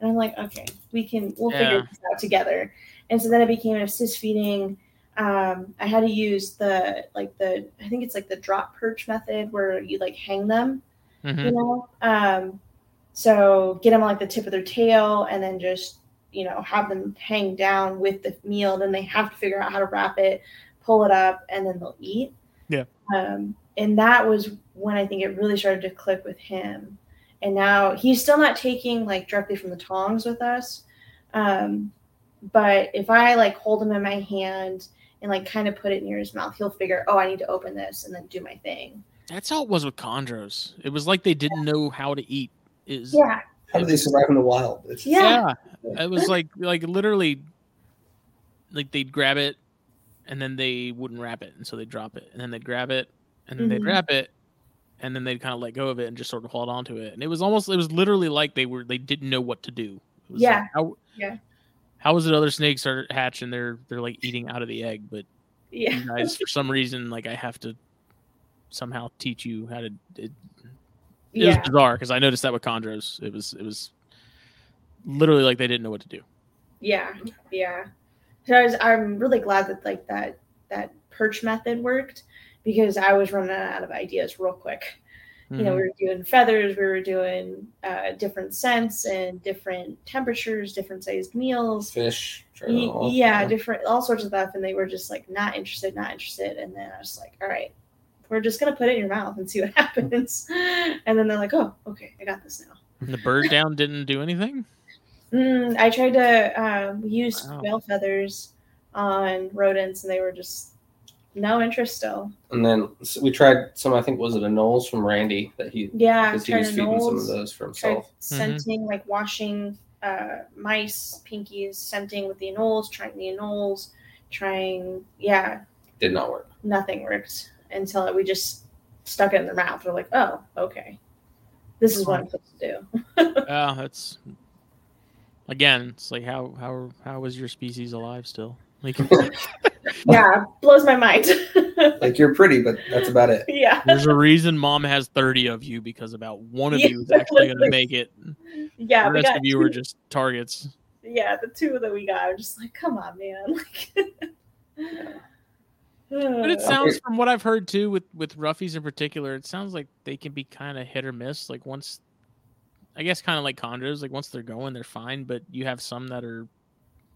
and I'm like, okay, we can we'll figure Yeah. this out together. And so then it became an assist feeding. Um, I had to use the like the I think it's like the drop perch method where you like hang them Mhm. you know? Um so get them on like the tip of their tail and then just you know have them hang down with the meal. Then they have to figure out how to wrap it pull it up and then they'll eat. Yeah. um and that was when i think it really started to click with him. And now he's still not taking like directly from the tongs with us. Um but if i like hold him in my hand and like kind of put it near his mouth he'll figure oh i need to open this and then do my thing That's how it was with chondros. It was like they didn't know how to eat. Is yeah How do they survive in the wild? It's Yeah. It was like like literally like they'd grab it and then they wouldn't wrap it and so they'd drop it and then they'd grab it and then they'd Mhm. wrap it and then they'd kind of let go of it and just sort of hold on to it and it was almost it was literally like they were they didn't know what to do It was Yeah. like, how, Yeah. How is it other snakes are hatching? they're they're like eating out of the egg but yeah. you guys for some reason like i have to somehow teach you how to it, it was bizarre because i noticed that with chondros. It was it was literally like they didn't know what to do. Yeah. Yeah. So I was, i'm really glad that like that that perch method worked because i was running out of ideas real quick you know we Mhm. were doing feathers we were doing uh, different scents and different temperatures different sized meals fish. Y- turtle, yeah different all sorts of stuff and they were just like not interested not interested and then i was like all right we're just gonna put it in your mouth and see what happens and then they're like oh okay i got this now And the bird down didn't do anything Mm, I tried to um, use Wow. whale feathers on rodents, and they were just no interest still. And then s- we tried some. I think was it anoles from Randy that he Yeah, because he tried was feeding some of those for himself. scenting, like washing uh, mice, pinkies, scenting with the anoles, trying the anoles, trying, yeah, Did not work. nothing worked until we just stuck it in their mouth. We're like, oh, okay, this is what I'm supposed to do. yeah that's again it's like how how how was your species alive still like yeah, blows my mind. Like you're pretty, but that's about it. yeah, there's a reason mom has 30 of you because about one of Yeah, you is actually going to make it yeah, the rest got of you are just targets yeah, the two that we got, I'm just like, come on, man. But it sounds from what I've heard too with with roughies in particular, it sounds like they can be kind of hit or miss. Like once, I guess, kind of like chondros. Like once they're going, they're fine. But you have some that are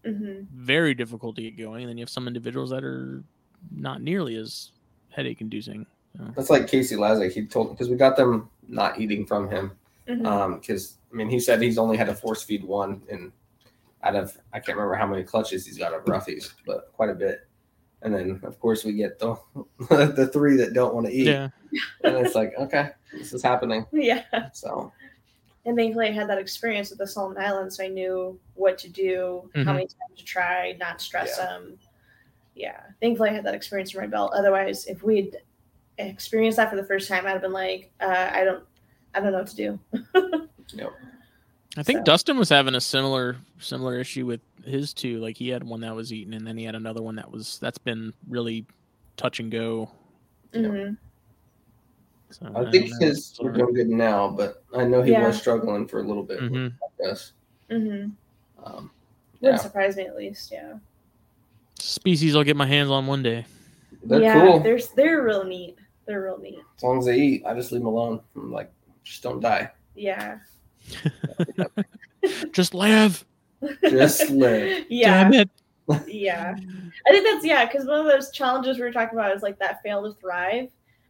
Mhm. very difficult to get going, and then you have some individuals that are not nearly as headache inducing. That's like Casey Lazick. He told because we got them not eating from him. Mhm. Um, because I mean, he said he's only had to force feed one, and out of I can't remember how many clutches he's got of roughies, but quite a bit. And then of course we get the the three that don't want to eat, Yeah, and it's like okay, this is happening. yeah. So And thankfully, I had that experience with the Solomon Islands, so I knew what to do, Mhm. how many times to try, not stress Yeah. them. Yeah, thankfully, I had that experience in my belt. Otherwise, if we'd experienced that for the first time, I'd have been like, uh, I don't, I don't know what to do. I think So- Dustin was having a similar similar issue with his two. Like he had one that was eaten, and then he had another one that was that's been really touch and go. Yeah. So, I don't think know. his we're doing good now, but I know he Yeah. was struggling for a little bit with Mhm. this. Mhm. Um, Wouldn't surprise me at least. Yeah. species I'll get my hands on one day. they're yeah, cool They're they're real neat. They're real neat. as long as they eat. I just leave them alone. I'm like, just don't die. Yeah. Just live. Just live. Yeah. Damn it. yeah i think that's yeah because one of those challenges we were talking about is like that fail to thrive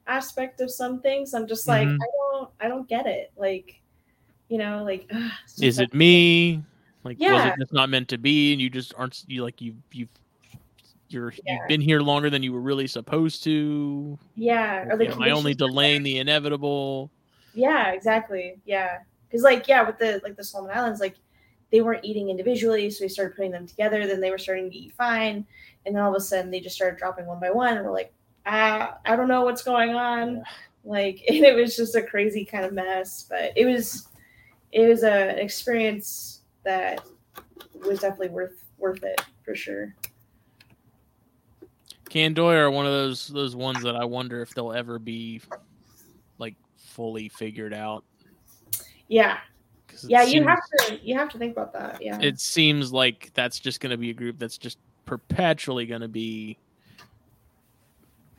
aspect of some things i'm just like Mhm. i don't i don't get it like you know like ugh, Is like- it me? Like was Yeah. it just not meant to be and you just aren't you like you you you're Yeah. you've been here longer than you were really supposed to. yeah or like Am I only delaying the inevitable? yeah exactly yeah because like yeah with the like the solomon islands like they weren't eating individually so we started putting them together then they were starting to eat fine and then all of a sudden they just started dropping one by one and we're like ah, i don't know what's going on Yeah. like and it was just a crazy kind of mess but it was it was a, an experience that was definitely worth worth it for sure Candoia are one of those those ones that I wonder if they'll ever be like fully figured out. Yeah. yeah. You have to you have to think about that. Yeah. It seems like that's just going to be a group that's just perpetually going to be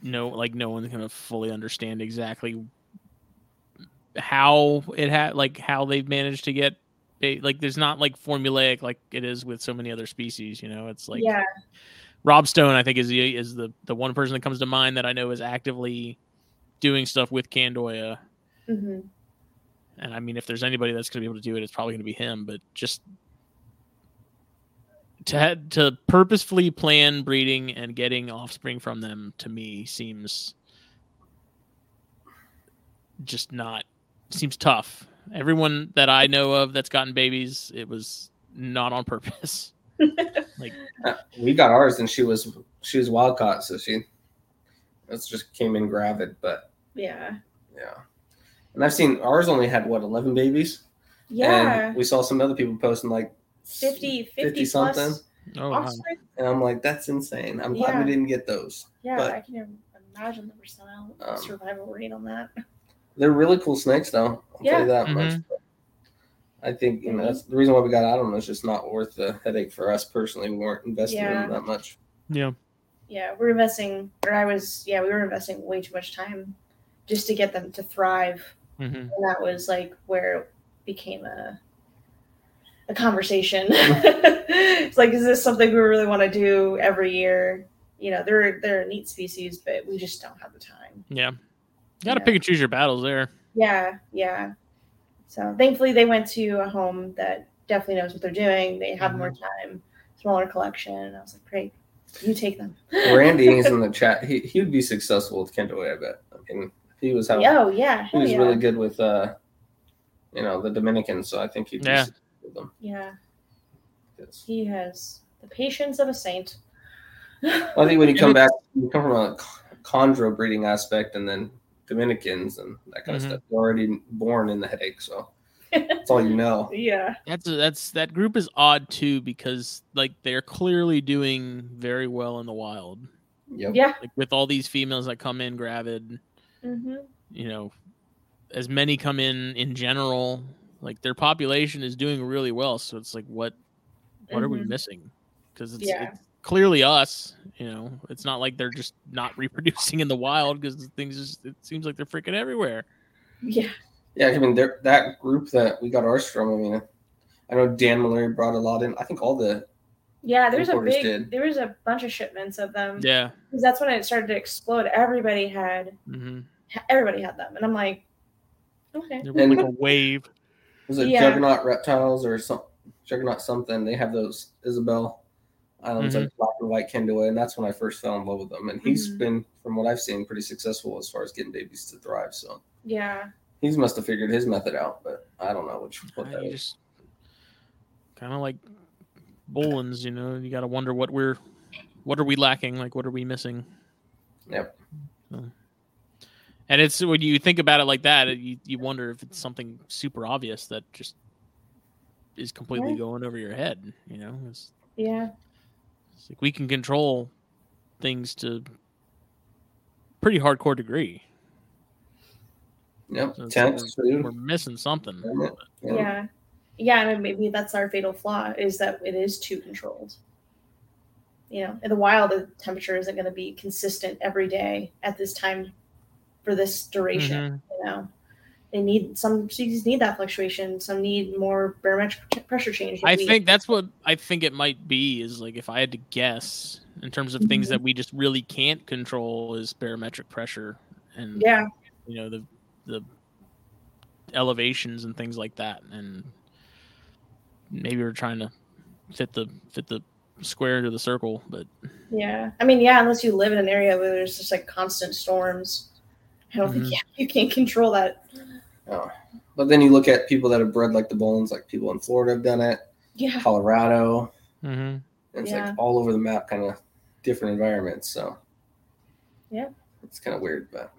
no like no one's to fully understand exactly how it had like how they've managed to get like there's not like formulaic like it is with so many other species you know it's like yeah. Rob Stone, I think, is the is the the one person that comes to mind that I know is actively doing stuff with Candoia. hmm And I mean, if there's anybody that's going to be able to do it, it's probably going to be him. But just to ha- to purposefully plan breeding and getting offspring from them to me seems just not seems tough. Everyone that I know of that's gotten babies, it was not on purpose. like Uh, we got ours, and she was she was wild caught, so she that's just came in gravid. But Yeah. yeah, and I've seen ours only had what eleven babies. Yeah. and we saw some other people posting like 50, 50, 50 something. oh wow. and I'm like, that's insane. I'm glad we didn't get those. Yeah, But- I can imagine the percentile Um, survival rate on that. They're really cool snakes, though. I'll tell Yeah. you that Mhm. much. I think you know that's the reason why we got out of them. It's just not worth the headache for us personally. We weren't investing in them that much. Yeah. Yeah, we're investing, or I was, yeah, we were investing way too much time just to get them to thrive. hmm And that was like where it became a a conversation. it's like, is this something we really want to do every year? You know, they're they're a neat species, but we just don't have the time. Yeah. Got to Yeah. pick and choose your battles there. Yeah, yeah. So thankfully, they went to a home that definitely knows what they're doing. They had more time, smaller collection. And I was like, great, you take them. Randy is in the chat. He he would be successful with Kendo, I bet. I mean, he was having, oh yeah, he was yeah. really good with uh, you know, the Dominicans. So I think he'd Yeah. successful with them. yeah. 'Cause- He has the patience of a saint. I think when you come back, you come from a chondro breeding aspect, and then Dominicans and that kind Mhm. of stuff. You're already born in the headache, so that's all you know. yeah, That's that's that group is odd too because like they're clearly doing very well in the wild. Yep. yeah. Like with all these females that come in gravid, hmm you know, as many come in in general, like their population is doing really well. So it's like, what what are we Mhm. missing? Because it's, Yeah. it's clearly us. You know, it's not like they're just not reproducing in the wild because things just it seems like they're freaking everywhere. Yeah, Yeah, I mean, there that group that we got ours from. I mean, I know Dan Mallory brought a lot in. I think all the yeah. There's a big, did. there was a bunch of shipments of them. Yeah. because that's when it started to explode. Everybody had, hmm everybody had them, and I'm like, okay, There was like a wave. Was it Yeah. Juggernaut reptiles or some Juggernaut something. They have those Isabel islands Mm-hmm. like black and white Candoia, and that's when I first fell in love with him. And he's Mhm. been, from what I've seen, pretty successful as far as getting babies to thrive. So yeah, he's must have figured his method out, but I don't know which what that you is. kind of like Boelens, you know, you got to wonder what we're, what are we lacking? Like, what are we missing? Yep. So- and it's when you think about it like that, you, you wonder if it's something super obvious that just is completely Yeah. going over your head. You know, it's, yeah, it's like we can control things to pretty hardcore degree. Yep. So it's Temps, like. We're missing something. Yeah. yeah, Yeah. yeah. and maybe that's our fatal flaw is that it is too controlled. You know, in the wild, the temperature isn't going to be consistent every day at this time for this duration. Mhm. You know, they need some species need that fluctuation. Some need more barometric pressure change. I We- think that's what I think it might be is like if I had to guess in terms of things Mhm. that we just really can't control is barometric pressure and Yeah, you know the the elevations and things like that and maybe we're trying to fit the fit the square into the circle but yeah. I mean, yeah. Unless you live in an area where there's just like constant storms, I don't think Mhm. yeah, you can control that. Oh. But then you look at people that have bred like the Bones, like people in Florida have done it, Yeah, Colorado. mm-hmm. and It's Yeah. like all over the map, kind of different environments. So Yeah. it's kind of weird, but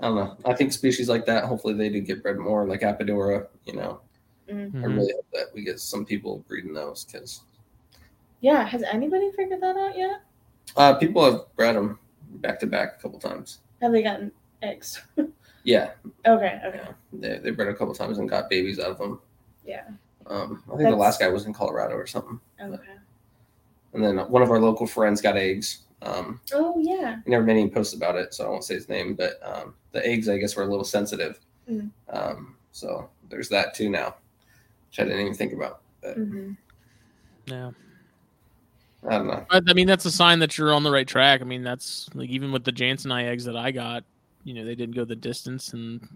I don't know. I think species like that, hopefully they do get bred more, like Apodora. You know, Mm. I really hope that we get some people breeding those because yeah. Has anybody figured that out yet? Uh, people have bred them back to back a couple times. Have they gotten eggs? Yeah, okay, okay. yeah. They they bred a couple times and got babies out of them. Yeah. Um, I think the last guy was in Colorado or something. Okay. And then one of our local friends got eggs. Um, Oh yeah. I never made any posts about it, so I won't say his name. But um, the eggs, I guess, were a little sensitive. Mm. Um, so there's that too now, which I didn't even think about. But hmm Yeah. I don't know. But I mean, that's a sign that you're on the right track. I mean, that's like even with the janseni eggs that I got, you know, they didn't go the distance, and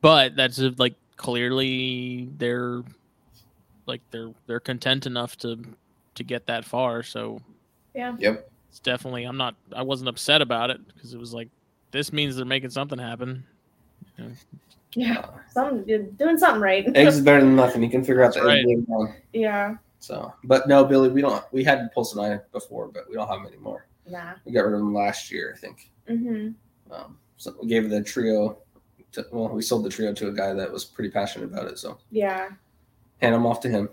but that's uh, like clearly they're like they're they're content enough to to get that far. So Yeah. Yep. it's definitely I'm not I wasn't upset about it because it was like this means they're making something happen. Yeah. Uh, Some doing something right. eggs is better than nothing. You can figure out the That's egg right. being wrong. yeah. So, but no, Billy, we don't. We had Pulse and I before, but we don't have them anymore. Yeah, We got rid of them last year, I think. Mm hmm Um, so we gave the trio. To, well, we sold the trio to a guy that was pretty passionate about it. So Yeah. hand them off to him.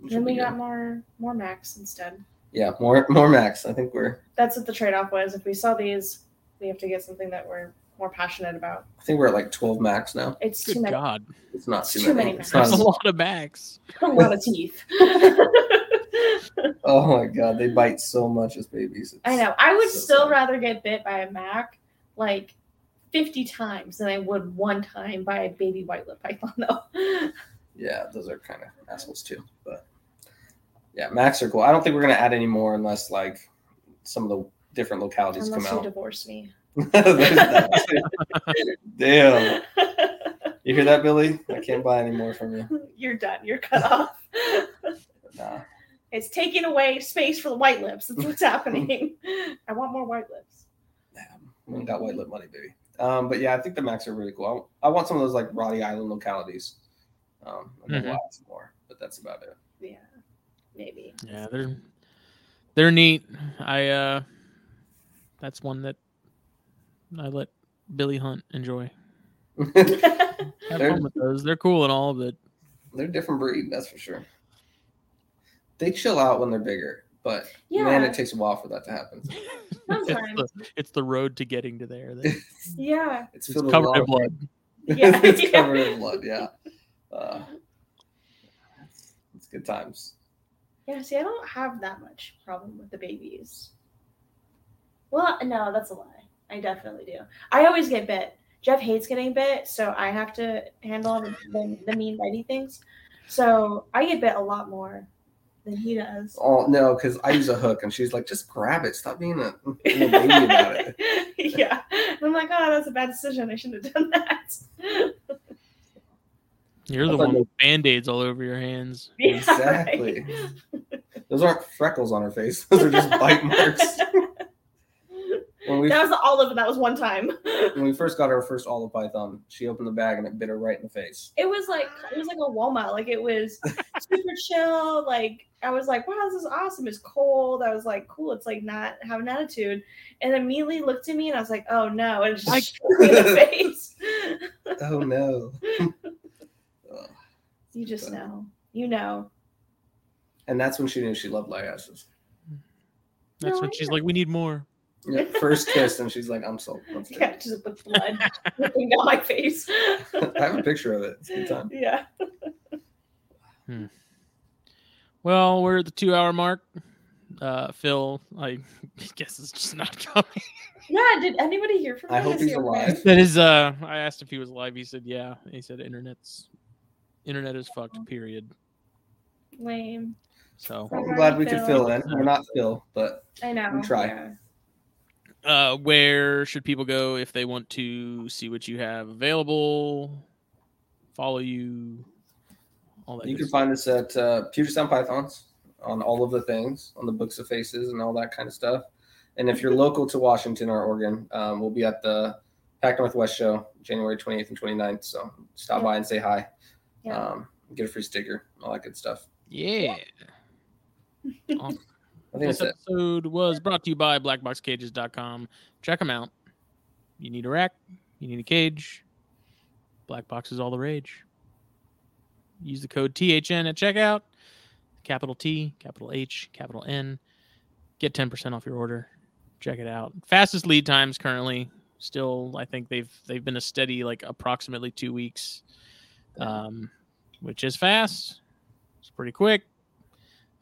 Then we got good. more more Macs instead. yeah more more Macs. I think we're That's what the trade off was. If we sell these, we have to get something that we're more passionate about. I think we're at like twelve Macs now. It's Good too many. God, It's not It's too, too many. many It's not a lot of backs. A lot of teeth. oh my god, they bite so much as babies. I know. I would so still sad. rather get bit by a Mac like 50 times than I would one time by a baby white lip python, though. Yeah, those are kind of assholes too. But yeah, Macs are cool. I don't think we're gonna add any more unless like some of the different localities Unless come you out. divorce me. There's that. Damn. You hear that, Billy? I can't buy any more from you. You're done. You're cut off. Nah. It's taking away space for the white lips. That's what's happening. I want more white lips. Damn. We ain't got white lip money, baby. Um, but yeah, I think the Macs are really cool. I, I want some of those like Roti Island localities. Um, and then we'll some more, but that's about it. Yeah, maybe. Yeah, they're they're neat. I uh that's one that I let Billy Hunt enjoy. Have They're- fun with those. They're cool and all, but They're a different breed, that's for sure. They chill out when they're bigger, but Yeah. man, it takes a while for that to happen. it's, Sometimes. the, it's the road to getting to there. that- Yeah. It's, It's filled with a covered in blood. Yeah. it's Yeah. covered in blood. Yeah, uh, it's, it's good times. Yeah, see, I don't have that much problem with the babies. Well, no, that's a lie. I definitely do. I always get bit. Jeff hates getting bit, so I have to handle the, the, the mean bitey things. So I get bit a lot more than he does. Oh no, because I use a hook, and she's like, "Just grab it. Stop being a, being a baby about it." yeah. And I'm like, oh, that's a bad decision. I shouldn't have done that. You're the one with band-aids all over your hands. Yeah, Exactly. right. Those aren't freckles on her face. Those are just bite marks. When we that was the olive, and that was one time. when we first got our first olive python, she opened the bag and it bit her right in the face. it was like it was like a Walmart. Like it was super chill. Like I was like, wow, this is awesome. It's cold. I was like, cool. It's like not have an attitude. And immediately looked at me and I was like, oh no, and it just Like- in the face. Oh no. You just know. You know. and that's when she knew she loved Liasis. That's No, when I she's know. like, "We need more." Yeah, first kiss, and she's like, "I'm sold." Let's do Yeah, it. just with blood dripping down my face. I have a picture of it. It's a good time. Yeah. Well, we're at the two-hour mark. Uh, Phil, I guess it's just not coming. Yeah. Did anybody hear from I him? hope Is he's alive. That is, uh, I asked if he was live. He said, "Yeah." He said, "Internet's internet is fucked." Period. Lame. So, I'm glad we could fill in. We're not Phil, but I know. We try. yeah. Uh, where should people go if they want to see what you have available? Follow you. All that. you can stuff. find us at uh, Puget Sound Pythons on all of the things, on the Books of Faces and all that kind of stuff. And if you're local to Washington or Oregon, um, we'll be at the Pac Northwest show January 28th and 29th. So stop Yeah. by and say hi. Yeah. Um, get a free sticker, all that good stuff. Yeah. I Awesome. This episode was brought to you by blackboxcages.com. Check them out. You need a rack, you need a cage. Black Box is all the rage. Use the code THN at checkout. Capital T, capital H, capital N. get 10% off your order. Check it out. Fastest lead times currently. Still, I think they've they've been a steady like approximately two weeks, um, which is fast. It's pretty quick.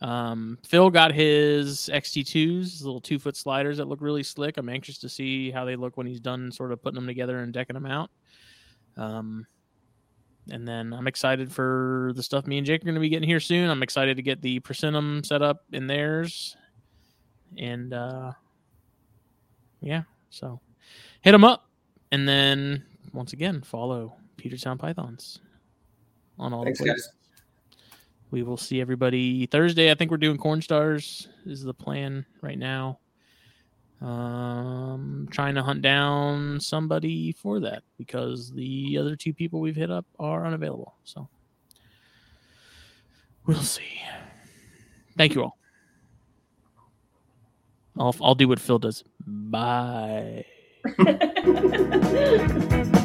Um, Phil got his XT2s, his little two foot sliders that look really slick. I'm anxious to see how they look when he's done sort of putting them together and decking them out. Um, and then I'm excited for the stuff me and Jake are going to be getting here soon. I'm excited to get the Persimmon set up in theirs. And uh, yeah, so hit them up. And then once again, follow Puget Sound Pythons on all Thanks, the places. guys. We will see everybody Thursday. I think we're doing Corn Stars is the plan right now. Um, trying to hunt down somebody for that because the other two people we've hit up are unavailable. So we'll see. Thank you all. I'll I'll do what Phil does. Bye.